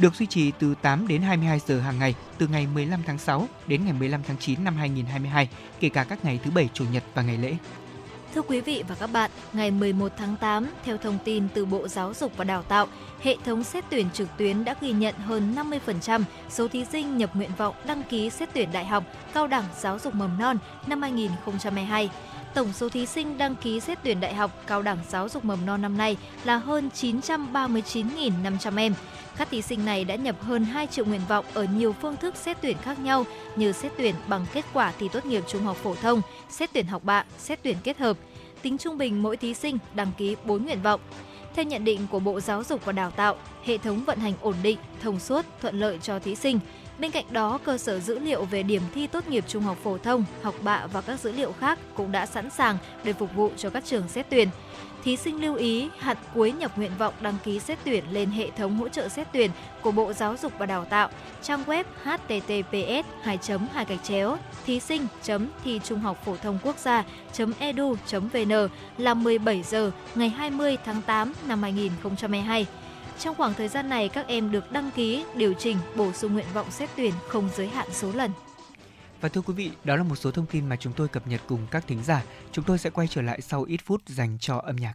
được duy trì từ 8 đến 22 giờ hàng ngày từ ngày 15 tháng 6 đến ngày 15 tháng 9 năm 2022, kể cả các ngày thứ bảy, chủ nhật và ngày lễ. Thưa quý vị và các bạn, ngày 11 tháng 8, theo thông tin từ Bộ Giáo dục và Đào tạo, hệ thống xét tuyển trực tuyến đã ghi nhận hơn 50% số thí sinh nhập nguyện vọng đăng ký xét tuyển đại học, cao đẳng giáo dục mầm non năm 2022. Tổng số thí sinh đăng ký xét tuyển đại học, cao đẳng giáo dục mầm non năm nay là hơn 939.500 em. Các thí sinh này đã nhập hơn 2 triệu nguyện vọng ở nhiều phương thức xét tuyển khác nhau như xét tuyển bằng kết quả thi tốt nghiệp trung học phổ thông, xét tuyển học bạ, xét tuyển kết hợp. Tính trung bình mỗi thí sinh đăng ký 4 nguyện vọng. Theo nhận định của Bộ Giáo dục và Đào tạo, hệ thống vận hành ổn định, thông suốt, thuận lợi cho thí sinh. Bên cạnh đó, cơ sở dữ liệu về điểm thi tốt nghiệp trung học phổ thông, học bạ và các dữ liệu khác cũng đã sẵn sàng để phục vụ cho các trường xét tuyển. Thí sinh lưu ý hạn cuối nhập nguyện vọng đăng ký xét tuyển lên hệ thống hỗ trợ xét tuyển của Bộ Giáo dục và Đào tạo, trang web https 2 2 gạch chéo thí sinh thi trung học phổ thông quốc gia edu vn là 17 giờ ngày 20 tháng 8 năm 2022. Trong khoảng thời gian này, các em được đăng ký, điều chỉnh, bổ sung nguyện vọng xét tuyển không giới hạn số lần. Và thưa quý vị, đó là một số thông tin mà chúng tôi cập nhật cùng các thính giả. Chúng tôi sẽ quay trở lại sau ít phút dành cho âm nhạc.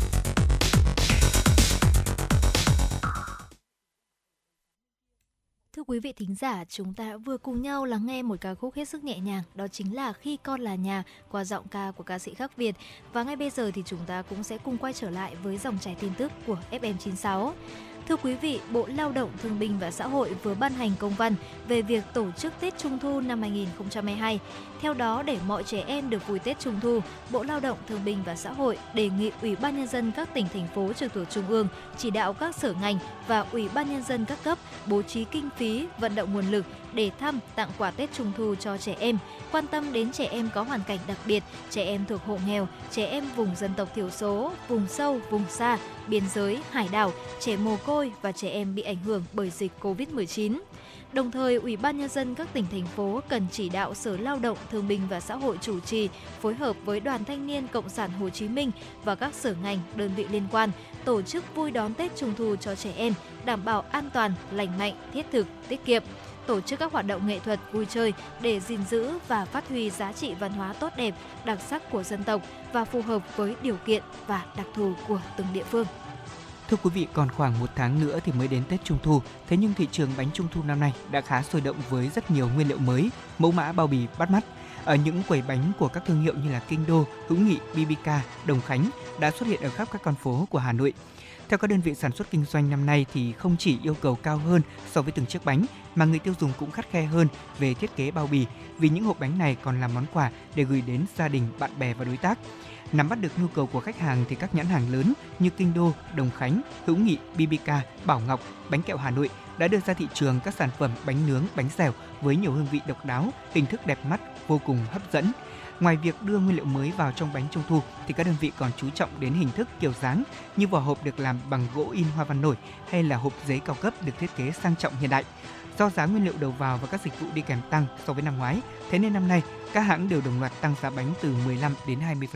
Thính giả, chúng ta đã vừa cùng nhau lắng nghe một ca khúc hết sức nhẹ nhàng, đó chính là Khi con là nhà qua giọng ca của ca sĩ Khắc Việt. Và ngay bây giờ thì chúng ta cũng sẽ cùng quay trở lại với dòng chảy tin tức của FM96. Thưa quý vị, Bộ Lao động Thương binh và Xã hội vừa ban hành công văn về việc tổ chức Tết Trung thu năm 2022. Theo đó, để mọi trẻ em được vui Tết Trung thu, Bộ Lao động Thương binh và Xã hội đề nghị Ủy ban nhân dân các tỉnh thành phố trực thuộc trung ương chỉ đạo các sở ngành và Ủy ban nhân dân các cấp bố trí kinh phí, vận động nguồn lực để thăm tặng quà Tết Trung thu cho trẻ em, quan tâm đến trẻ em có hoàn cảnh đặc biệt, trẻ em thuộc hộ nghèo, trẻ em vùng dân tộc thiểu số, vùng sâu, vùng xa, biên giới, hải đảo, trẻ mồ côi và trẻ em bị ảnh hưởng bởi dịch Covid-19. Đồng thời, Ủy ban nhân dân các tỉnh thành phố cần chỉ đạo Sở Lao động, Thương binh và Xã hội chủ trì phối hợp với Đoàn Thanh niên Cộng sản Hồ Chí Minh và các sở ngành, đơn vị liên quan tổ chức vui đón Tết Trung thu cho trẻ em, đảm bảo an toàn, lành mạnh, thiết thực, tiết kiệm tổ chức các hoạt động nghệ thuật vui chơi để gìn giữ và phát huy giá trị văn hóa tốt đẹp, đặc sắc của dân tộc và phù hợp với điều kiện và đặc thù của từng địa phương. Thưa quý vị, còn khoảng một tháng nữa thì mới đến Tết Trung Thu, thế nhưng thị trường bánh Trung Thu năm nay đã khá sôi động với rất nhiều nguyên liệu mới, mẫu mã bao bì bắt mắt. Ở những quầy bánh của các thương hiệu như là Kinh Đô, Hữu Nghị, BBK, Đồng Khánh đã xuất hiện ở khắp các con phố của Hà Nội. Theo các đơn vị sản xuất kinh doanh năm nay thì không chỉ yêu cầu cao hơn so với từng chiếc bánh mà người tiêu dùng cũng khắt khe hơn về thiết kế bao bì vì những hộp bánh này còn là món quà để gửi đến gia đình, bạn bè và đối tác. Nắm bắt được nhu cầu của khách hàng thì các nhãn hàng lớn như Kinh Đô, Đồng Khánh, Hữu Nghị, BBK, Bảo Ngọc, Bánh kẹo Hà Nội đã đưa ra thị trường các sản phẩm bánh nướng, bánh xèo với nhiều hương vị độc đáo, hình thức đẹp mắt, vô cùng hấp dẫn. Ngoài việc đưa nguyên liệu mới vào trong bánh trung thu thì các đơn vị còn chú trọng đến hình thức kiểu dáng như vỏ hộp được làm bằng gỗ in hoa văn nổi hay là hộp giấy cao cấp được thiết kế sang trọng hiện đại. Do giá nguyên liệu đầu vào và các dịch vụ đi kèm tăng so với năm ngoái, thế nên năm nay các hãng đều đồng loạt tăng giá bánh từ 15 đến 20%.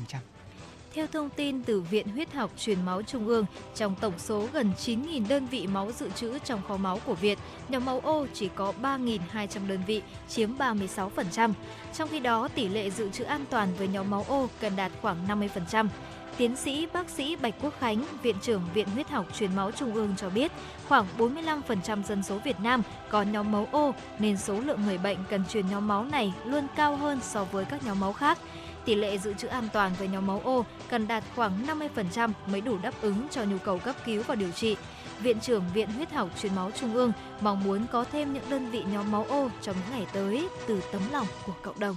Theo thông tin từ Viện Huyết học Truyền máu Trung ương, trong tổng số gần 9.000 đơn vị máu dự trữ trong kho máu của Việt, nhóm máu O chỉ có 3.200 đơn vị, chiếm 36%. Trong khi đó, tỷ lệ dự trữ an toàn với nhóm máu O cần đạt khoảng 50%. Tiến sĩ bác sĩ Bạch Quốc Khánh, Viện trưởng Viện Huyết học Truyền máu Trung ương cho biết, khoảng 45% dân số Việt Nam có nhóm máu O nên số lượng người bệnh cần truyền nhóm máu này luôn cao hơn so với các nhóm máu khác. Tỷ lệ dự trữ an toàn với nhóm máu O cần đạt khoảng 50% mới đủ đáp ứng cho nhu cầu cấp cứu và điều trị. Viện trưởng Viện Huyết học Truyền máu Trung ương mong muốn có thêm những đơn vị nhóm máu O trong những ngày tới từ tấm lòng của cộng đồng.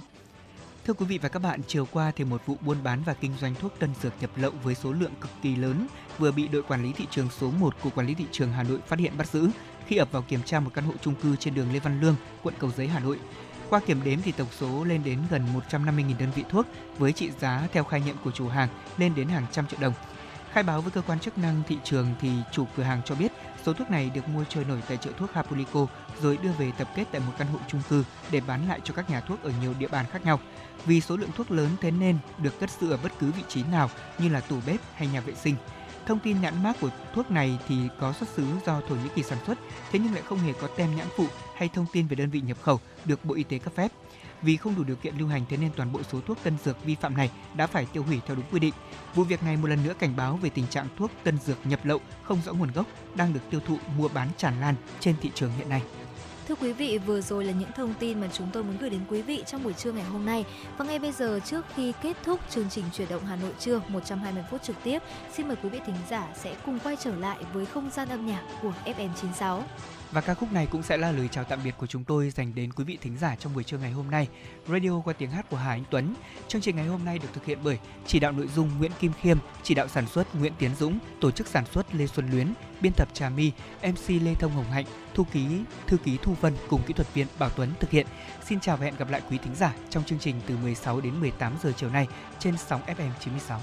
Thưa quý vị và các bạn, chiều qua thì một vụ buôn bán và kinh doanh thuốc tân dược nhập lậu với số lượng cực kỳ lớn vừa bị đội quản lý thị trường số 1 của quản lý thị trường Hà Nội phát hiện bắt giữ khi ập vào kiểm tra một căn hộ chung cư trên đường Lê Văn Lương, quận Cầu Giấy, Hà Nội. Qua kiểm đếm thì tổng số lên đến gần 150.000 đơn vị thuốc với trị giá theo khai nhận của chủ hàng lên đến hàng trăm triệu đồng. Khai báo với cơ quan chức năng thị trường thì chủ cửa hàng cho biết số thuốc này được mua trôi nổi tại chợ thuốc Hapulico rồi đưa về tập kết tại một căn hộ chung cư để bán lại cho các nhà thuốc ở nhiều địa bàn khác nhau. Vì số lượng thuốc lớn thế nên được cất giữ ở bất cứ vị trí nào như là tủ bếp hay nhà vệ sinh. Thông tin nhãn mác của thuốc này thì có xuất xứ do Thổ Nhĩ Kỳ sản xuất, thế nhưng lại không hề có tem nhãn phụ hay thông tin về đơn vị nhập khẩu được Bộ Y tế cấp phép. Vì không đủ điều kiện lưu hành thế nên toàn bộ số thuốc tân dược vi phạm này đã phải tiêu hủy theo đúng quy định. Vụ việc này một lần nữa cảnh báo về tình trạng thuốc tân dược nhập lậu không rõ nguồn gốc đang được tiêu thụ mua bán tràn lan trên thị trường hiện nay. Thưa quý vị, vừa rồi là những thông tin mà chúng tôi muốn gửi đến quý vị trong buổi trưa ngày hôm nay. Và ngay bây giờ trước khi kết thúc chương trình chuyển động Hà Nội trưa 120 phút trực tiếp, xin mời quý vị thính giả sẽ cùng quay trở lại với không gian âm nhạc của FM96. Và ca khúc này cũng sẽ là lời chào tạm biệt của chúng tôi dành đến quý vị thính giả trong buổi trưa ngày hôm nay. Radio qua tiếng hát của Hà Anh Tuấn. Chương trình ngày hôm nay được thực hiện bởi chỉ đạo nội dung Nguyễn Kim Khiêm, chỉ đạo sản xuất Nguyễn Tiến Dũng, tổ chức sản xuất Lê Xuân Luyến, biên tập Trà My, MC Lê Thông Hồng Hạnh, thư ký thư ký Thu Vân cùng kỹ thuật viên Bảo Tuấn thực hiện. Xin chào và hẹn gặp lại quý thính giả trong chương trình từ 16 đến 18 giờ chiều nay trên sóng FM 96.